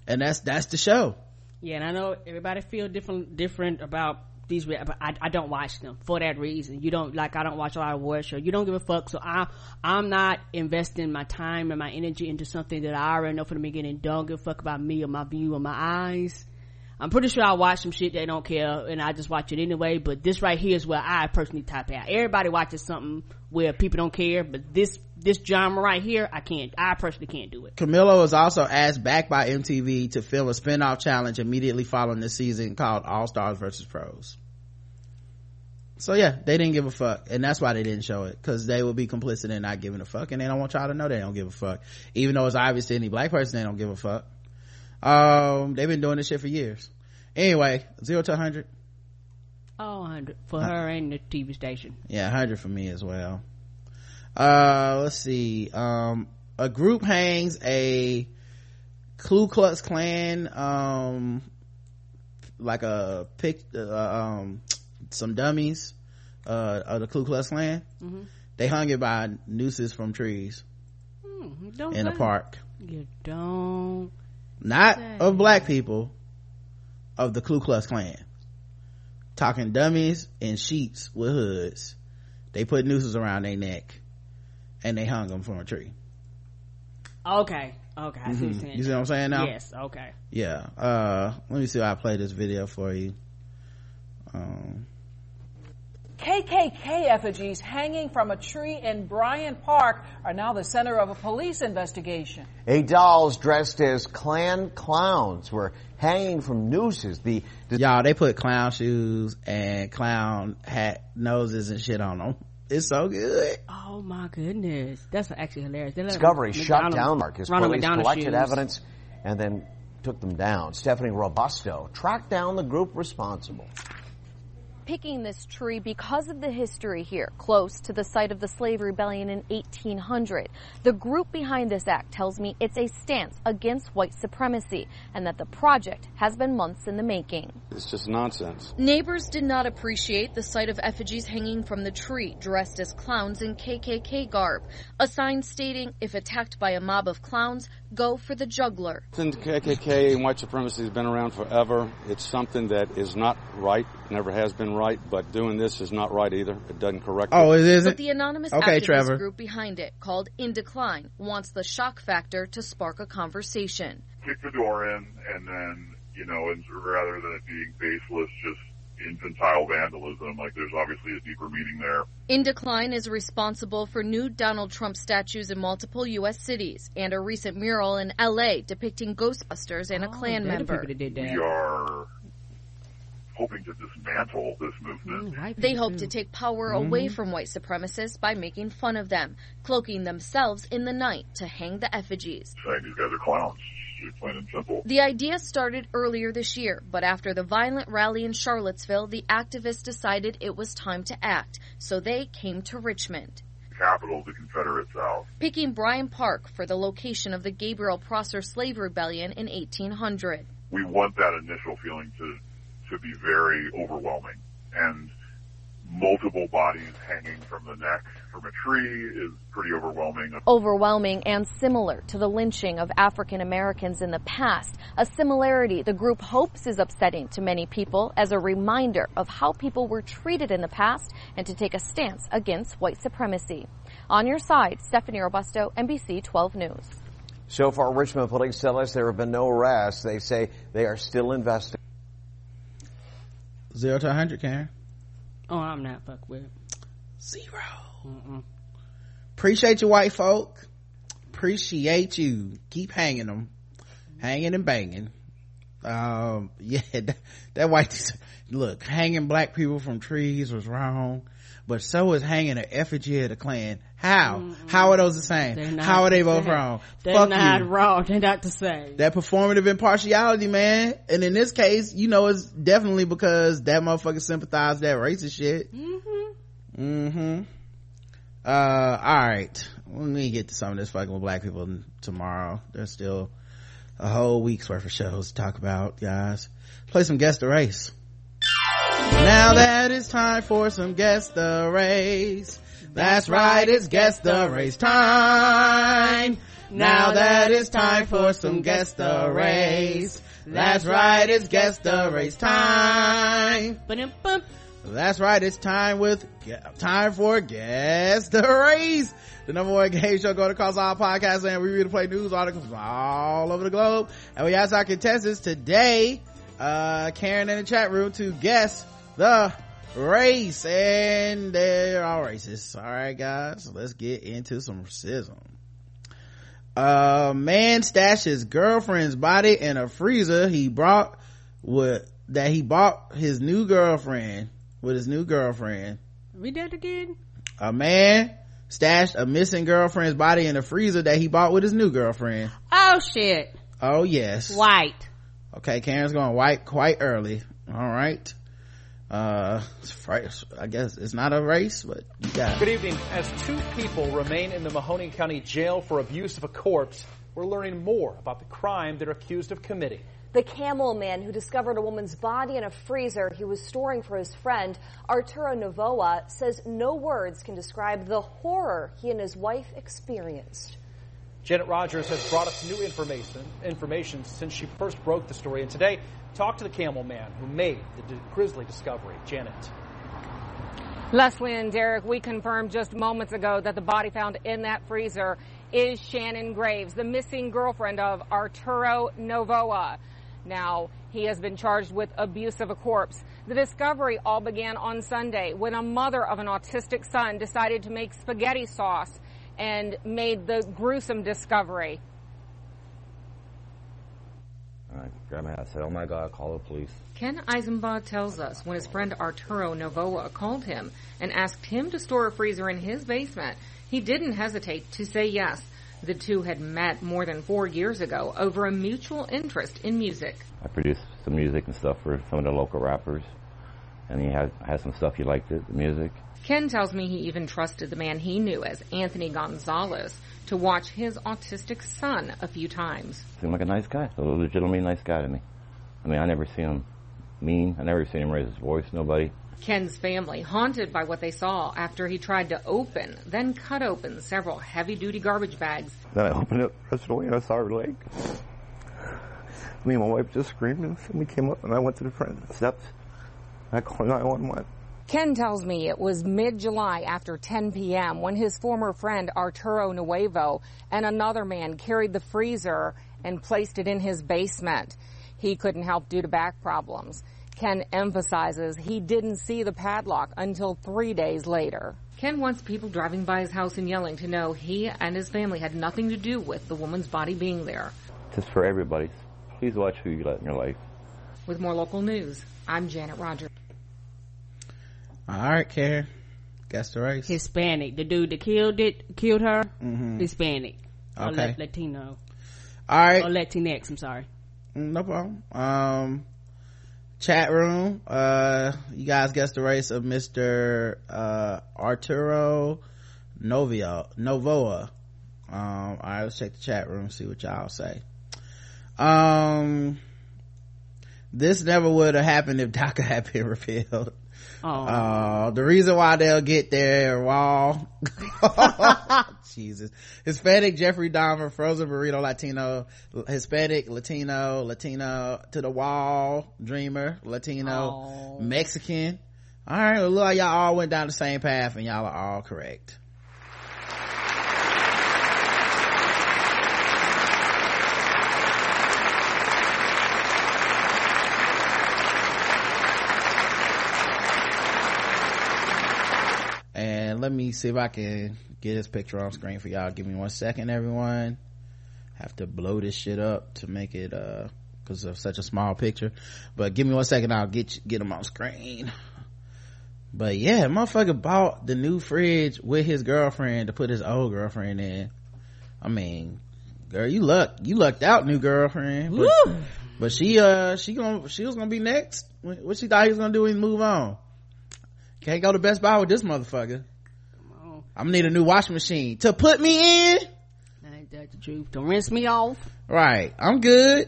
and that's, that's the show. Yeah, and I know everybody feel different different about these, re- I, I don't watch them for that reason. You don't like I don't watch a lot of award shows. You don't give a fuck, so I I'm not investing my time and my energy into something that I already know from the beginning. Don't give a fuck about me or my view or my eyes. I'm pretty sure I watch some shit they don't care, and I just watch it anyway. But this right here is where I personally type out. Everybody watches something where people don't care, but this this genre right here, I can't. I personally can't do it. Camilo was also asked back by MTV to film a spin-off challenge immediately following this season called All Stars versus Pros. So yeah, they didn't give a fuck, and that's why they didn't show it because they would be complicit in not giving a fuck, and they don't want y'all to know they don't give a fuck, even though it's obvious to any black person they don't give a fuck. Um, they've been doing this shit for years. Anyway, zero to hundred. Oh, 100 for her and the TV station. Yeah, hundred for me as well. Uh, let's see. Um, a group hangs a Ku Klux Klan, um, like a pic, uh, um, some dummies, uh, of the Ku Klux Klan. They hung it by nooses from trees don't in a park. You don't. Not Say. of black people, of the Ku Klux Klan. Talking dummies in sheets with hoods. They put nooses around their neck and they hung them from a tree. Okay. Okay. I see what you're saying. Mm-hmm. You see what I'm saying now? Yes. Okay. Yeah. Uh, let me see if I play this video for you. Um, KKK effigies hanging from a tree in Bryan Park are now the center of a police investigation. Eight dolls dressed as Klan clowns were hanging from nooses. The, the y'all, they put clown shoes and clown hat noses and shit on them. It's so good. Oh my goodness, that's actually hilarious. They let discovery shut down Marcus. Ronald Police McDonald collected shoes. evidence and then took them down. Stephanie Robusto tracked down the group responsible. Picking this tree because of the history here, close to the site of the slave rebellion in 1800. The group behind this act tells me it's a stance against white supremacy and that the project has been months in the making. It's just nonsense. Neighbors did not appreciate the sight of effigies hanging from the tree, dressed as clowns in KKK garb. A sign stating, if attacked by a mob of clowns, go for the juggler. Since KKK and white supremacy has been around forever, it's something that is not right, never has been right, but doing this is not right either. It doesn't correct Oh, it. it isn't? But the anonymous Okay, activist Trevor. group behind it, called Indecline, wants the shock factor to spark a conversation. kick the door in and then, you know, and rather than it being baseless, just, infantile vandalism. Like there's obviously a deeper meaning there. Indecline is responsible for new Donald Trump statues in multiple U.S. cities and a recent mural in L.A. depicting Ghostbusters and a oh, Klan member. people that did that. We are hoping to dismantle this movement. They hope to take power away mm-hmm. from white supremacists by making fun of them, cloaking themselves in the night to hang the effigies. Saying these guys are clowns, plain and simple. The idea started earlier this year, but after the violent rally in Charlottesville, the activists decided it was time to act, so they came to Richmond. Capital of the Confederate South. Picking Bryan Park for the location of the Gabriel Prosser Slave Rebellion in 1800. We want that initial feeling to to be very overwhelming and multiple bodies hanging from the neck from a tree is pretty overwhelming. Overwhelming and similar to the lynching of African Americans in the past, a similarity the group hopes is upsetting to many people as a reminder of how people were treated in the past and to take a stance against white supremacy. On your side, Stephanie Robusto, NBC 12 News. So far, Richmond police tell us there have been no arrests. They say they are still investigating. Zero to 100, Karen. Oh, I'm not fuck with. Zero. Mm-mm. Appreciate you, white folk. Appreciate you. Keep hanging them. Hanging and banging. Um, yeah, that, that white, look, hanging black people from trees was wrong, but so is hanging an effigy of the Klan. How? How are those the same? How are they both same. wrong? They're Fuck not you. wrong. They're not the same. That performative impartiality, man. And in this case, you know, it's definitely because that motherfucker sympathized that racist shit. Mm-hmm. Mm-hmm. Uh, alright. Let me get to some of this fucking with black people tomorrow. There's still a whole week's worth of shows to talk about, guys. Play some Guess the Race. Now that it's time for some Guess the Race. That's right, it's Guess the Race time. Now that it's time for some Guess the Race. That's right, it's Guess the Race time. That's right. It's time with time for guess the race. The number one game show going across all podcasts and we read and play news articles from all over the globe. And we ask our contestants today, uh, Karen in the chat room to guess the race. And they're all racist. All right, guys. Let's get into some racism. A man stashes girlfriend's body in a freezer he brought with that he bought his new girlfriend with his new girlfriend. We did again. A man stashed a missing girlfriend's body in a freezer that he bought with his new girlfriend. Oh shit. Oh yes. White. Okay, Karen's going white quite early. All right. Uh, it's fri- I guess it's not a race, but you got it. Good evening. As two people remain in the Mahoning County Jail for abuse of a corpse, we're learning more about the crime they're accused of committing. The Campbell man who discovered a woman's body in a freezer he was storing for his friend, Arturo Novoa, says no words can describe the horror he and his wife experienced. Janet Rogers has brought us new information, information since she first broke the story, and today talked to the Campbell man who made the grisly discovery. Janet. Leslie and Derek, we confirmed just moments ago that the body found in that freezer is Shannon Graves, the missing girlfriend of Arturo Novoa. Now, he has been charged with abuse of a corpse. The discovery all began on Sunday when a mother of an autistic son decided to make spaghetti sauce and made the gruesome discovery. I grabbed my hat, said, "Oh my God, call the police." Ken Eisenbaugh tells us when his friend Arturo Novoa called him and asked him to store a freezer in his basement, he didn't hesitate to say yes. The two had met more than four years ago over a mutual interest in music. I produced some music and stuff for some of the local rappers, and he had had some stuff he liked it, the music. Ken tells me he even trusted the man he knew as Anthony Gonzalez to watch his autistic son a few times. Seemed like a nice guy, a legitimately nice guy to me. I mean, I never seen him mean. I never seen him raise his voice. Nobody. Ken's family haunted by what they saw after he tried to open, then cut open several heavy-duty garbage bags. Then I opened it restaurant and I saw her leg. Me and my wife just screamed and we came up and I went to the front steps. I called 911. Ken tells me it was mid-July after 10 p.m. when his former friend Arturo Novoa and another man carried the freezer and placed it in his basement. He couldn't help due to back problems. Ken emphasizes he didn't see the padlock until three days later. Ken wants people driving by his house and yelling to know he and his family had nothing to do with the woman's body being there. Just for everybody. Please watch who you let in your life. With more local news, I'm Janet Rogers. All right, Karen. Guess the race. Hispanic. The dude that killed it, killed her, Mhm. Hispanic. Or Okay. La- Latino. All right. Or Latinx, I'm sorry. No problem. Um, chat room. Uh, you guys guessed the race of Mr. Uh, Arturo Novio, Novoa. Um, all right, let's check the chat room, see what y'all say. Um, this never would have happened if DACA had been repealed. Uh, the reason why they'll get their wall, Jesus, Hispanic Jeffrey Dahmer, frozen burrito Latino, Hispanic Latino, Latino to the wall, Dreamer, Latino, Mexican. All right, well, look like y'all all went down the same path and y'all are all correct. And let me see if I can get this picture on screen for y'all. Give me one second, everyone. Have to blow this shit up to make it, uh, cause of such a small picture. But give me one second, I'll get, you- get them on screen. But yeah, motherfucker bought the new fridge with his girlfriend to put his old girlfriend in. I mean, girl, you luck, you lucked out, new girlfriend. But, Woo! but she, uh, she gonna, she was gonna be next. What what she thought he was gonna do when he move on? Can't go to Best Buy with this motherfucker. I'm gonna need a new washing machine to put me in. Ain't that the truth? Don't rinse me off. Right. I'm good.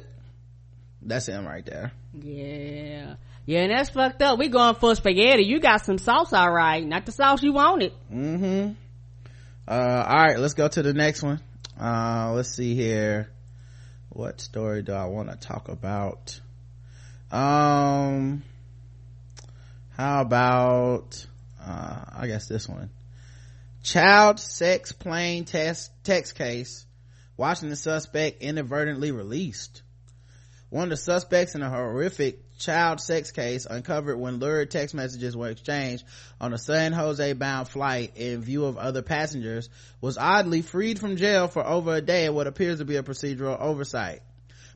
That's him right there. Yeah. Yeah, and that's fucked up. We going for spaghetti. You got some sauce, all right. Not the sauce you wanted. Mm-hmm. Uh, all right, let's go to the next one. Uh, let's see here. What story do I want to talk about? Um, how about, uh, I guess this one. Child sex plane test, text case. Washington suspect inadvertently released. One of the suspects in a horrific child sex case uncovered when lurid text messages were exchanged on a San Jose bound flight in view of other passengers was oddly freed from jail for over a day in what appears to be a procedural oversight.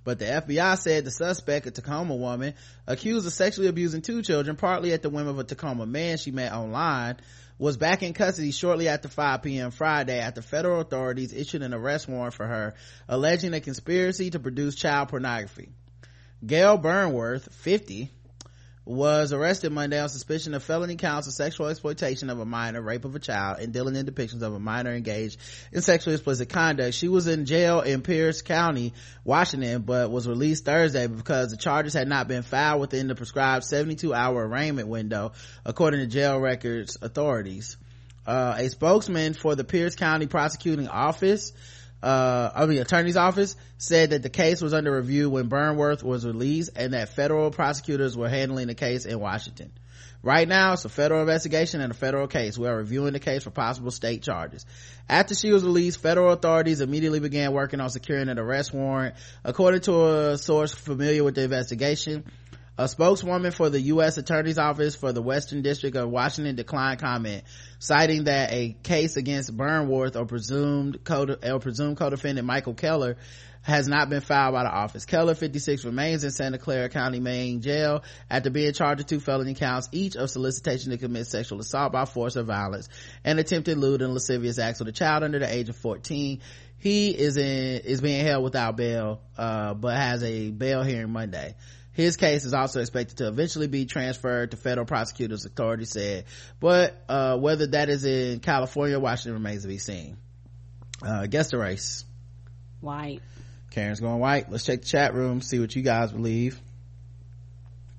But the FBI said the suspect, a Tacoma woman, accused of sexually abusing two children, partly at the whim of a Tacoma man she met online, was back in custody shortly after 5 p.m. Friday after federal authorities issued an arrest warrant for her, alleging a conspiracy to produce child pornography. Gail Burnworth, 50, was arrested Monday on suspicion of felony counts of sexual exploitation of a minor, rape of a child, and dealing in depictions of a minor engaged in sexually explicit conduct. She was in jail in Pierce County, Washington, but was released Thursday because the charges had not been filed within the prescribed 72 hour arraignment window, according to jail records authorities. Uh, a spokesman for the Pierce County prosecuting office uh, I mean, attorney's office said that the case was under review when Burnworth was released and that federal prosecutors were handling the case in Washington. Right now, it's a federal investigation and a federal case. We are reviewing the case for possible state charges. After she was released, federal authorities immediately began working on securing an arrest warrant. According to a source familiar with the investigation, a spokeswoman for the U.S. Attorney's Office for the Western District of Washington declined comment, citing that a case against Burnworth or presumed co or presumed co-defendant Michael Keller has not been filed by the office. Keller, 56, remains in Santa Clara County Main Jail after being charged with two felony counts, each of solicitation to commit sexual assault by force or violence and attempted lewd and lascivious acts with a child under the age of 14. He is in, is being held without bail, uh, but has a bail hearing Monday. His case is also expected to eventually be transferred to federal prosecutors, authorities said. But, uh, whether that is in California or Washington remains to be seen. Uh, guess the race. White. Karen's going white. Let's check the chat room, see what you guys believe.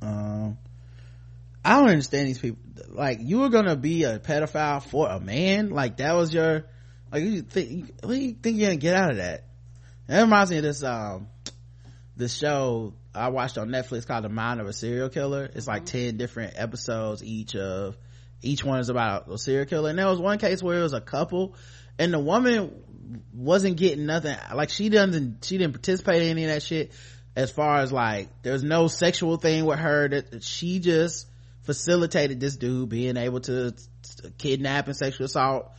Um, I don't understand these people. Like, you were gonna be a pedophile for a man? Like, that was your, like, you think, what do you think you're gonna get out of that? That reminds me of this, um, this show I watched on Netflix called The Mind of a Serial Killer. It's like 10 different episodes each of, each one is about a serial killer. And there was one case where it was a couple and the woman wasn't getting nothing. Like she doesn't, she didn't participate in any of that shit. as far as like there's no sexual thing with her that she just facilitated this dude being able to, to kidnap and sexual assault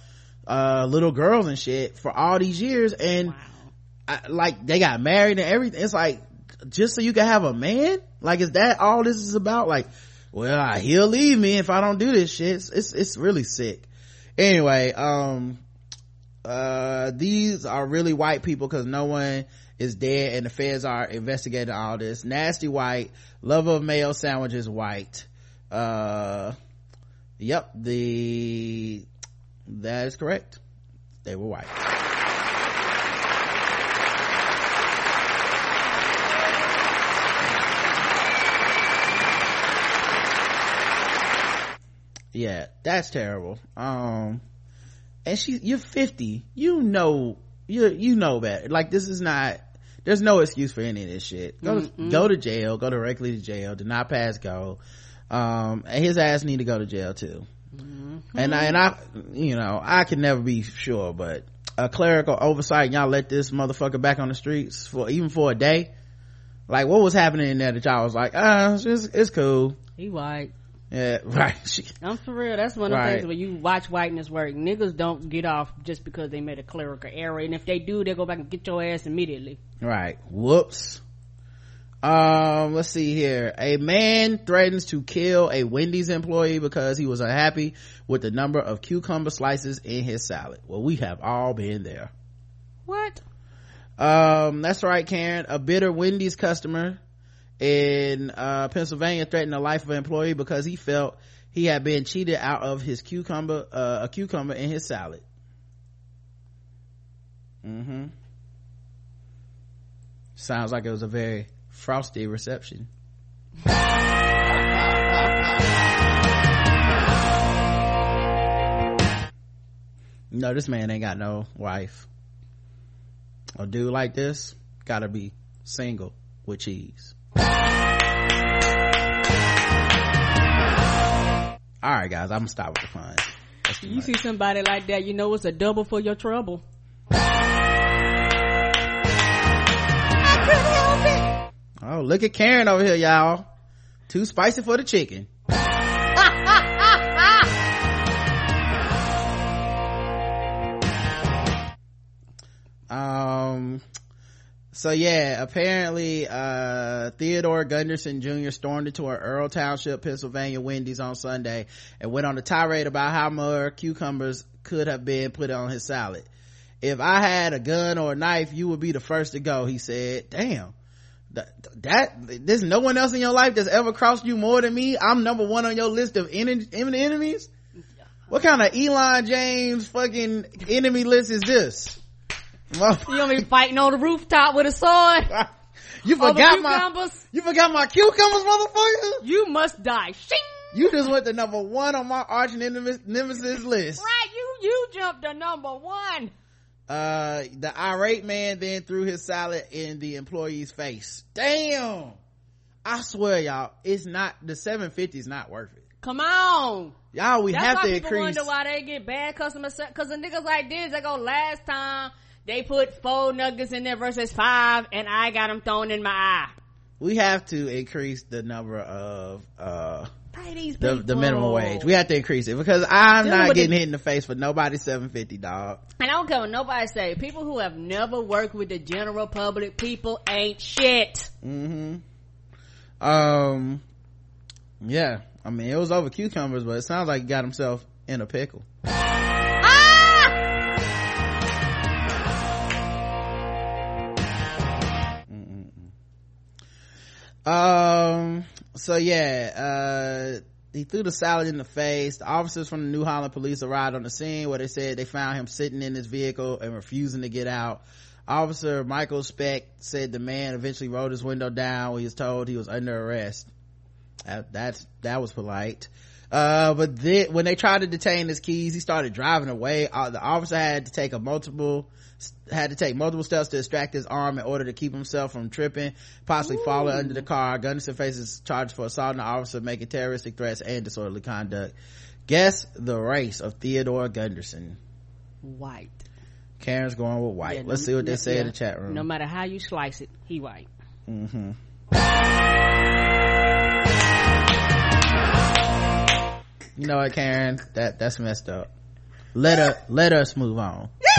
uh little girls and shit for all these years and I, like they got married and everything it's like just so you can have a man? Like is that all this is about? Like well he'll leave me if i don't do this shit. It's it's, it's really sick. Anyway um uh these are really white people because no one is dead and the feds are investigating all this. Nasty white. Love of mayo sandwiches white. Uh yep the that is correct. They were white yeah that's terrible. Um and she you're 50 you know you you know better like this is not there's no excuse for any of this shit. Go to, Mm-mm. go to jail. Go directly to jail. Do not pass go. Um and his ass need to go to jail too. And I, and I you know I can never be sure but a clerical oversight y'all let this motherfucker back on the streets for even for a day? Like what was happening in there that y'all was like ah it's, it's cool. He white. Yeah right I'm for real. That's one of the Right. things where you watch whiteness work. Niggas don't get off just because they made a clerical error, and if they do, they go back and get your ass immediately. Right. Whoops. Um, let's see here. A man threatens to kill a Wendy's employee because he was unhappy with the number of cucumber slices in his salad. Well, we have all been there. What? Um, that's right, Karen. A bitter Wendy's customer in uh, Pennsylvania threatened the life of an employee because he felt he had been cheated out of his cucumber, uh, a cucumber in his salad. Mm-hmm. Sounds like it was a very frosty reception. No, this man ain't got no wife. A dude like this gotta be single with cheese. Alright guys, I'm gonna stop with the fun. You much. see somebody like that, you know it's a double for your trouble. Oh, look at Karen over here, y'all. Too spicy for the chicken. um so yeah apparently uh theodore gunderson jr stormed into an earl township pennsylvania wendy's on sunday and went on a tirade about how more cucumbers could have been put on his salad. If i had a gun or a knife you would be the first to go he said. Damn. That, that there's no one else in your life that's ever crossed you more than me. I'm number one on your list of en- en- enemies? What kind of elon james fucking enemy list is this You want me fighting on the rooftop with a sword? You forgot my- cucumbers? you forgot my cucumbers motherfucker You must die. Shing! you just went to number one on my arch nemesis nemesis list Right, you you jumped to number one. uh the irate man then threw his salad in the employee's face damn i swear y'all it's not the 750 is not worth it Come on. y'all we That's have why to people increase wonder why they get bad customer service. Cause the niggas like this, they go last time they put four nuggets in there versus five, and I got them thrown in my eye. we have to increase the number of uh the, the minimum wage we have to increase it because i'm Dealing not getting the- hit in the face for nobody 750 dog And I don't care what nobody say. People who have never worked with the general public, people ain't shit. mm-hmm um yeah i mean it was over cucumbers but it sounds like he got himself in a pickle um so yeah uh he threw the salad in the face. The officers from the new holland police arrived on the scene where they said they found him sitting in his vehicle and refusing to get out. Officer michael speck said the man eventually rolled his window down when he was told he was under arrest. That, that's that was polite. Uh but then when they tried to detain his keys he started driving away. Uh, the officer had to take a multiple had to take multiple steps to extract his arm in order to keep himself from tripping possibly falling under the car gunderson faces charges for assaulting an officer making terroristic threats and disorderly conduct. Guess the race of theodore gunderson. White. karen's going with white. Yeah, let's see what they no- say in the chat room. No matter how you slice it, he white. mm-hmm. you know what karen? That that's messed up. Let her let us move on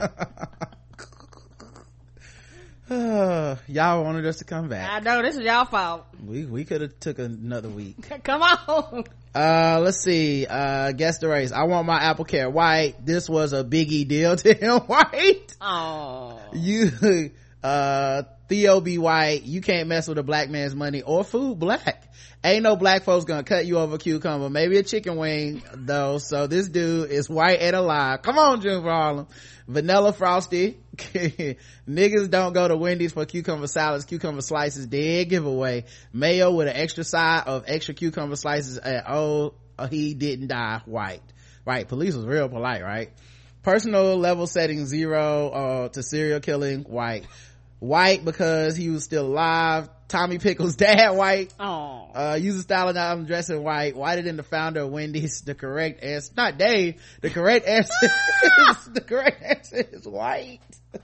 y'all wanted us to come back. I know this is y'all fault. we we could have took another week. Come on. uh let's see. Uh guess the race. I want my apple care white. This was a biggie deal to him white. Oh. you uh theo b. White you can't mess with a black man's money or food black ain't no black folks gonna cut you over a cucumber. Maybe a chicken wing though. So this dude is white and alive. Come on june for harlem. Vanilla frosty. Niggas don't go to wendy's for cucumber salads cucumber slices. Dead giveaway. Mayo with an extra side of extra cucumber slices and oh he didn't die white. Right police was real polite right? Personal level setting zero uh, to serial killing white white because he was still alive. Tommy pickles dad white. Oh. uh user style and i'm dressing white whiter than the founder of wendy's the correct answer not dave the correct answer is, the correct answer is white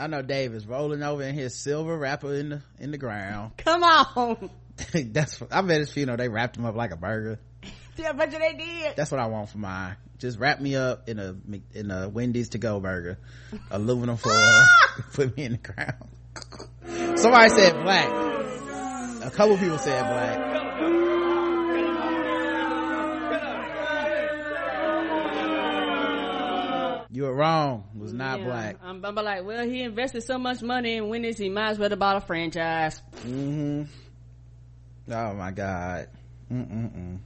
I know Dave is rolling over in his silver wrapper in the in the ground. Come on. That's I bet his funeral they wrapped him up like a burger. Yeah, but they did. That's what I want for mine. Just wrap me up in a in a Wendy's to go burger, aluminum foil, put me in the ground. Somebody said black. A couple people said black. You were wrong. Was not Yeah, black. I'm, I'm like, well, he invested so much money in Wendy's, he might as well have bought a franchise. hmm Oh my god. Mm-mm-mm.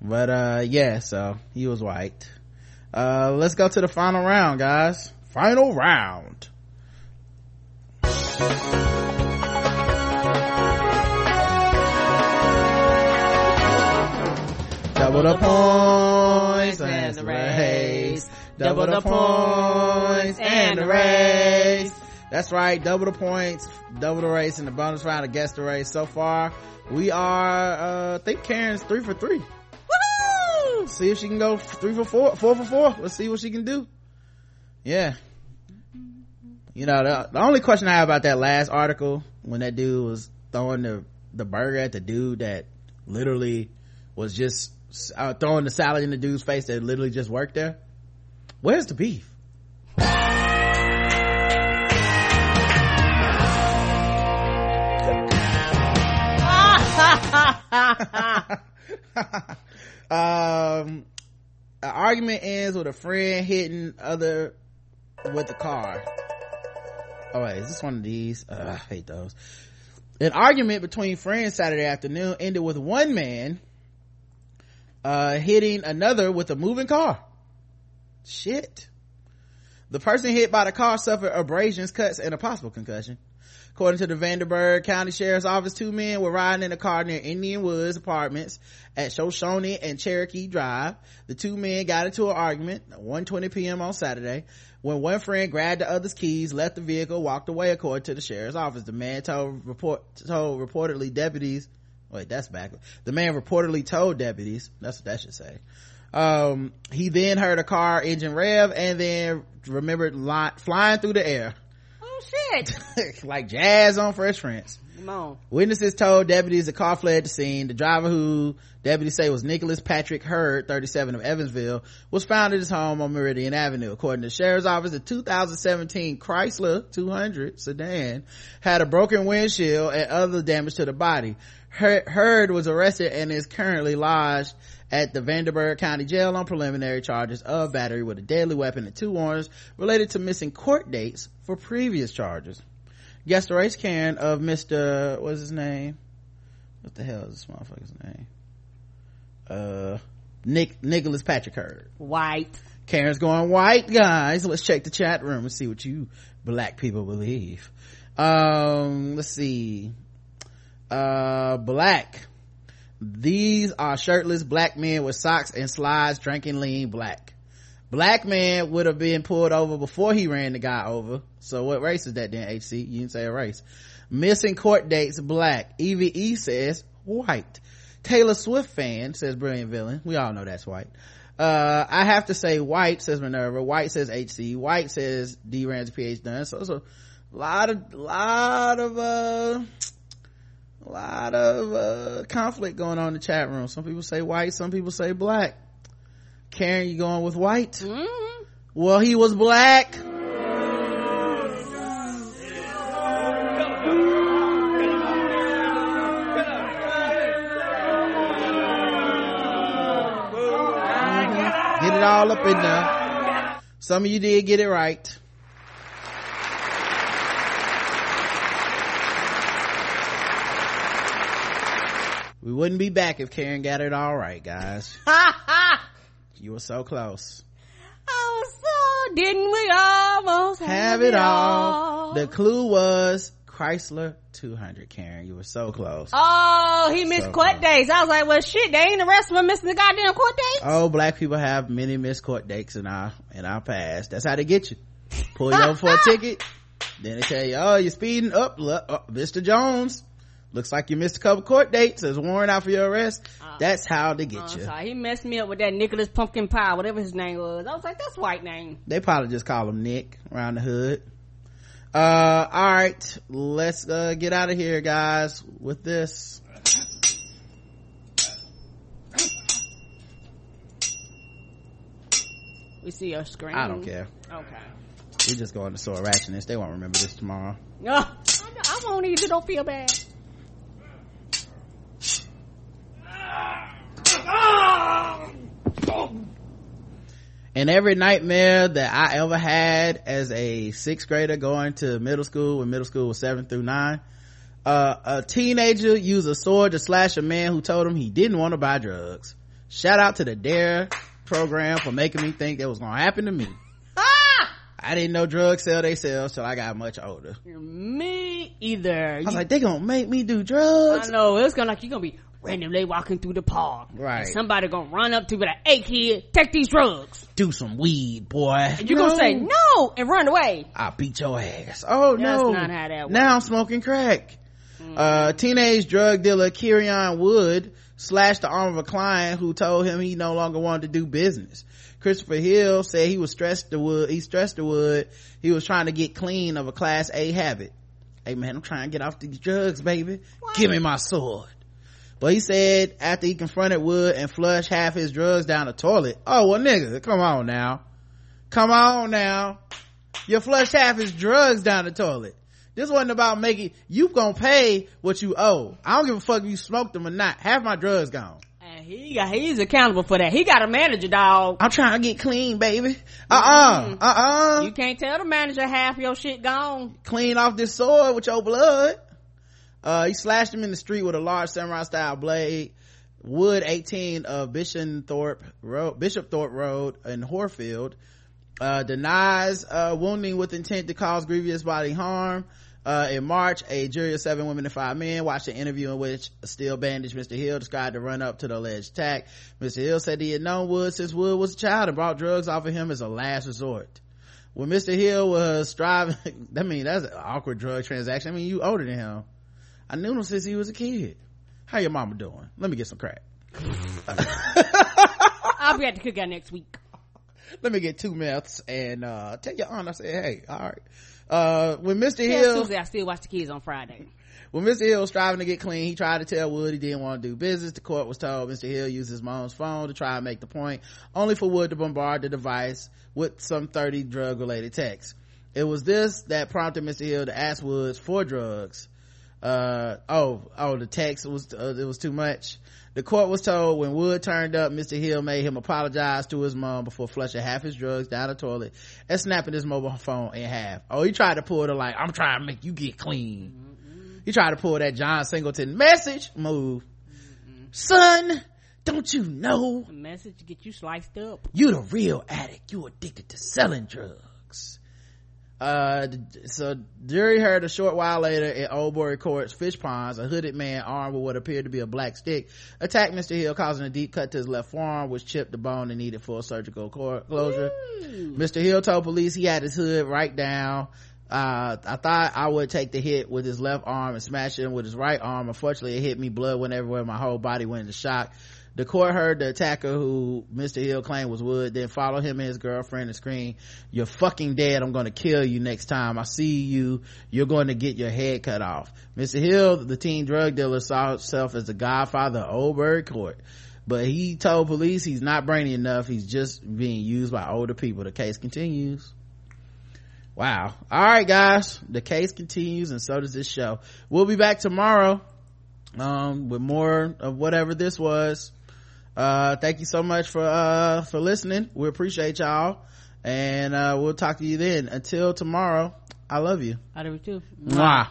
But uh yeah, so he was white. Uh let's go to the final round, guys. Final round. Double the points and the race. Double the points and the race. That's right, double the points, double the race, and the bonus round to guess the race. So far, we are, uh, I think Karen's three for three. Woo! See if she can go three for four, four for four. Let's see what she can do. Yeah. You know, the, the only question I have about that last article, when that dude was throwing the, the burger at the dude that literally was just uh, throwing the salad in the dude's face that literally just worked there. Where's the beef? um an argument ends with a friend hitting other with the car. Oh wait is this one of these? Uh, i hate those. An argument between friends saturday afternoon ended with one man uh hitting another with a moving car shit the person hit by the car suffered abrasions cuts and a possible concussion According to the Vanderburgh County Sheriff's Office, two men were riding in a car near Indian Woods Apartments at Shoshone and Cherokee Drive. The two men got into an argument at 1.20 p.m. on Saturday when one friend grabbed the other's keys, left the vehicle, walked away according to the sheriff's office. The man told report, told reportedly deputies, wait, that's backwards. The man reportedly told deputies, that's what that should say. Um, he then heard a car engine rev and then remembered li- flying through the air. Oh shit. like jazz on Fresh Prince. Come on. Witnesses told deputies the car fled the scene. The driver who deputies say was Nicholas Patrick Hurd, 37 of Evansville, was found at his home on Meridian Avenue. According to the sheriff's office, the 2017 Chrysler 200 sedan had a broken windshield and other damage to the body. Hur- Hurd was arrested and is currently lodged at the Vanderburgh County Jail on preliminary charges of battery with a deadly weapon and two warrants related to missing court dates for previous charges. Guess the race Karen of Mr. what's his name? What the hell is this motherfucker's name? Uh, Nick, Nicholas Patrick Hurd. White. Karen's going white, guys. Let's check the chat room and see what you black people believe. Um, let's see. Uh, black. These are shirtless black men with socks and slides drinking lean black. Black man would have been pulled over before he ran the guy over. So what race is that then, HC? You didn't say a race. Missing court dates, black. Evie E says, white. Taylor Swift fan says brilliant villain. We all know that's white. Uh, I have to say white says Minerva. White says HC. White says D Ramsey PH done. So it's a lot of, lot of, uh, a lot of, uh, conflict going on in the chat room. Some people say white, some people say black. Karen, you going with white? Mm-hmm. Well, he was black. Get it all up in there. Some of you did get it right. We wouldn't be back if Karen got it all right, guys. you were so close. Oh, so didn't we almost have, Have it all. The clue was Chrysler 200, Karen. You were so close. Oh, he missed So court days. I was like, well, shit, they ain't the rest of them missing the goddamn court days. Oh, black people have many missed court dates in our, in our past. That's how they get you. Pull you over for a ticket. Then they tell you, oh, you're speeding up. Oh, Mr. Jones. Looks like you missed a couple court dates. There's a warrant out for your arrest. That's how they get I'm you. sorry. He messed me up with that Nicholas Pumpkin Pie, whatever his name was. I was like, that's white name. They probably just call him Nick around the hood. Uh, all right. Let's, uh, get out of here, guys, with this. We see your screen. I don't care. Okay. We just go into sore ratchetness. They won't remember this tomorrow. No, I, I won't either. Don't feel bad. And every nightmare that I ever had as a sixth grader going to middle school when middle school was seven through nine, uh, a teenager used a sword to slash a man who told him he didn't want to buy drugs. Shout out to the DARE program for making me think that was gonna happen to me. I didn't know drugs sell they sell till I got much older. Me either. I was like, they gonna make me do drugs? I know. It's gonna like you're gonna be randomly walking through the park. Right. And somebody gonna run up to you like, "Hey kid, take these drugs." Do some weed, boy. And you're gonna say no and run away. I'll beat your ass. Oh That's no. not how that works. Now I'm smoking crack. Uh, teenage drug dealer Kirion Wood slashed the arm of a client who told him he no longer wanted to do business. Christopher Hill said he was stressed the wood, he stressed the wood, he was trying to get clean of a class A habit. Hey man, I'm trying to get off these drugs, baby. Give me my sword. But he said after he confronted Wood and flushed half his drugs down the toilet, oh well nigga, come on now. Come on now. You flushed half his drugs down the toilet. This wasn't about making, you gonna pay what you owe. I don't give a fuck if you smoked them or not. Half my drugs gone. And he got he's accountable for that. He got a manager, dog. I'm trying to get clean, baby. Uh-uh. Mm-hmm. Uh-uh. You can't tell the manager half your shit gone. Clean off this sword with your blood. Uh, he slashed him in the street with a large samurai style blade. Wood 18 of Bishop Thorpe Road, Bishop Thorpe Road in Horfield, uh, denies, uh, wounding with intent to cause grievous bodily harm. Uh, in March, a jury of seven women and five men watched an interview in which a still bandaged Mr. Hill described the run up to the alleged attack. Mr. Hill said he had known Wood since Wood was a child and brought drugs off of him as a last resort. When Mr. Hill was striving, I mean, that's an awkward drug transaction. I mean, you older than him. I knew him since he was a kid. How your mama doing? Let me get some crack. I'll be at the cookout next week. Let me get two meths and, uh, tell your aunt I said, hey, all right. Uh, when Mr. Tell Hill, Susie I still watch the kids on Friday. when Mr. Hill was striving to get clean, he tried to tell Wood he didn't want to do business. The court was told Mr. Hill used his mom's phone to try and make the point, only for Wood to bombard the device with some 30 drug related texts. It was this that prompted Mr. Hill to ask Woods for drugs. Uh, oh, oh, the text was, uh, it was too much. The court was told when Wood turned up, Mr. Hill made him apologize to his mom before flushing half his drugs down the toilet and snapping his mobile phone in half. Oh, he tried to pull the like, I'm trying to make you get clean. He tried to pull that John Singleton message move. Son, don't you know The message to get you sliced up. you the real addict. You addicted to selling drugs. Uh so jury heard a short while later at Oldbury Court's fish ponds a hooded man armed with what appeared to be a black stick attacked mr hill causing a deep cut to his left forearm which chipped the bone and needed full surgical closure mr hill told police he had his hood right down uh, I thought I would take the hit with his left arm and smash him with his right arm. Unfortunately, it hit me. Blood went everywhere. My whole body went into shock. The court heard the attacker who Mr. Hill claimed was Wood, then followed him and his girlfriend and screamed, you're fucking dead. I'm going to kill you next time I see you. You're going to get your head cut off. Mr. Hill, the teen drug dealer, saw himself as the godfather of Oldbury Court. But he told police he's not brainy enough. He's just being used by older people. The case continues. Wow. All right, guys. The case continues and so does this show. We'll be back tomorrow, um, with more of whatever this was. Uh, thank you so much for, uh, for listening. We appreciate y'all. And, uh, we'll talk to you then. Until tomorrow, I love you. I do too. Mwah.